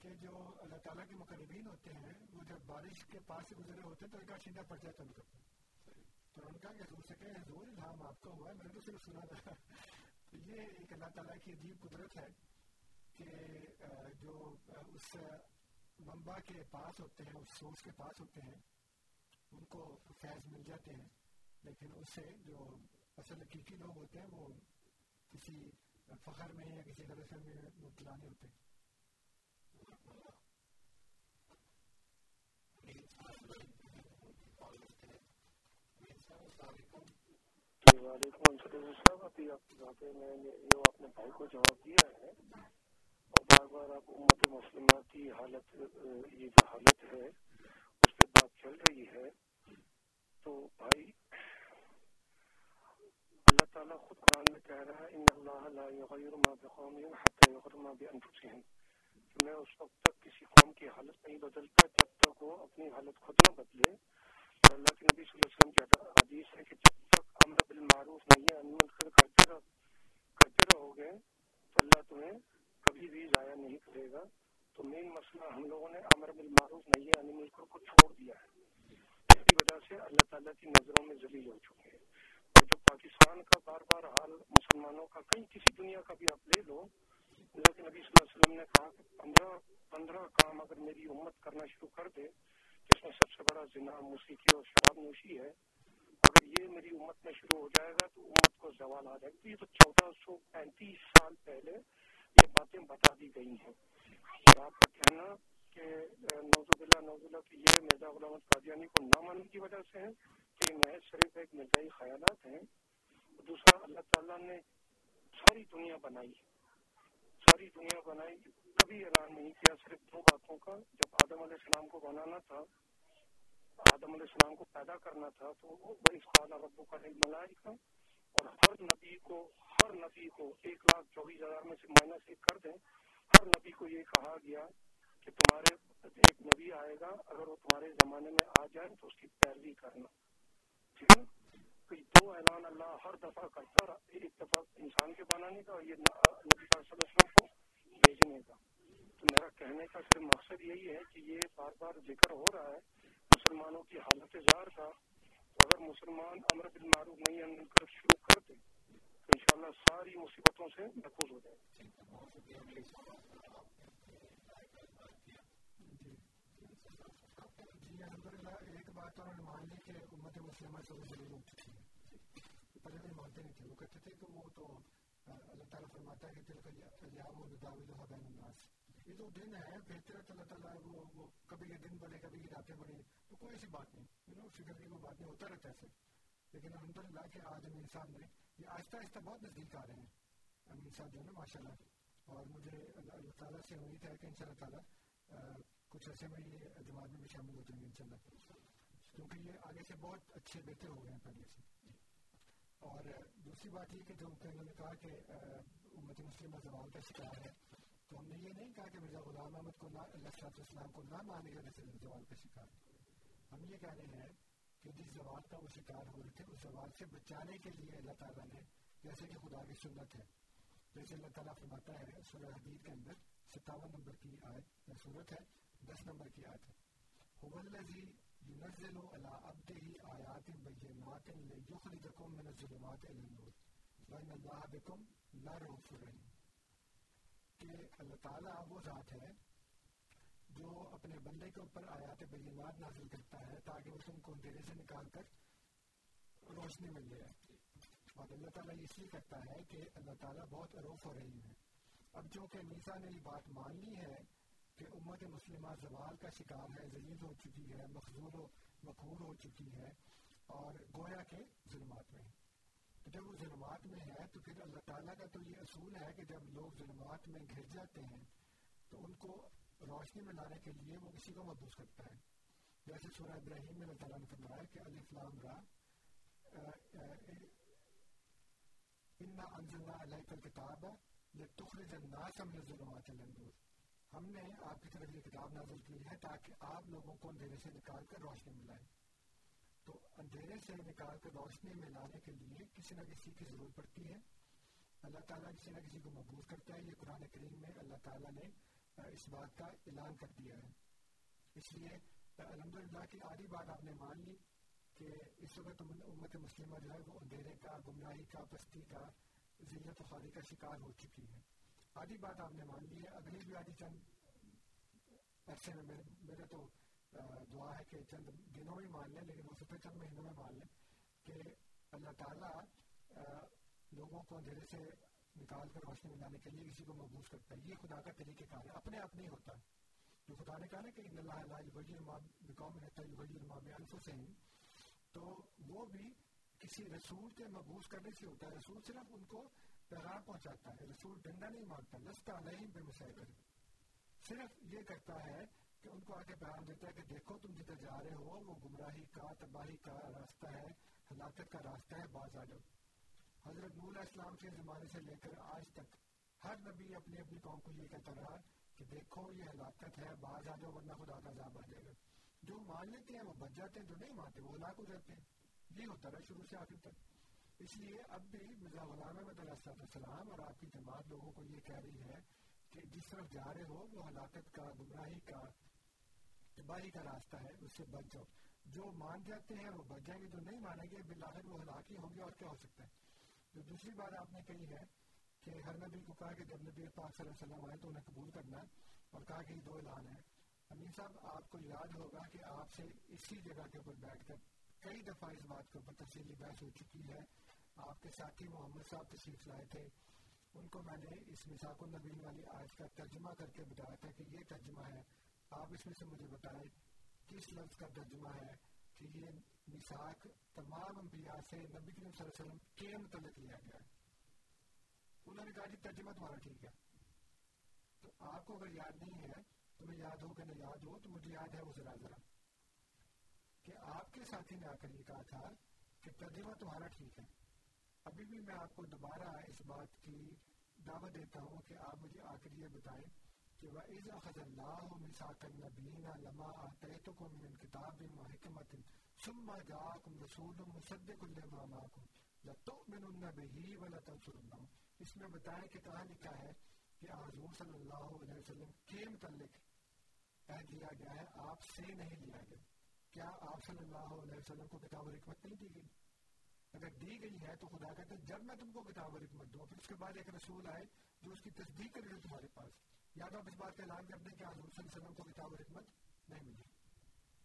کہ جو اللہ تعالیٰ کے مقربین ہوتے ہیں وہ جب بارش کے پاس سے گزرے ہوتے ہیں تو ایک چھینٹا پڑ جاتا ان کا تو انہوں نے کہا کہ حضور سے کہا حضور الہام آپ کو ہوا ہے میں نے تو صرف سنا تھا تو یہ ایک اللہ تعالیٰ کی عجیب قدرت ہے کہ جو اس منبع کے پاس ہوتے ہیں، اس سورس کے پاس ہوتے ہیں ان کو فیض مل جاتے ہیں لیکن اس سے جو اصل حقیقی لوگ ہوتے ہیں وہ کسی فخر میں یا کسی غلط میں مبتلا نہیں ہوتے وعلیکم السلام صاحب ابھی آپ کی باتیں میں یہ اپنے بھائی کو جواب دیا ہے اور بار بار آپ امت مسلمہ کی حالت یہ جو حالت ہے بات چل رہی ہے، تو بھائی، اللہ تعالیٰ خود قرآن میں کہہ رہا ہے ان اللہ لا یغیر ما بقوم حتی یغیر ما بانفسهم کہ میں اس وقت تک کسی قوم کی حالت نہیں بدلتا جب تک وہ اپنی حالت خود نہ بدلے۔ اور اللہ کے نبی صلی اللہ علیہ وسلم کی حدیث ہے کہ جب تک امر بالمعروف نہیں ہے، انمل کرتے رہو کرتے رہو گے، تو اللہ تمہیں کبھی بھی ضائع نہیں کرے گا۔ تو مین مسئلہ ہم لوگوں نے امر بالمعروف نہیں ہے انمل کو چھوڑ دیا ہے۔ اس کی وجہ سے اللہ تعالیٰ کی نظروں میں ذلیل ہو چکے ہیں۔ اور جو پاکستان کا بار بار حال مسلمانوں کا کہیں کسی دنیا کا بھی آپ لے لو، اللہ نبی صلی اللہ علیہ وسلم نے کہا کہ پندرہ پندرہ کام اگر میری امت کرنا شروع کر دے جس میں سب سے بڑا زنا، موسیقی اور شراب نوشی ہے، اگر یہ میری امت میں شروع ہو جائے گا تو امت کو زوال آ جائے گا۔ یہ تو چودہ سو پینتیس سال پہلے یہ باتیں بتا دی گئی ہیں۔ آپ کا کہنا کہ نوزب اللہ نوز اللہ کی یہ مرزا غلام قادیانی کو نہ ماننے کی وجہ سے ہے کہ محض صرف ایک مرزائی خیالات ہیں دوسرا اللہ تعالیٰ نے ساری دنیا بنائی ساری دنیا بنائی کبھی اعلان نہیں کیا صرف دو باتوں کا جب آدم علیہ السلام کو بنانا تھا آدم علیہ السلام کو پیدا کرنا تھا تو وہ خالہ ربو کا ملائی کا اور ہر نبی کو، ہر نبی کو ایک لاکھ چوبیس ہزار میں سے مائنس ایک کر دیں ہر نبی کو یہ کہا گیا کہ تمہارے ایک نبی آئے گا، اگر وہ تمہارے زمانے میں آ جائے تو اس کی پیروی کرنا۔ ٹھیک ہے؟ دو اعلان اللہ ہر دفعہ کرتا رہا، ایک دفعہ انسان کے بنانے کا اور یہ نبی صلی اللہ علیہ وسلم کو بھیجنے کا۔ تو میرا کہنے کا صرف مقصد یہی ہے کہ یہ بار بار ذکر ہو رہا ہے، مسلمانوں کی حالت اظہار کا تو اگر مسلمان امر بالمعروف نہیں عمل شروع کر دیں تو انشاءاللہ ساری مصیبتوں سے محفوظ ہو جائے جی الحمد للہ ایک بات انہوں نے مان لی کہ امت مسلمہ سے وہ ذلیل ہو چکی پہلے نہیں مانتے نہیں تھے وہ کہتے تھے کہ وہ تو اللہ تعالیٰ فرماتا ہے کہ تل کا ایام و نداول بین الناس یہ جو دن ہے فطرت اللہ تعالیٰ وہ وہ کبھی یہ دن بڑھے کبھی یہ راتیں بڑھیں تو کوئی ایسی بات نہیں یو نو فکر کی کوئی بات نہیں ہوتا رہتا ایسے لیکن الحمد للہ کہ آج امین صاحب نے یہ آہستہ آہستہ بہت نزدیک آ رہے ہیں۔ امین صاحب جو ہے نا ماشاء اللہ اور مجھے اللہ تعالیٰ سے امید ہے کہ ان شاء اللہ تعالیٰ کچھ عرصے میں یہ جماعت میں بھی شامل ہو جائیں گے ان شاء اللہ کیونکہ یہ آگے سے بہت اچھے بہتر ہو گئے ہیں پہلے سے۔ اور دوسری بات یہ کہ جو انہوں نے کہا کہ امت مسلمہ زوال کا شکار ہے، تو ہم نے یہ نہیں کہا کہ مرزا غلام احمد کو اللہ صلاح السلام کو نہ مانے گا زوال کا شکار۔ ہم یہ کہہ رہے ہیں کہ جس زوال کا وہ شکار ہو رہے تھے، اس زوال سے بچانے کے لیے اللہ تعالیٰ نے، جیسے کہ خدا کی سنت ہے، جیسے اللہ تعالیٰ فرماتا ہے سورہ حدید کے اندر، ستاون نمبر کی آیت یا صورت ہے، دس نمبر کی آیت ہے۔ هو ينزل على عبده آیات بینات لیخرجکم من الظلمات الى النور۔ وان اللہ بکم لا رؤوف رحیم کہ اللہ تعالیٰ وہ ذات ہے جو اپنے بندے کے اوپر آیات بینات نازل کرتا ہے تاکہ اس کو اندھیرے سے نکال کر روشنی مل جائے۔ اور اللہ تعالیٰ اس لیے کرتا ہے کہ اللہ تعالیٰ بہت عروف ہو رہی ہے۔ اب جو کہ نیسا نے یہ بات مان لی ہے کہ امت مسلمہ زوال کا شکار ہے ذلیل ہو چکی ہے مخضور و مقبول ہو چکی ہے اور گویا کے ظلمات میں تو جب وہ ظلمات میں ہے تو پھر اللہ تعالیٰ کا تو یہ اصول ہے کہ جب لوگ ظلمات میں گھر جاتے ہیں تو ان کو روشنی میں لانے کے لیے وہ کسی کو محبوس کرتا ہے۔ جیسے سورہ ابراہیم میں اللہ تعالیٰ نے فرمایا کہ علی فلام را انا انزلنا علیک الکتاب لتخرج الناس من الظلمات الى النور۔ ہم نے آپ کی طرف یہ کتاب نازل کی ہے تاکہ آپ لوگوں کو اندھیرے سے نکال کر روشنی ملائیں تو اندھیرے سے نکال کر روشنی میں لانے کے لیے کسی نہ کسی کی ضرورت پڑتی ہے۔ اللہ تعالیٰ کسی نہ کسی کو محبوس کرتا ہے۔ یہ قرآن کریم میں اللہ تعالیٰ نے اس بات کا اعلان کر دیا ہے۔ اس لیے الحمد للہ کی آدھی بات آپ نے مان لی کہ اس وقت امت مسلمہ جو ہے وہ اندھیرے کا، گمراہی کا، پستی کا ذلت و خالی کا شکار ہو چکی ہے۔ آدھی بات آپ نے مان لی ہے۔ اگلی بھی آدھی چند عرصے میں میرے تو دعا ہے کہ چند دنوں میں مان لیں، لیکن ہو سکتا ہے چند مہینوں میں مان لیں کہ اللہ تعالیٰ لوگوں کو اندھیرے سے نکال کر روشنی میں لانے کے لیے کسی کو محبوس کرتا ہے۔ یہ خدا کا طریقہ کار ہے، اپنے آپ نہیں ہوتا۔ جو خدا نے کہا نا کہ ان اللہ بقوم انفسہم، تو وہ بھی کسی رسول کے محبوس کرنے سے ہوتا ہے۔ رسول صرف ان کو پیغام پہنچاتا ہے، رسول ڈنڈا نہیں مانگتا لستا نہیں بے مسائل صرف یہ کرتا ہے کہ ان کو آ کے پیغام دیتا ہے کہ دیکھو تم جدھر جا رہے ہو، وہ گمراہی کا، تباہی کا راستہ ہے، ہلاکت کا راستہ ہے، باز آ جاؤ۔ حضرت نور اسلام کے زمانے سے لے کر آج تک ہر نبی اپنی اپنی قوم کو یہ کہتا رہا کہ دیکھو یہ ہلاکت ہے باز آ جاؤ ورنہ خدا کا عذاب آ جائے گا۔ جو مان لیتے ہیں وہ بچ جاتے ہیں، جو نہیں مانتے وہ ہلاک ہو جاتے ہیں۔ یہ ہوتا رہا شروع سے آخر تک۔ اس لیے اب بھی مرزا غلام احمد علیہ السلام اور آپ کی جماعت لوگوں کو یہ کہہ رہی ہے کہ جس طرف جا رہے ہو، وہ ہلاکت کا، گمراہی کا، تباہی کا راستہ ہے، اس سے بچ جاؤ۔ جو مان جاتے ہیں وہ بچ جائیں گے، جو نہیں مانیں گے بالآخر وہ ہلاکی ہوں گے اور کیا ہو سکتا ہے؟ جو دوسری بات آپ نے کہی ہے کہ ہر نبی کو کہا کہ جب نبی پاک صلی اللہ علیہ وسلم آئے تو انہیں قبول کرنا ہے اور کہا کہ یہ دو اعلان ہیں۔ امین صاحب، آپ کو یاد ہوگا کہ آپ سے اسی جگہ کے اوپر بیٹھ کر کئی دفعہ اس بات کے اوپر تفصیلی بحث ہو چکی ہے۔ آپ کے ساتھی محمد صاحب تشریف لائے تھے۔ ان کو میں نے اس مساق النبین والی آج کا ترجمہ کر کے بتایا تھا کہ یہ ترجمہ ہے۔ آپ اس میں سے مجھے بتائیں کس لفظ کا ترجمہ ہے۔ کہ یہ مساق تمام انبیاء سے نبی کریم صلی اللہ علیہ وسلم کے متعلق لیا گیا ہے۔ انہوں نے کہا جی ترجمہ تمہارا ٹھیک ہے۔ تو آپ کو اگر یاد نہیں ہے، تمہیں یاد ہو کہ نہ یاد ہو، تو مجھے یاد ہے وہ ذرا ذرا۔ کہ آپ کے ساتھی نے آ کر یہ کہا تھا کہ ترجمہ تمہارا ٹھیک ہے۔ ابھی بھی میں آپ کو دوبارہ اس بات کی دعوت دیتا ہوں کہ آپ مجھے آ کر یہ بتائیں کہ وَإِذْ أَخَذَ اللَّهُ مِيثَاقَ النَّبِيِّينَ لَمَا آتَيْتُكُم مِّن كِتَابٍ وَحِكْمَةٍ، ثُمَّ جَاءَكُمْ رَسُولٌ مُصَدِّقٌ لِّمَا مَعَكُمْ. لَتُؤْمِنُنَّ بِهِ وَلَتَنصُرُنَّهُ اس میں بتائیں کہ کہاں لکھا ہے؟ کہ حضور صلی اللہ علیہ وسلم کے متعلق عہد لیا گیا ہے، آپ سے نہیں لیا گیا۔ کیا آپ صلی اللہ علیہ وسلم کو کتاب و حکمت نہیں دی گئی؟ اگر دی گئی ہے تو خدا کہتے ہیں جب میں تم کو کتاب و حکمت دوں، پھر اس کے بعد ایک رسول آئے جو اس کی تصدیق کرے تمہارے پاس۔ یا تو آپ اس بات کا اعلان کر دیں کہ حضور صلی اللہ علیہ وسلم کو کتاب و حکمت نہیں ملی۔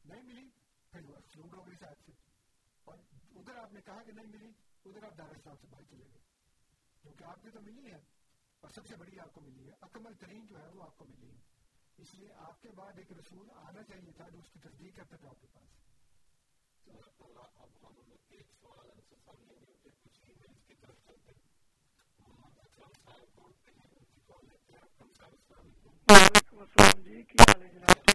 نہیں ملی، پھر وہ ایکسکلوڈ ہو گئی شاید سے۔ اور ادھر آپ نے کہا کہ نہیں ملی، ادھر آپ دار اسلام سے باہر چلے گئے۔ کیونکہ آپ کی تو ملی ہے۔ اور سب سے بڑی آپ کو ملی ہے۔ اکمل ترین جو ہے وہ آپ کو ملی ہے۔ اس لیے آپ کے بعد ایک رسول آنا چاہیے تھا جو اس کی تصدیق کرتا تھا آپ کے پاس۔ وعلیکم السلام جی کی حال ہے جناب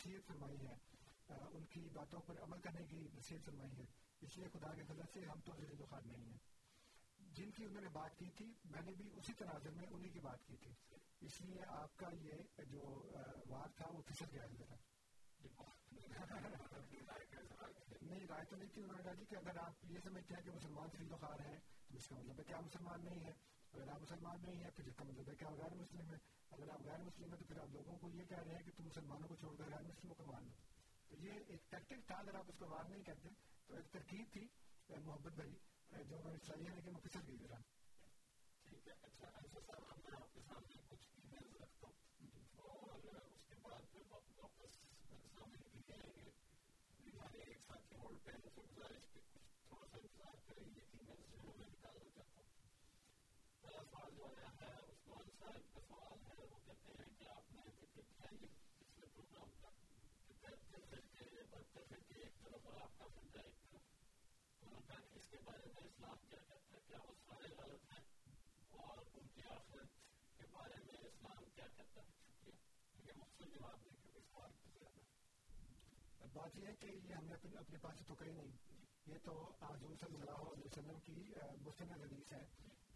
نصیحت فرمائی ہے ان کی باتوں پر عمل کرنے کی نصیحت فرمائی ہے۔ اس لیے خدا کے فضل سے ہم تو ذریع خان نہیں ہیں۔ جن کی انہوں نے بات کی تھی، میں نے بھی اسی تناظر میں انہی کی بات کی تھی۔ اس لیے آپ کا یہ جو وار تھا، وہ پھسل گیا ذرا نہیں، رائے تو نہیں تھی انہوں نے کہا جی کہ اگر آپ یہ سمجھتے ہیں کہ مسلمان فریل خار ہیں، تو اس کا مطلب ہے کیا مسلمان نہیں ہے اگر آپ مسلمان نہیں ہیں پھر اس کا مطلب ہے کہ غیر مسلم ہے اگر آپ غیر مسلم ہیں تو پھر آپ لوگوں کو یہ کہہ رہے ہیں کہ تم مسلمانوں کو چھوڑ کر غیر مسلموں کو مان لو۔ تو یہ ایک ٹیکٹک تھا، اگر آپ اس کو وار نہیں کہتے تو ایک ترکیب تھی محبت بھائی جو انہوں نے چلائی ہے لیکن وہ پھسل گئی ذرا۔ ٹھیک ہے اچھا ایسا صاحب میں آپ کے سامنے کچھ رکھتا ہوں۔ اور اس کے بعد پھر واپس سامنے آئیں گے۔ ہمارے ایک ساتھی ہولڈ پہ سے گزارش پہ تھوڑا سا انتظار کریں یہ ای میل سے میں نکالنا چاہتا ہوں پہلا سوال جو آیا ہے عثمان صاحب کا سوال ہے وہ کہتے ہیں کہ آپ نے ذکر کیا یہ پچھلے پروگرام کا کہ بہتر فرقے بدتر فرقے ایک طرف اور آپ کا فرقہ ایک طرف اس کے بارے میں اسلام کیا کہتا ہے کیا وہ سارے غلط ہیں اور ان کی آخرت کے بارے میں اسلام کیا کہتا ہے یہ جواب دیں کیونکہ سوال بات یہ ہے کہ یہ ہم نے اپنے پاس تو کہیں نہیں یہ تو حضور صلی اللہ علیہ وسلم کی مستند حدیث ہے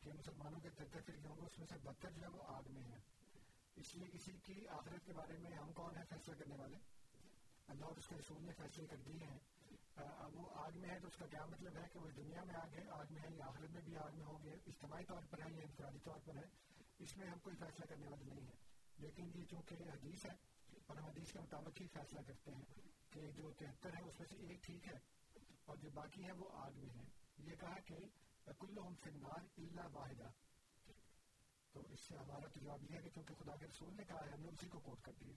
کہ مسلمانوں کے ترتے فرقے ہوں گے اس میں سے بدتر جو ہے وہ آگ میں ہے اس لیے کسی کی آخرت کے بارے میں ہم کون ہیں فیصلہ کرنے والے؟ اللہ اور اس کے رسول نے فیصلے کر دیے ہیں۔ وہ آگ میں ہے تو اس کا کیا مطلب ہے کہ وہ دنیا میں آگ ہے آگ میں ہے یا آخرت میں بھی آگ میں ہوگی اجتماعی طور پر ہے یا انفرادی طور پر ہے اس میں ہم کوئی فیصلہ کرنے والے نہیں ہیں لیکن یہ چونکہ حدیث ہے اور ہم حدیث کے مطابق ہی فیصلہ کرتے ہیں کہ جو تہتر ہے اس میں سے ایک ٹھیک ہے اور جو باقی ہے وہ آگ میں ہے یہ کہا کہ کلہم فی النار الا واحدہ تو اس سے ہمارا تو جواب یہ ہے کہ چونکہ خدا کے رسول نے کہا ہے، ہم نے اسی کو کوٹ کر دیا۔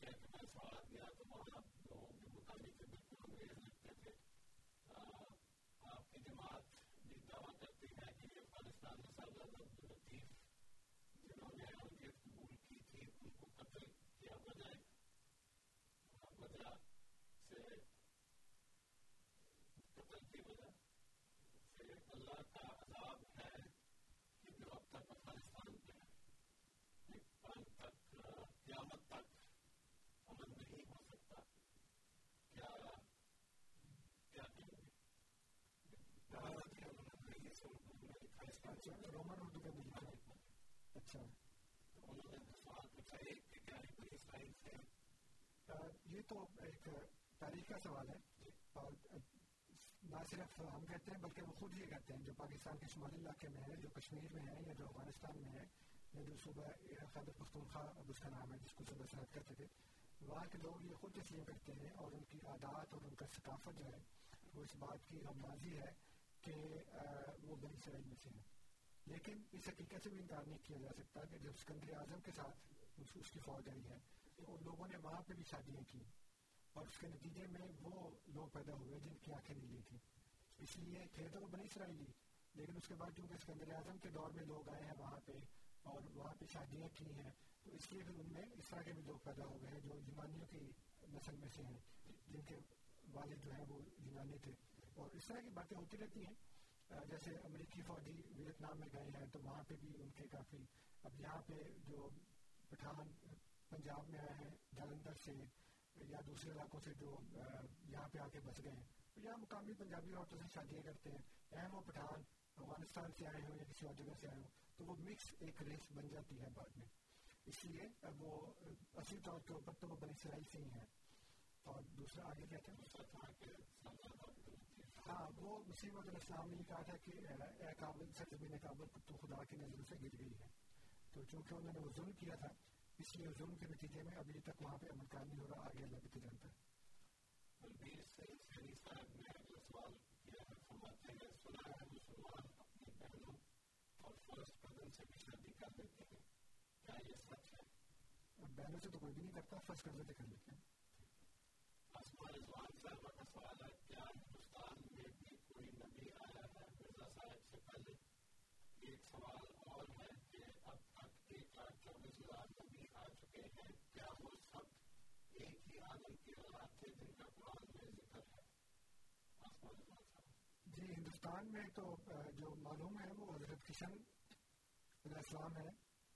کیا کہ میں سوال گیا تو وہاں لوگوں کے مطابق بالکل انگریز لگتے تھے آپ کی جماعت بھی دعویٰ کرتی ہے کہ یہ افغانستان میں سرگرد عبداللطیف جنہوں نے عربیت قبول کی تھی ان کو قتل کیا وجہ وجہ سے اچھا یہ تو ایک تاریخ کا سوال ہے۔ اور نہ صرف ہم کہتے ہیں بلکہ وہ خود یہ کہتے ہیں جو پاکستان کے شمالی علاقے میں ہے جو کشمیر میں ہے یا جو افغانستان میں ہے یا جو صوبہ خیبر پختونخوا، اب اس کا نام ہے، جس کو صوبہ سرحد کرتے تھے۔ وہاں کے لوگ یہ خود تسلیم کرتے ہیں اور ان کی عادات اور ان کا ثقافت جو ہے، وہ اس بات کی غمازی ہے کہ وہ بنی اسرائیل میں سے ہیں۔ لیکن اس حقیقت سے بھی انکار نہیں کیا جا سکتا کہ جب سکندر اعظم کے ساتھ اس کی فوج آئی ہے تو ان لوگوں نے وہاں پہ بھی شادیاں کی اور اس کے نتیجے میں وہ لوگ پیدا ہوئے جن کی آنکھیں نیلی تھیں اس لیے تھے تو وہ بنی اسرائیلی، لیکن اس کے بعد چونکہ سکندر اعظم کے دور میں لوگ آئے ہیں وہاں پہ اور وہاں پہ شادیاں کی ہیں، تو اس لیے پھر ان میں اس طرح کے بھی لوگ پیدا ہو گئے ہیں جو یونانیوں کی نسل میں سے ہیں، جن کے والد جو ہیں وہ یونانی تھے۔ اور اس طرح کی باتیں ہوتی رہتی ہیں۔ جیسے امریکی فوجی ویتنام میں گئے ہیں تو وہاں پہ بھی ان کے کافی، اب یہاں پہ جو پٹھان پنجاب میں آئے ہیں جالندھر سے یا دوسرے علاقوں سے جو یہاں پہ آ کے بس گئے ہیں تو یہاں مقامی پنجابی عورتوں سے شادیاں کرتے ہیں اہم وہ پٹھان افغانستان سے آئے ہوں یا کسی اور جگہ سے آئے ہوں تو وہ مکس ایک ریس بن جاتی ہے بعد میں اس لیے وہ اصلی طور کے اوپر تو وہ بنی اسرائیل سے ہی ہیں اور دوسرا آگے کیا تھا ہاں وہ مسیم علیہ السلام نے کہا تھا کہ اے کابل سرزمین کابل تو خدا کی نظر سے گر گئی ہے تو چونکہ انہوں نے وہ ظلم کیا تھا اس لیے ظلم کے نتیجے میں ابھی تک وہاں پہ عمل کار نہیں ہو رہا آگے اللہ بھی جانتا ہے۔ بلبیر سے صاحب نے جو سوال کیا ہے فرماتے ہیں سنا ہے مسلمان اپنی بہنوں اور فرسٹ کزن سے بھی شادی کر لیتے ہیں۔ کیا یہ سچ ہے؟ بہنوں سے تو کوئی بھی نہیں کرتا فرسٹ کزن سے کر لیتے ہیں۔ آسمان رضوان صاحبہ کا سوال ہے کیا ہندوستان میں بھی کوئی نبی آیا ہے مرزا صاحب سے پہلے؟ ایک سوال اور ہے کہ اب تک ایک لاکھ چوبیس ہزار نبی آ چکے ہیں کیا وہ سب ایک ہی آدم کی اولاد تھے جن کا قرآن میں ذکر ہے آسمان رضوان صاحب جی ہندوستان میں تو جو معلوم ہے وہ حضرت کشن علیہ السلام ہے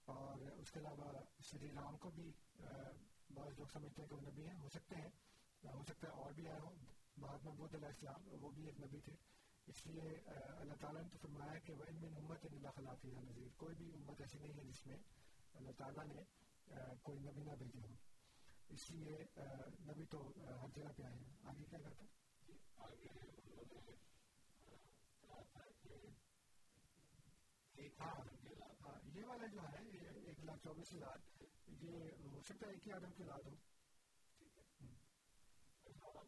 اور اس کے علاوہ شری رام کو بھی بعض لوگ سمجھتے ہیں کہ وہ نبی ہیں، ہو سکتے ہیں ہو سکتا ہے اور بھی آئے ہوں مہاتما بدھ علیہ السلام وہ بھی ایک نبی تھے۔ اس لیے اللہ تعالیٰ نے تو فرمایا کہ وہ علم امت اللہ خلاف نظیر کوئی بھی امت ایسی نہیں ہے جس میں اللہ تعالیٰ نے کوئی نبی نہ بھیجے ہوں اس لیے نبی تو ہر جگہ پہ آئے ہیں آگے کیا کرتا ہاں یہ والا جو ہے ایک لاکھ چوبیس ہزار یہ ہو سکتا ہے ایک ہی آدم کی اولاد ہو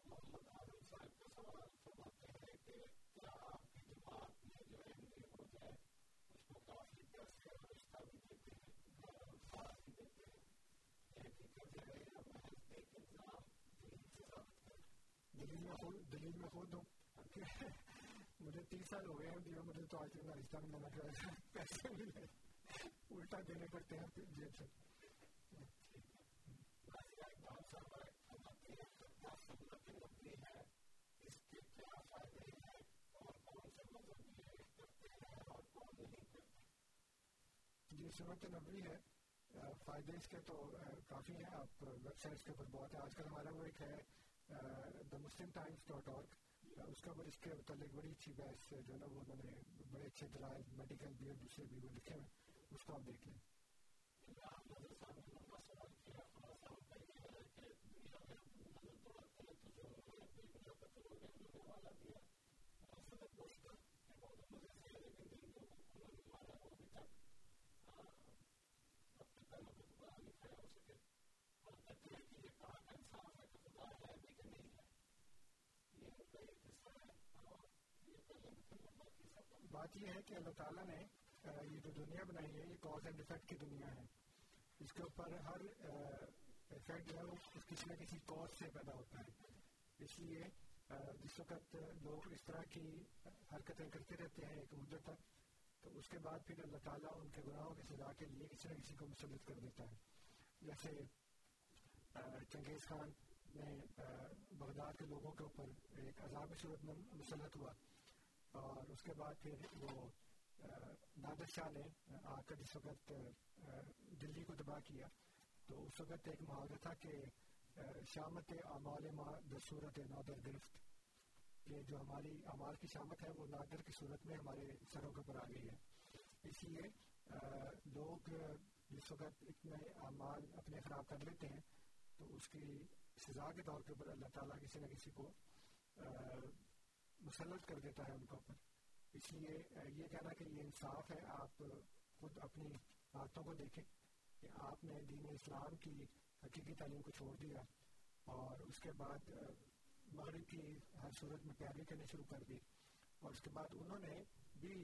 محمد عالم صاحب کا سوال فرماتے ہیں کہ کیا آپ کی جماعت میں جو ایم اے ہو جائے اس کو کافی پیسے اور رشتہ بھی دیتے ہیں خاص بھی دیتے ہیں حقیقت یہ ہے یا محض ایک انتظام دلیل سے ثابت کریں دلیل میں خود دلیل میں خود ہوں مجھے تیس سال ہو گئے ہیں دیو مجھے تو آج تک نہیں دینا چاہیے پیسے ملے الٹا دینے پڑتے ہیں جیب سے جی سنت نبوی ہے فائدے اس کے تو کافی ہیں آپ ویب سائٹس کے اوپر بہت ہے آج کل ہمارا وہ ایک ہے دا مسلم ٹائمس ڈاٹ اور اس کا اس کے متعلق بڑی اچھی بحث جو ہے نا وہ انہوں نے بڑے اچھے دلائل میڈیکل بھی اور دوسرے بھی وہ لکھے ہوئے اس کو آپ دیکھ لیں بات یہ ہے کہ اللہ تعالیٰ نے یہ جو دنیا بنائی ہے، یہ کاز اینڈ افیکٹ کی دنیا ہے۔ اس کے اوپر ہر افیکٹ جو ہے وہ کسی نہ کسی کاز سے پیدا ہوتا ہے۔ اس لیے جس وقت لوگ اس طرح کی حرکتیں کرتے رہتے ہیں ایک مدت تک، تو اس کے بعد پھر اللہ تعالیٰ ان کے گناہوں کی سزا کے لیے کسی نہ کسی کو مسلط کر دیتا ہے۔ جیسے چنگیز خان نے بغداد کے لوگوں کے اوپر ایک عذاب صورت میں مسلط ہوا اور اس کے بعد پھر وہ نادر شاہ نے آ کر جس وقت دلی کو تباہ کیا۔ تو اس وقت ایک محاورہ تھا کہ شامت اعمال ما صورت نادر گرفت۔ کہ جو ہماری اعمال کی شامت ہے وہ نادر کی صورت میں ہمارے سروں کے اوپر آ گئی ہے۔ اس لیے لوگ جس وقت اتنے اعمال اپنے خراب کر لیتے ہیں تو اس کی سزا کے طور کے اوپر اللہ تعالیٰ کسی نہ کسی کو مسلط کر دیتا ہے ان کے اوپر۔ اس لیے یہ کہنا کہ یہ انصاف ہے، آپ خود اپنی باتوں کو دیکھیں کہ آپ نے دین اسلام کی حقیقی تعلیم کو چھوڑ دیا اور اس کے بعد مغرب کی ہر صورت میں پیاری کرنی شروع کر دی اور اس کے بعد انہوں نے بھی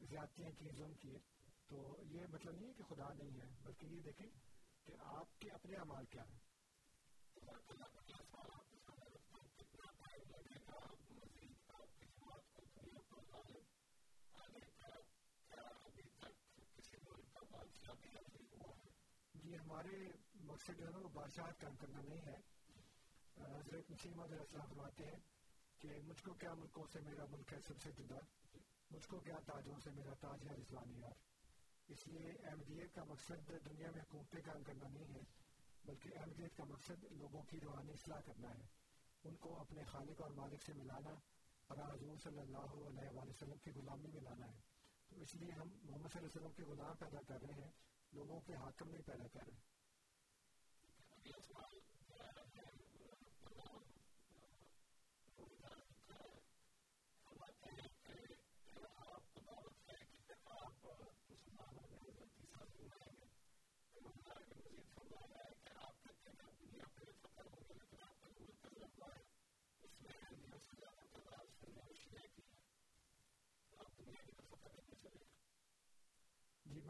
زیادتیاں کی، ظلم کیے۔ تو یہ مطلب نہیں ہے کہ خدا نہیں ہے، بلکہ یہ دیکھیں کہ آپ کے اپنے اعمال کیا ہیں۔ جی ہمارے مقصد جو ہے نا، وہ بادشاہ کام کرنا نہیں ہے۔ حضرت مسیم علیہ السلام فرماتے ہیں کہ مجھ کو کیا ملکوں سے میرا ملک ہے سب سے جدا مجھ کو کیا تاجوں سے میرا تاج ہے رضوانی یار؟ اس لیے احمدیت کا مقصد دنیا میں حکومتیں کام کرنا نہیں ہے۔ بلکہ احمدیت کا مقصد لوگوں کی روحانی اصلاح کرنا ہے ان کو اپنے خالق اور مالک سے ملانا اور حضور صلی اللہ علیہ وآلہ وسلم کی غلامی میں لانا ہے تو اس لیے ہم محمد صلی اللہ علیہ وسلم کے غلام پیدا کر رہے ہیں لوگوں کے حاکم نہیں پیدا کر رہے جی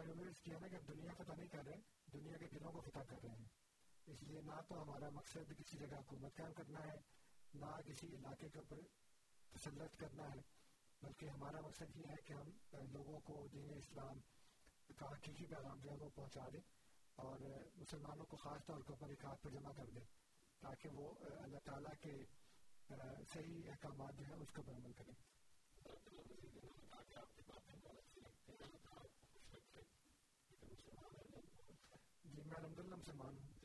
میں نے کیا نا کہ دنیا فتح نہیں کر رہے دنیا کے دلوں کو فتح کر رہے ہیں۔ اس لیے نہ تو ہمارا مقصد کسی جگہ حکومت قائم کرنا ہے، نہ کسی علاقے کے اوپر تسلط کرنا ہے، بلکہ ہمارا مقصد یہ ہے کہ ہم لوگوں کو دین اسلام کا حقیقی پیغام جو ہے وہ پہنچا دیں اور مسلمانوں کو خاص طور کے اوپر ایک ہاتھ پر جمع کر دیں تاکہ وہ اللہ تعالیٰ کے صحیح احکامات جو ہیں اس کے اوپر عمل کریں۔ میں الحمد للہ مسلمان ہوں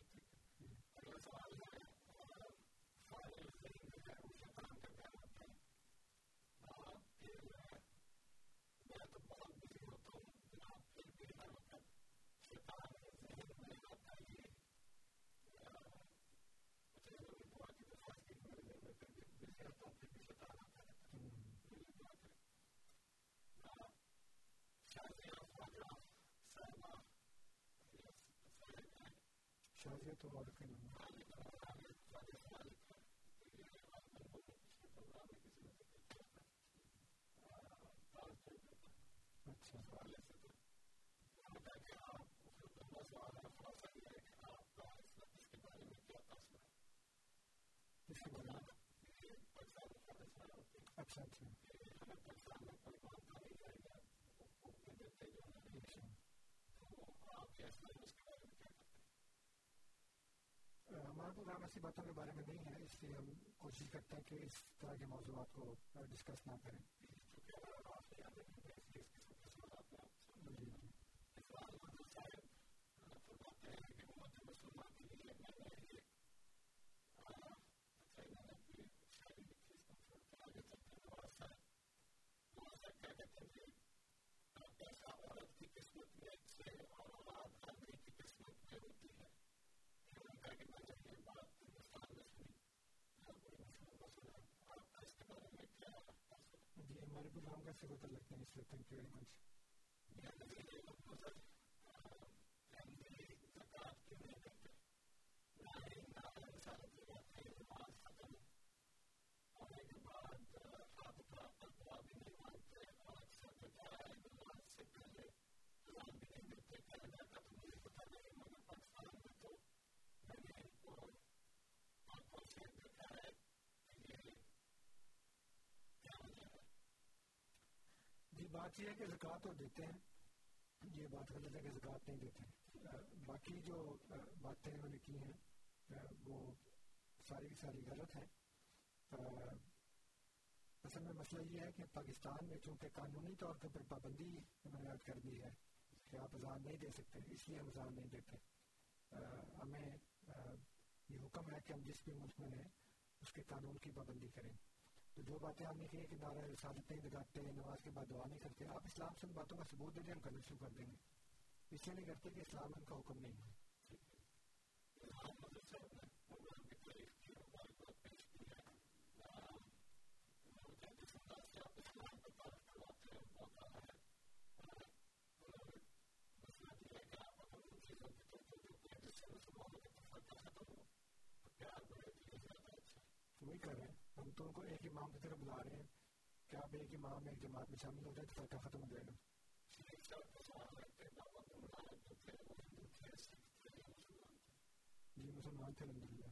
شازیہ اچھا اچھا اچھا ہمارا پروگرام ایسی باتوں کے بارے میں نہیں ہے اس لیے ہم کوشش کرتے ہیں کہ اس طرح کے موضوعات کو ڈسکس نہ کریں جی ہمارے پروگرام کا سے ہوتا لگتے ہیں اس لیے تھینک یو ویری مچ جی بات یہ ہے کہ زکوٰۃ تو دیتے ہیں، یہ بات غلط ہے کہ زکوٰۃ نہیں دیتے باقی جو باتیں انہوں نے کی ہیں وہ ساری کی ساری غلط ہیں۔ اصل میں مسئلہ یہ ہے کہ پاکستان میں چونکہ قانونی طور کے اوپر پابندی انہوں نے عائد کر دی ہے کہ آپ اذان نہیں دے سکتے، اس لیے ہم اذان نہیں دیتے۔ ہمیں یہ حکم ہے کہ ہم جس بھی ملک میں رہیں اس کے قانون کی پابندی کریں۔ تو جو باتیں آپ نے کی کہ نعرہ رسالت نہیں لگاتے نماز کے بعد دعا نہیں کرتے آپ اسلام سے ان باتوں کا ثبوت دے دیں ہم کرنا شروع کر دیں گے۔ اس لیے نہیں کرتے کہ اسلام ان کا حکم نہیں ہے۔ وہی کر رہے ہیں۔ ہم تو ان کو ایک امام کی طرف بلا رہے ہیں۔ کہ آپ ایک امام ایک جماعت میں شامل ہو جائے تو فرقہ ختم ہو جائے گا؟ جی مسلمان تھے الحمد للہ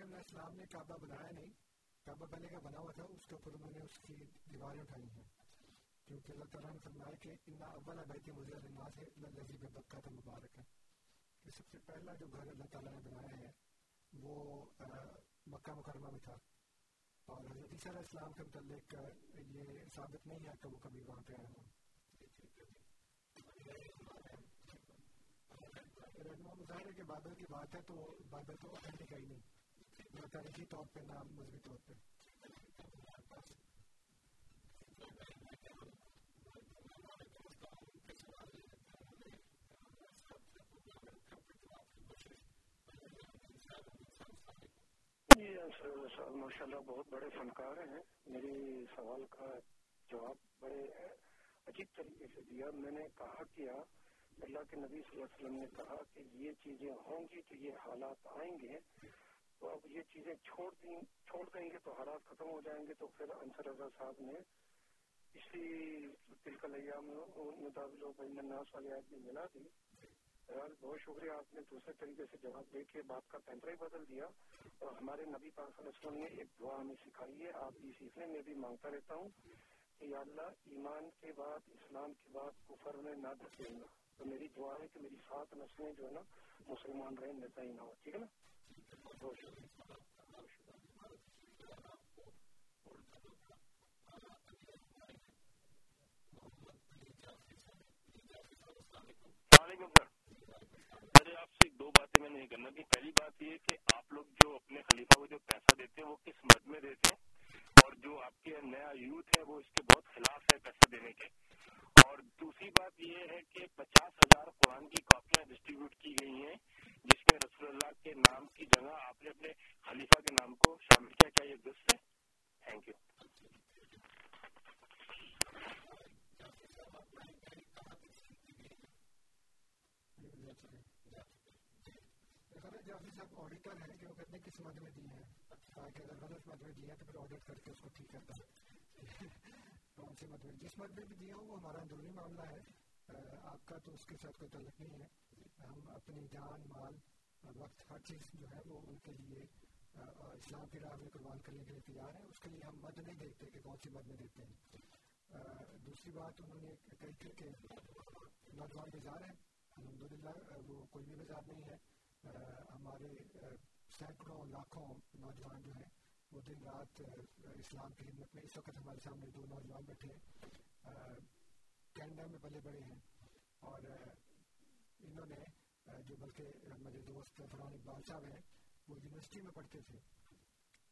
حضرت ابراہیم علیہ السلام نے کعبہ بنایا نہیں، کعبہ پہلے کا بنا ہوا تھا، اس کے اوپر انہوں نے اس کی دیواریں اٹھائی ہیں۔ کیونکہ اللہ تعالیٰ نے فرمایا کہ ان اول بیت مضی الناس ہے لذی بے بکہ تھا مبارک ہے کہ سب سے پہلا جو گھر اللہ تعالیٰ نے بنایا ہے، وہ مکہ مکرمہ میں تھا۔ اور حضرت عیسیٰ علیہ السلام کے متعلق یہ ثابت نہیں ہے کہ وہ کبھی وہاں پہ آئے ہوں مظاہرے کے بادل کی بات ہے تو بادل تو اتھینٹک ہی نہیں۔ تاریخی طور پہ نام مذہبی طور پہ صاحب ماشاء اللہ بہت بڑے فنکار ہیں۔ میری سوال کا جواب بڑے عجیب طریقے سے دیا۔ میں نے کہا کیا اللہ کے نبی صلی اللہ علیہ وسلم نے کہا کہ یہ چیزیں ہوں گی تو یہ حالات آئیں گے۔ تو اب یہ چیزیں چھوڑ دیں چھوڑ دیں گے تو حالات ختم ہو جائیں گے تو پھر انصر رضا صاحب نے اسی تلکل ایام مطابق الناس والی آدمی ملا دی۔ بہرحال بہت شکریہ آپ نے دوسرے طریقے سے جواب دے کے بات کا پینترا ہی بدل دیا۔ اور ہمارے نبی پاک صلی اللہ علیہ وسلم نے ایک دعا ہمیں سکھائی ہے۔ آپ یہ سیکھنے میں بھی مانگتا رہتا ہوں کہ یا اللہ ایمان کے بعد، اسلام کے بعد کفر میں نہ دھکیلنا۔ تو میری دعا ہے کہ میری سات نسلیں جو ہے نا، مسلمان رہیں نتا ہی نہ ہو ٹھیک ہے نا بہت شکریہ وعلیکم سر ارے آپ سے دو باتیں میں نہیں کرنا تھی پہلی بات یہ کہ آپ لوگ جو اپنے خلیفہ کو جو پیسہ دیتے ہیں، وہ کس مد میں دیتے ہیں؟ اور جو آپ کے نیا یوتھ ہے وہ اس کے بہت خلاف ہے پیسہ دینے کے۔ اور دوسری بات یہ ہے کہ پچاس ہزار قرآن کی کاپیاں ڈسٹریبیوٹ کی گئی ہیں، جس میں رسول اللہ کے نام کی جگہ آپ نے اپنے خلیفہ کے نام کو شامل کیا کیا یہ درست ہے؟ تھینک یو جافی صاحب آڈیٹر ہیں کہ وہ کہتے ہیں کس مد میں دیے ہیں تاکہ اگر غلط مد میں دیے ہیں تو پھر آڈٹ کر کے اس کو ٹھیک کرتا ہے کون سی مد جس مد بھی دیا ہو وہ ہمارا اندرونی معاملہ ہے آپ کا تو اس کے ساتھ کوئی تعلق نہیں ہے۔ ہم اپنی جان، مال، وقت، ہر چیز جو ہے وہ ان کے لیے اسلام کی راہ میں قربان کرنے کے لیے تیار ہے۔ اس کے لیے ہم مد نہیں دیکھتے کہ کون سی مد میں دیتے ہیں۔ دوسری بات انہوں نے کہی تھی کہ نوجوان مزار ہیں۔ الحمد للہ وہ کوئی بھی مزاج نہیں ہے۔ ہمارے سینکڑوں، لاکھوں نوجوان جو ہیں وہ دن رات اسلام کی خدمت میں اس وقت ہمارے سامنے دو نوجوان بیٹھے ہیں کینیڈا میں پلے بڑے ہیں اور انہوں نے جو بلکہ میرے دوست فرحان اقبال صاحب ہیں وہ یونیورسٹی میں پڑھتے تھے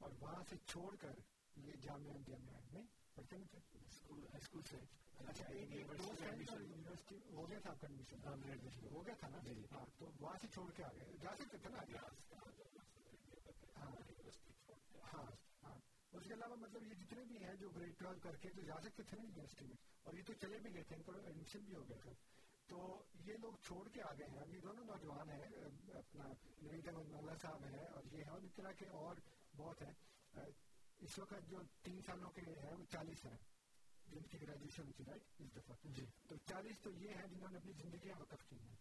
اور وہاں سے چھوڑ کر یہ جامعہ انڈیا میں پڑھتے تھے اسکول سے۔ اچھا یونیورسٹی ہو گیا تھا آپ کا ایڈمیشن ہو گیا تھا نا؟ ہاں تو وہاں سے چھوڑ کے آ گئے۔ جا سکتے تھے نا ہاں ہاں ہاں اس کے علاوہ مطلب یہ جتنے بھی ہیں جو گریڈ ٹویلو کر کے تو جا سکتے تھے نا یونیورسٹی میں اور یہ تو چلے بھی گئے تھے ان کو ایڈمیشن بھی ہو گیا تھا تو یہ لوگ چھوڑ کے آ گئے ہیں۔ یہ دونوں نوجوان ہیں اپنا نوید احمد مولا صاحب ہیں اور یہ ہیں اور اس طرح کے اور بہت ہیں۔ اس وقت جو تین سالوں کے ہیں وہ چالیس ہیں جن کی گریجویشن ہوتی ہے اس دفعہ۔ جی۔ تو چالیس تو یہ ہیں جنہوں نے اپنی زندگیاں وقف کی ہیں۔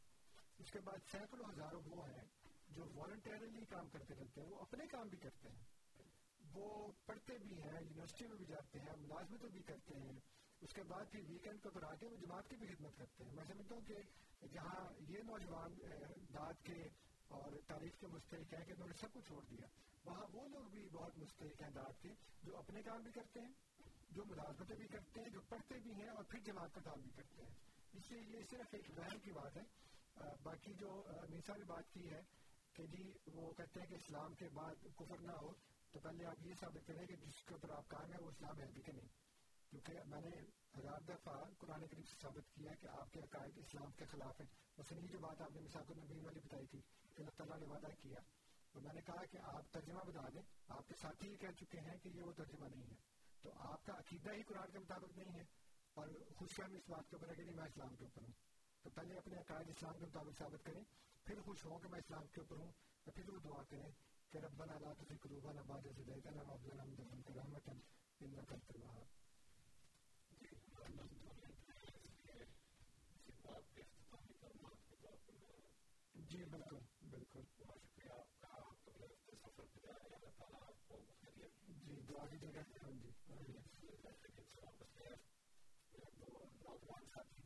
اس کے بعد سینکڑوں ہزاروں وہ ہیں جو والنٹیرلی کام کرتے رہتے ہیں وہ اپنے کام بھی کرتے ہیں۔ وہ پڑھتے بھی ہیں، یونیورسٹی میں بھی جاتے ہیں، ملازمتوں بھی کرتے ہیں۔ اس کے بعد پھر ویکینڈ کو آ کے وہ جماعت کی بھی خدمت کرتے ہیں۔ میں سمجھتا ہوں کہ جہاں یہ نوجوان داد کے اور تاریخ کے مستحق ہیں کہ انہوں نے سب کو چھوڑ دیا۔ وہاں وہ لوگ بھی بہت مستحق ہیں داد کے، جو اپنے کام بھی کرتے ہیں، جو ملازمتیں بھی کرتے ہیں، جو پڑھتے بھی ہیں اور پھر جماعت کا کام بھی کرتے ہیں۔ اس لیے یہ صرف ایک وہم کی بات ہے۔ باقی جو میسا نے بات کی ہے کہ جی وہ کہتے ہیں کہ اسلام کے بعد کفر نہ ہو۔ تو پہلے آپ یہ ثابت کریں کہ جس کے اوپر آپ کام ہے وہ اسلام ہے بھی کہ نہیں؟ کیونکہ میں نے ہزار دفعہ قرآن کریم سے ثابت کیا کہ آپ کے عقائد اسلام کے خلاف ہیں۔ مثلاً یہ جو بات آپ نے مثال النبی والی بتائی تھی کہ اللہ تعالیٰ نے وعدہ کیا۔ تو میں نے کہا کہ آپ ترجمہ بتا دیں۔ آپ کے ساتھی یہ کہہ چکے ہیں کہ یہ وہ ترجمہ نہیں ہے۔ تو آپ کا عقیدہ ہی قرآن کے مطابق نہیں ہے۔ اور خوش فہم اس بات کے اوپر ہے کہ نہیں، میں اسلام کے اوپر ہوں۔ تو پہلے اپنے عقائد اسلام کے مطابق ثابت کریں۔ پھر خوش ہوں کہ میں اسلام کے اوپر ہوں۔ پھر وہ دعا کریں۔ کہ ربنا لا تزغ قلوبنا بعد إذ هديتنا وهب لنا من لدنك رحمة إنك أنت الوهاب. جی بالکل بالکل۔ جی دعا کی جگہ۔ ہاں جی, ہاں جی۔ نوجوان ساتھی